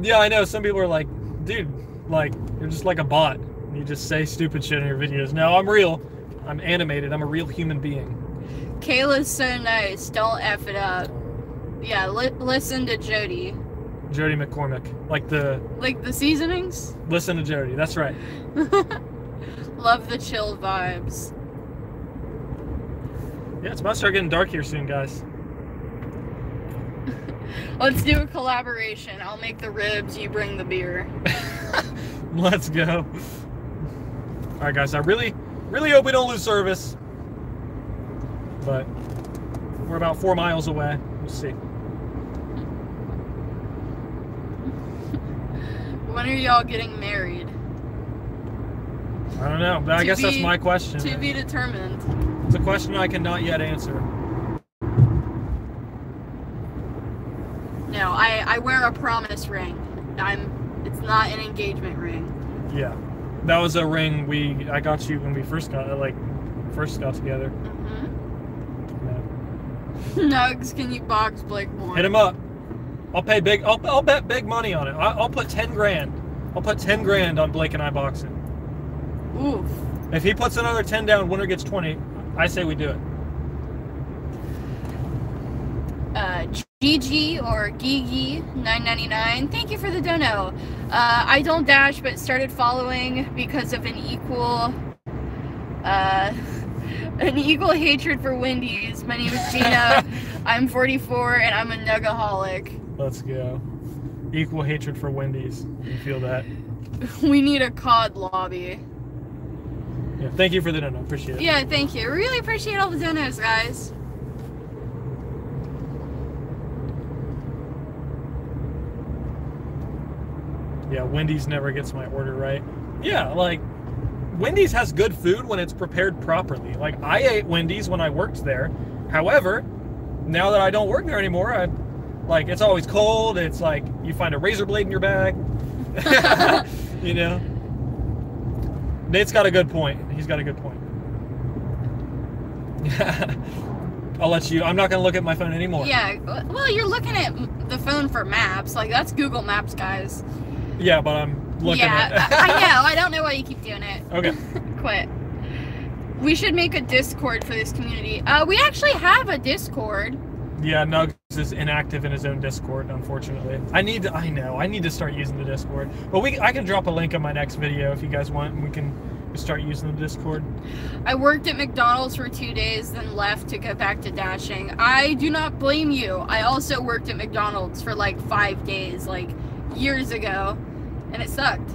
yeah, I know. Some people are like, dude, like, you're just like a bot. You just say stupid shit in your videos. No, I'm real. I'm animated. I'm a real human being. Kayla's so nice. Don't F it up. Yeah, li- listen to Jody. Jody McCormick. Like the Like the seasonings? listen to Jody. That's right. Love the chill vibes. Yeah, it's about to start getting dark here soon, guys. Let's do a collaboration. I'll make the ribs, you bring the beer. Let's go. All right, guys. I really, really hope we don't lose service. But we're about four miles away. We'll see. When are y'all getting married? I don't know. But I To guess that's my question. To be determined. It's a question I cannot yet answer. No, I, I wear a promise ring. I'm it's not an engagement ring. Yeah, that was a ring we I got you when we first got like first got together. hmm Yeah. Nuggs, can you box Blake more? Hit him up. I'll pay big. I'll, I'll bet big money on it. I, I'll put ten grand. I'll put ten grand on Blake and I boxing. Oof. If he puts another ten down, winner gets twenty. I say we do it. uh, GG or Gigi 999. Thank you for the dono. Uh, I don't dash, but started following because of an equal, uh, an equal hatred for Wendy's. My name is Gina. I'm 44 and I'm a nugaholic. Let's go. equal hatred for Wendy's. You feel that? We need a COD lobby. Yeah. Thank you for the dono. Appreciate it. Yeah, thank you. Really appreciate all the donos, guys. Yeah, Wendy's never gets my order right. Yeah, like Wendy's has good food when it's prepared properly. Like I ate Wendy's when I worked there. However, now that I don't work there anymore, I like it's always cold. It's like you find a razor blade in your bag. you know. Nate's got a good point. He's got a good point. I'll let you. I'm not gonna look at my phone anymore. Yeah, well, you're looking at the phone for maps. Like, that's Google Maps, guys. Yeah, but I'm looking yeah, at. I I know. I don't know why you keep doing it. okay. Quit. We should make a Discord for this community. Uh, we actually have a Discord. Yeah, Nuggs is inactive in his own Discord, unfortunately. I need to, I know, I need to start using the Discord. But we I can drop a link in my next video if you guys want and we can start using the Discord. I worked at McDonald's for two days, then left to go back to dashing. I do not blame you. I also worked at McDonald's for like five days, like years ago, and it sucked.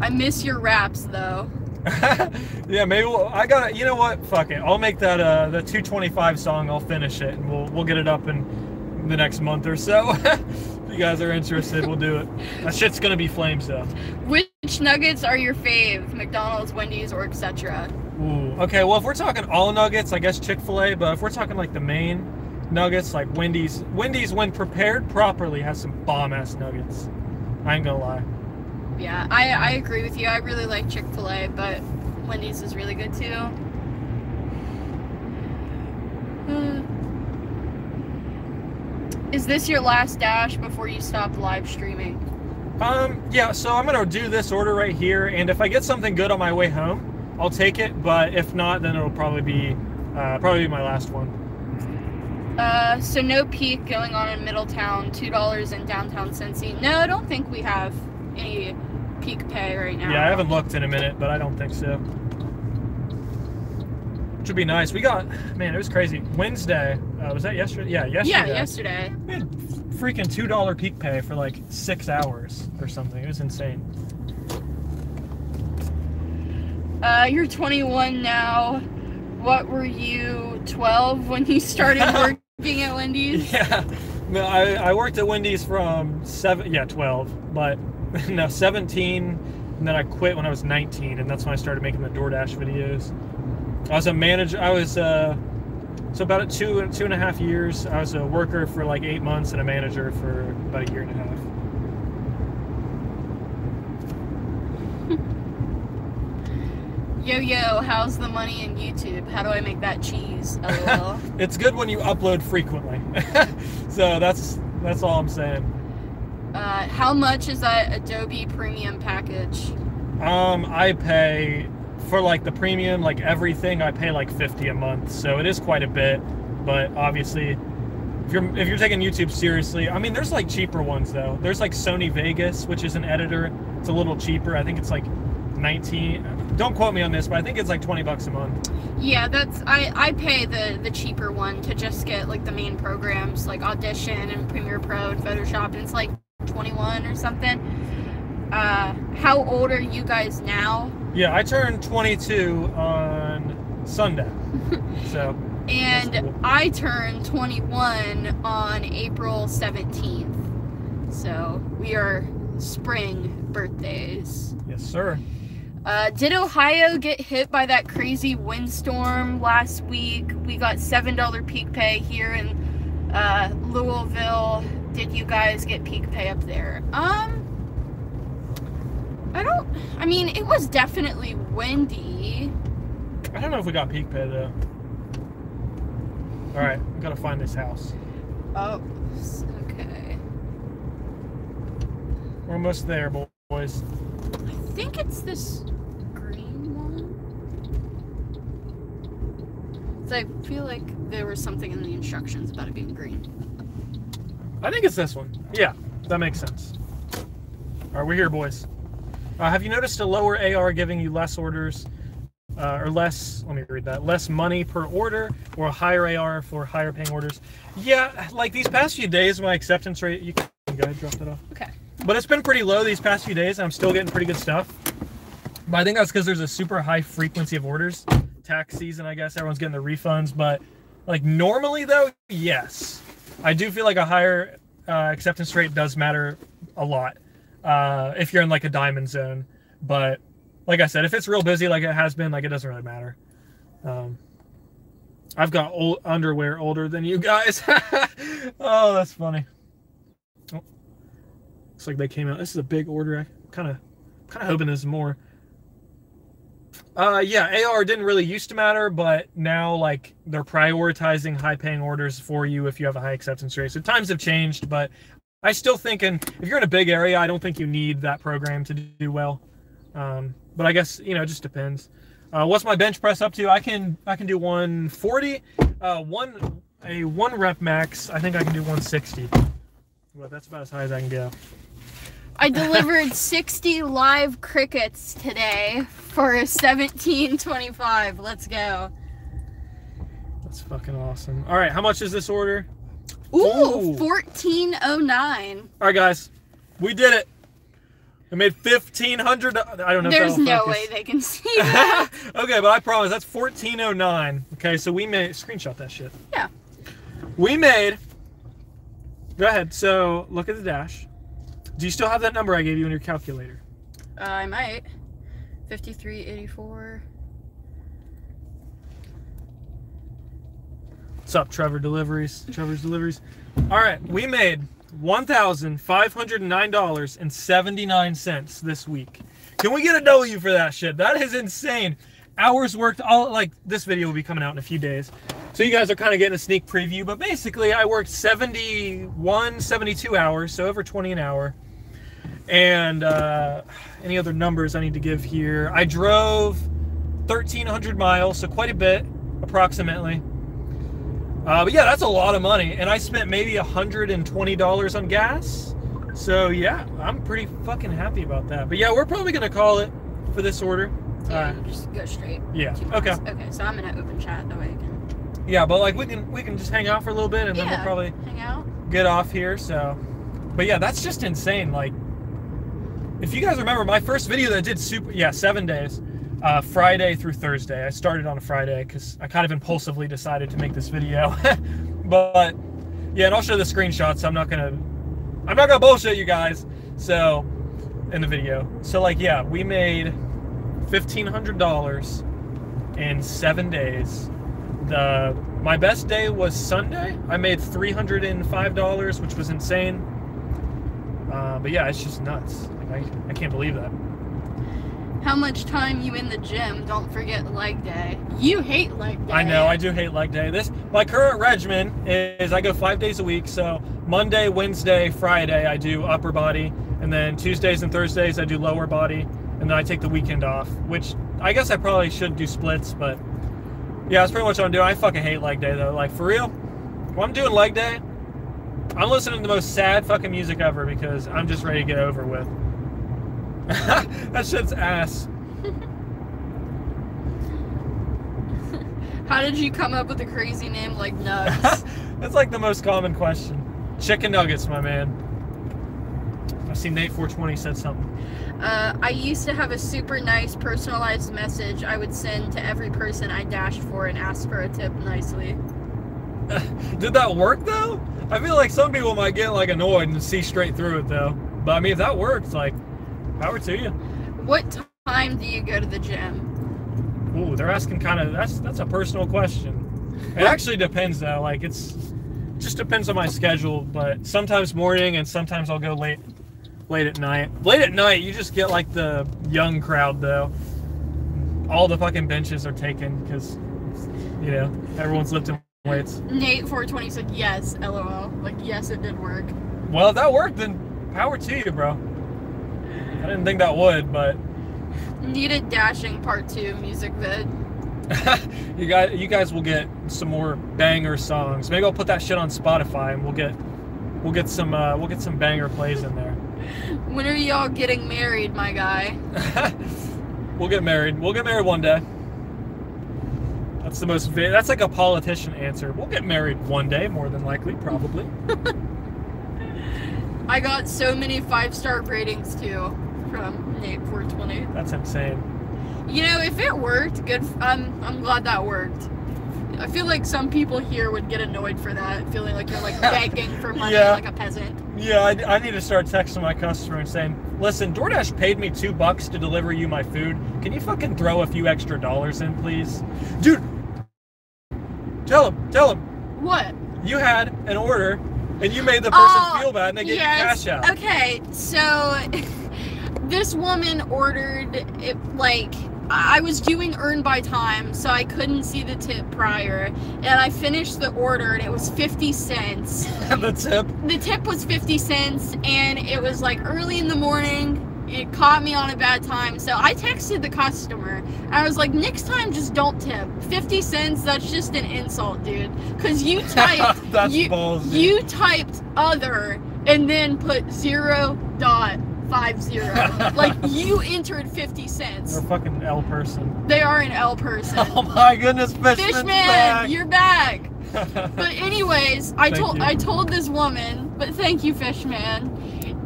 I miss your raps though. yeah, maybe we'll, I got You know what? Fuck it. I'll make that uh the 225 song. I'll finish it and we'll we'll get it up in the next month or so. if you guys are interested, we'll do it. That shit's gonna be flames though. Which nuggets are your fave? McDonald's, Wendy's, or etc. Ooh. Okay, well if we're talking all nuggets, I guess Chick Fil A. But if we're talking like the main nuggets, like Wendy's, Wendy's when prepared properly has some bomb ass nuggets. I ain't gonna lie. Yeah, I, I agree with you. I really like Chick fil A, but Wendy's is really good too. Uh, Is this your last dash before you stop live streaming? Um, yeah, so I'm gonna do this order right here, and if I get something good on my way home, I'll take it. But if not, then it'll probably be uh, probably be my last one. Uh, so no peak going on in Middletown, two dollars in downtown Cincy. No, I don't think we have any peak pay right now. Yeah, I haven't looked in a minute, but I don't think so. Which would be nice. We got man, it was crazy. Wednesday uh, was that yesterday? Yeah, yesterday. Yeah, yesterday. We had freaking two dollar peak pay for like six hours or something. It was insane. Uh, you're 21 now. What were you, 12 when you started working at Wendy's? Yeah, no, I, I worked at Wendy's from seven, yeah, twelve, but no, seventeen, and then I quit when I was nineteen, and that's when I started making the DoorDash videos. I was a manager. I was uh, so about a two two and a half years. I was a worker for like eight months and a manager for about a year and a half. Yo yo, how's the money in YouTube? How do I make that cheese? LOL. It's good when you upload frequently. so that's that's all I'm saying. Uh, how much is that Adobe Premium package? Um, I pay for like the premium, like everything. I pay like fifty a month, so it is quite a bit. But obviously, if you're if you're taking YouTube seriously, I mean, there's like cheaper ones though. There's like Sony Vegas, which is an editor. It's a little cheaper. I think it's like nineteen. Don't quote me on this, but I think it's like twenty bucks a month. Yeah, that's I I pay the the cheaper one to just get like the main programs like Audition and Premiere Pro and Photoshop, and it's like 21 or something. Uh, how old are you guys now? Yeah, I turned 22 on Sunday, so And cool. I turned 21 on April 17th. So we are spring birthdays. yes, sir. Uh, did Ohio get hit by that crazy windstorm last week? We got $7 peak pay here in uh, Louisville. Did you guys get peak pay up there? Um, I don't, I mean, it was definitely windy. I don't know if we got peak pay though. All right, we gotta find this house. Oh, okay. We're almost there, boys. I think it's this green one. So I feel like there was something in the instructions about it being green. I think it's this one. Yeah, that makes sense. All right, we're here, boys. Uh, have you noticed a lower AR giving you less orders, uh, or less? Let me read that. Less money per order, or a higher AR for higher paying orders? Yeah, like these past few days, my acceptance rate. You can Go ahead, drop that off. Okay. But it's been pretty low these past few days. I'm still getting pretty good stuff. But I think that's because there's a super high frequency of orders. Tax season, I guess everyone's getting their refunds. But like normally though, yes, I do feel like a higher uh, acceptance rate does matter a lot uh, if you're in like a diamond zone. But like I said, if it's real busy like it has been, like it doesn't really matter. Um, I've got old underwear older than you guys. oh, that's funny. Oh, looks like they came out. This is a big order. I kind of, kind of hoping there's more. Uh, yeah, AR didn't really used to matter, but now like they're prioritizing high-paying orders for you if you have a high acceptance rate. So times have changed, but I still think, and if you're in a big area, I don't think you need that program to do well. Um, but I guess you know, it just depends. Uh, what's my bench press up to? I can I can do 140, uh, one a one rep max. I think I can do 160. Well, that's about as high as I can go. I delivered 60 live crickets today for 1725. Let's go. That's fucking awesome. All right, how much is this order? Ooh, Ooh. 1409. All right, guys, we did it. We made 1500. I don't know. There's no focus. way they can see that. okay, but I promise that's 1409. Okay, so we made screenshot that shit. yeah. We made. Go ahead. So look at the dash. Do you still have that number I gave you in your calculator? Uh, I might. 5384. What's up, Trevor Deliveries? Trevor's Deliveries. All right, we made one thousand five hundred nine dollars and seventy nine cents this week. Can we get a W for that shit? That is insane. Hours worked. All like this video will be coming out in a few days, so you guys are kind of getting a sneak preview. But basically, I worked 71, 72 hours, so over twenty an hour. And uh, any other numbers I need to give here? I drove thirteen hundred miles, so quite a bit, approximately. Uh, but yeah, that's a lot of money, and I spent maybe hundred and twenty dollars on gas. So yeah, I'm pretty fucking happy about that. But yeah, we're probably gonna call it for this order. Yeah, Uh, just go straight. yeah. Okay. Okay, so I'm gonna open chat that way I can. Yeah, but like we can we can just hang out for a little bit, and then we'll probably hang out. get off here. So, but yeah, that's just insane. Like, if you guys remember my first video that I did super, yeah, seven days, uh, Friday through Thursday. I started on a Friday because I kind of impulsively decided to make this video. but yeah, and I'll show the screenshots. I'm not gonna, I'm not gonna bullshit you guys. So, in the video. So like, yeah, we made fifteen hundred dollars in seven days. The my best day was Sunday. I made three hundred and five dollars, which was insane. Uh, but yeah, it's just nuts. Like, I, I can't believe that. How much time you in the gym? Don't forget leg day. You hate leg day. I know I do hate leg day. This my current regimen is I go five days a week. So Monday, Wednesday, Friday I do upper body, and then Tuesdays and Thursdays I do lower body, and then I take the weekend off. Which I guess I probably should do splits, but yeah, that's pretty much what I'm doing. I fucking hate leg day though. Like for real, when I'm doing leg day, I'm listening to the most sad fucking music ever because I'm just ready to get over with. that shit's ass. How did you come up with a crazy name like Nuggs? That's like the most common question. Chicken nuggets, my man. I see Nate 420 said something. uh, I used to have a super nice personalized message I would send to every person I dashed for and asked for a tip nicely. Did that work though? I feel like some people might get like annoyed and see straight through it though. But I mean, if that works, like, power to you. What time do you go to the gym? Ooh, they're asking kind of that's that's a personal question. It actually depends though. Like it's just depends on my schedule. But sometimes morning and sometimes I'll go late late at night. Late at night, you just get like the young crowd though. All the fucking benches are taken because you know everyone's lifting weights. Nate 420 said yes, lol. Like, yes, it did work. Well, if that worked, then power to you, bro. I didn't think that would, but Needed dashing part two music vid. you guys, you guys will get some more banger songs. Maybe I'll put that shit on Spotify, and we'll get, we'll get some, uh, we'll get some banger plays in there. When are y'all getting married, my guy? we'll get married. We'll get married one day. That's the most. That's like a politician answer. We'll get married one day, more than likely, probably. I got so many five star ratings too from Nate 420. That's insane. You know, if it worked, good. f- I'm I'm glad that worked. I feel like some people here would get annoyed for that, feeling like you're like begging for money Yeah. like a peasant. Yeah, I, I need to start texting my customer and saying, listen, DoorDash paid me two bucks to deliver you my food. Can you fucking throw a few extra dollars in, please? Dude, tell him, tell him. What? You had an order and you made the person Oh, feel bad and they gave yes. you cash out. Okay, so this woman ordered it like I was doing earn by time, so I couldn't see the tip prior, and I finished the order and it was 50 cents. the tip. The tip was 50 cents and it was like early in the morning. It caught me on a bad time, so I texted the customer. And I was like, next time, just don't tip. 50 cents, that's just an insult, dude. Because you typed, That's you, ballsy. you typed other and then put zero dot five zero. like you entered 50 cents. They're cents. a fucking L person. They are an L person. Oh my goodness, Fishman's Fishman, back. you're back. But anyways, I Thank told you. I told this woman, but thank you, Fishman.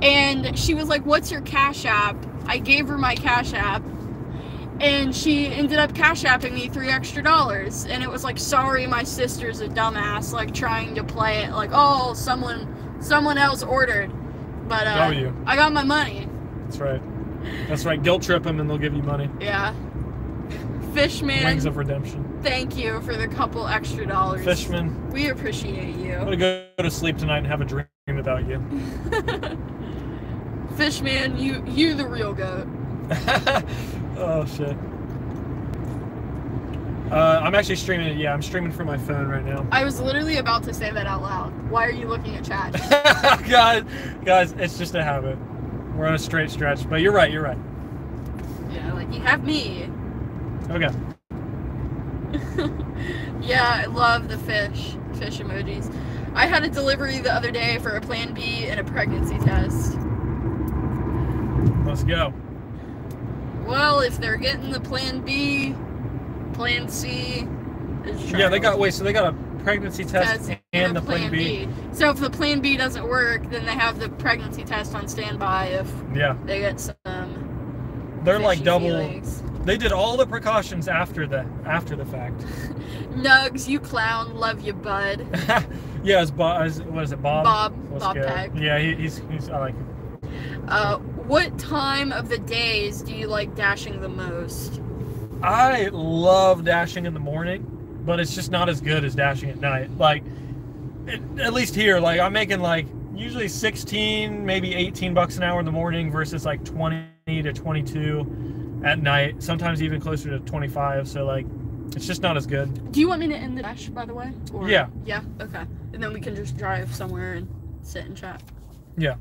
And she was like, "What's your Cash App?" I gave her my Cash App, and she ended up Cash Apping me three extra dollars. And it was like, "Sorry, my sister's a dumbass, like trying to play it like, oh, someone someone else ordered." But uh. I got my money. That's right. That's right. Guilt trip them and they'll give you money. Yeah. Fishman, Wings of redemption. thank you for the couple extra dollars. Fishman, We appreciate you. I'm gonna go to sleep tonight and have a dream about you. Fishman, you you the real goat. oh shit. Uh, I'm actually streaming it. Yeah, I'm streaming from my phone right now. I was literally about to say that out loud. Why are you looking at chat? guys, guys, it's just a habit. We're on a straight stretch, but you're right. You're right. yeah, like you have me. Okay. Yeah, I love the fish fish emojis. I had a delivery the other day for a Plan B and a pregnancy test. Let's go. Well, if they're getting the Plan B, Plan C Yeah, they got wait. So they got a pregnancy test Test and the Plan B. So if the Plan B doesn't work, then they have the pregnancy test on standby if Yeah, they get some. they're like double. feelings. They did all the precautions after the after the fact. Nuggs, you clown, love you, bud. yeah, it's Bob. What is it, Bob? Bob, Bob go. Peck. Yeah, he, he's he's. I like him. Uh, what time of the days do you like dashing the most? I love dashing in the morning, but it's just not as good as dashing at night. Like, it, at least here, like I'm making like usually 16, maybe 18 bucks an hour in the morning versus like 20 to 22 at night. Sometimes even closer to 25. So like, it's just not as good. Do you want me to end the dash, by the way? Or- Yeah. Yeah. Okay. And then we can just drive somewhere and sit and chat. Yeah.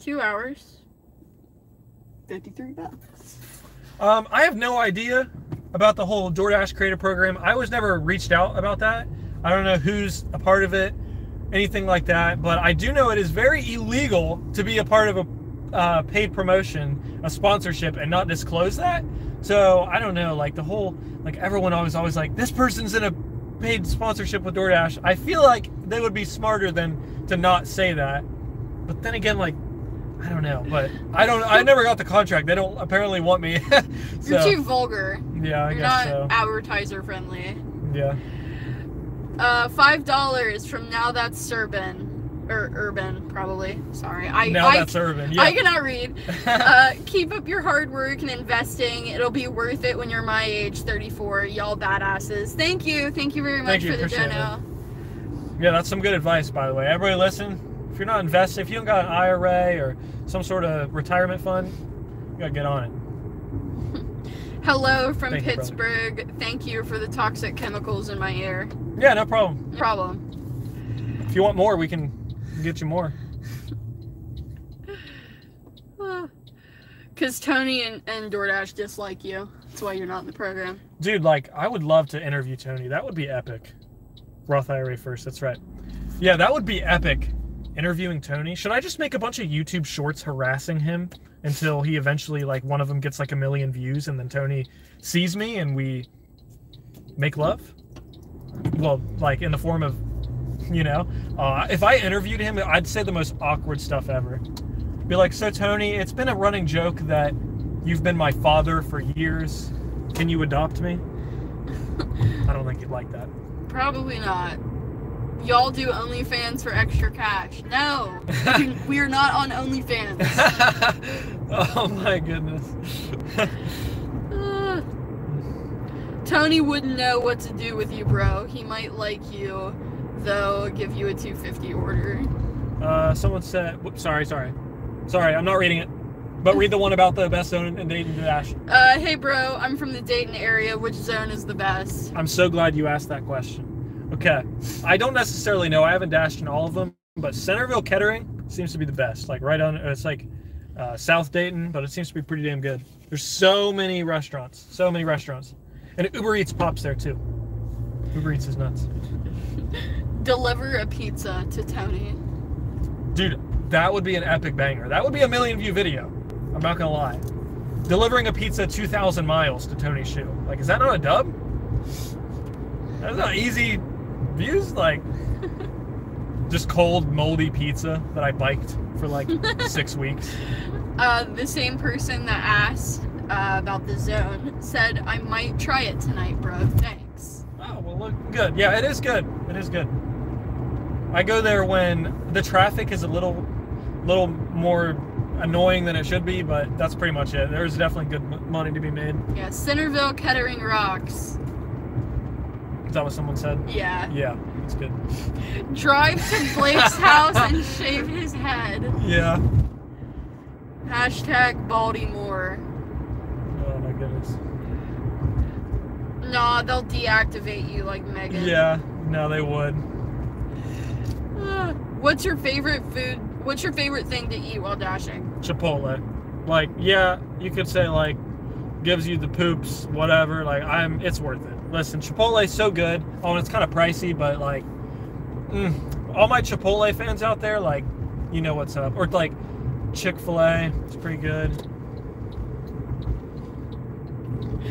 Two hours. Fifty-three bucks. Um, I have no idea about the whole DoorDash creator program. I was never reached out about that. I don't know who's a part of it, anything like that. But I do know it is very illegal to be a part of a uh, paid promotion, a sponsorship, and not disclose that. So I don't know. Like the whole, like everyone always always like this person's in a paid sponsorship with DoorDash. I feel like they would be smarter than to not say that. But then again, like. I don't know, but I don't. I never got the contract. They don't apparently want me. You're too vulgar. yeah, I You're guess not so. advertiser friendly. Yeah. Uh, five dollars from now that's Serban. Or urban, probably. Sorry. I now I, that's urban. Yeah. I cannot read. uh, keep up your hard work and investing. It'll be worth it when you're my age, 34. Y'all badasses. Thank you. Thank you very much you, for the dono. yeah, that's some good advice, by the way. Everybody, listen. If you're not invested, if you don't got an IRA or some sort of retirement fund, you gotta get on it. Hello from Thank you. Pittsburgh. Thank you for the toxic chemicals in my air. Yeah, no problem. Problem. If you want more, we can get you more. Because Tony and, and DoorDash dislike you. That's why you're not in the program. Dude, like, I would love to interview Tony. That would be epic. Roth IRA first, that's right. Yeah, that would be epic. Interviewing Tony. Should I just make a bunch of YouTube shorts harassing him until he eventually, like, one of them gets like a million views and then Tony sees me and we make love? Well, like, in the form of you know, uh, if I interviewed him, I'd say the most awkward stuff ever. Be like, so Tony, it's been a running joke that you've been my father for years. Can you adopt me? I don't think you'd like that. Probably not. Y'all do OnlyFans for extra cash. No, we are not on OnlyFans. oh my goodness. Uh, Tony wouldn't know what to do with you, bro. He might like you, though. Give you a 250 order. Uh, someone said, whoops, sorry, sorry. Sorry, I'm not reading it. But read the one about the best zone in Dayton Dash. Uh, hey, bro. I'm from the Dayton area. Which zone is the best? I'm so glad you asked that question. Okay. I don't necessarily know. I haven't dashed in all of them, but Centerville Kettering seems to be the best. Like right on, it's like uh, South Dayton, but it seems to be pretty damn good. There's so many restaurants, so many restaurants, and Uber Eats pops there too. Uber Eats is nuts, Deliver a pizza to Tony. dude. That would be an epic banger. That would be a million view video. I'm not gonna lie. Delivering a pizza 2,000 miles to Tony Xu. Like, is that not a dub? That's not easy views. Like, just cold, moldy pizza that I biked for like six weeks. Uh, the same person that asked uh, about the zone said, I might try it tonight, bro. Thanks. Oh, well, look good. Yeah, it is good. It is good. I go there when the traffic is a little, little more annoying than it should be, but that's pretty much it. There's definitely good money to be made. Yeah, Centerville Kettering rocks. Is that what someone said? Yeah. Yeah, it's good. Drive to Blake's house and shave his head. Yeah. Hashtag Baltimore. Oh my goodness. Nah, they'll deactivate you like Megan. Yeah. No, they would. Uh, What's your favorite food? What's your favorite thing to eat while dashing? Chipotle. Like, yeah, you could say like gives you the poops, whatever. Like, I'm, it's worth it. Listen, Chipotle's so good. Oh, and it's kind of pricey, but like, mm, all my Chipotle fans out there, like, you know what's up. Or like Chick Fil A, it's pretty good.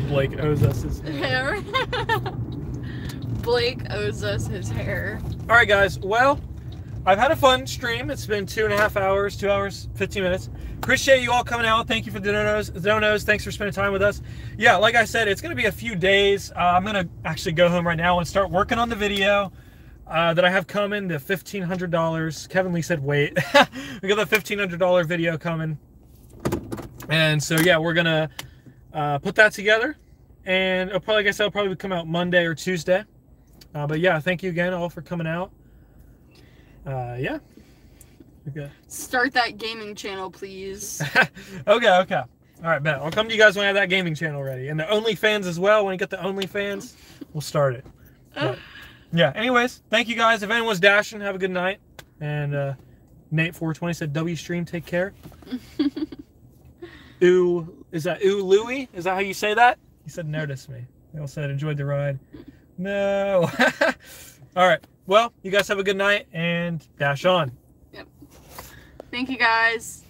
Blake owes us his. Hair. Blake owes us his hair. All right, guys. Well, I've had a fun stream. It's been two and a half hours, two hours, 15 minutes. Appreciate you all coming out. Thank you for the donos. donos. Thanks for spending time with us. Yeah, like I said, it's going to be a few days. Uh, I'm going to actually go home right now and start working on the video uh, that I have coming, the $1,500. Kevin Lee said, wait. we got the $1,500 video coming. And so, yeah, we're going to uh, put that together. And probably, like I said, it'll probably come out Monday or Tuesday. Uh, but yeah, thank you again all for coming out. Uh, yeah. Okay. Start that gaming channel, please. okay, okay. All right, bet. I'll come to you guys when I have that gaming channel ready. And the OnlyFans as well. When you get the OnlyFans, we'll start it. But, yeah, anyways, thank you guys. If anyone's dashing, have a good night. And uh, Nate420 said, W stream, take care. ooh, is that ooh Louie? Is that how you say that? He said, notice me. They all said, enjoyed the ride. No. all right. Well, you guys have a good night and dash on. Yep. Thank you guys.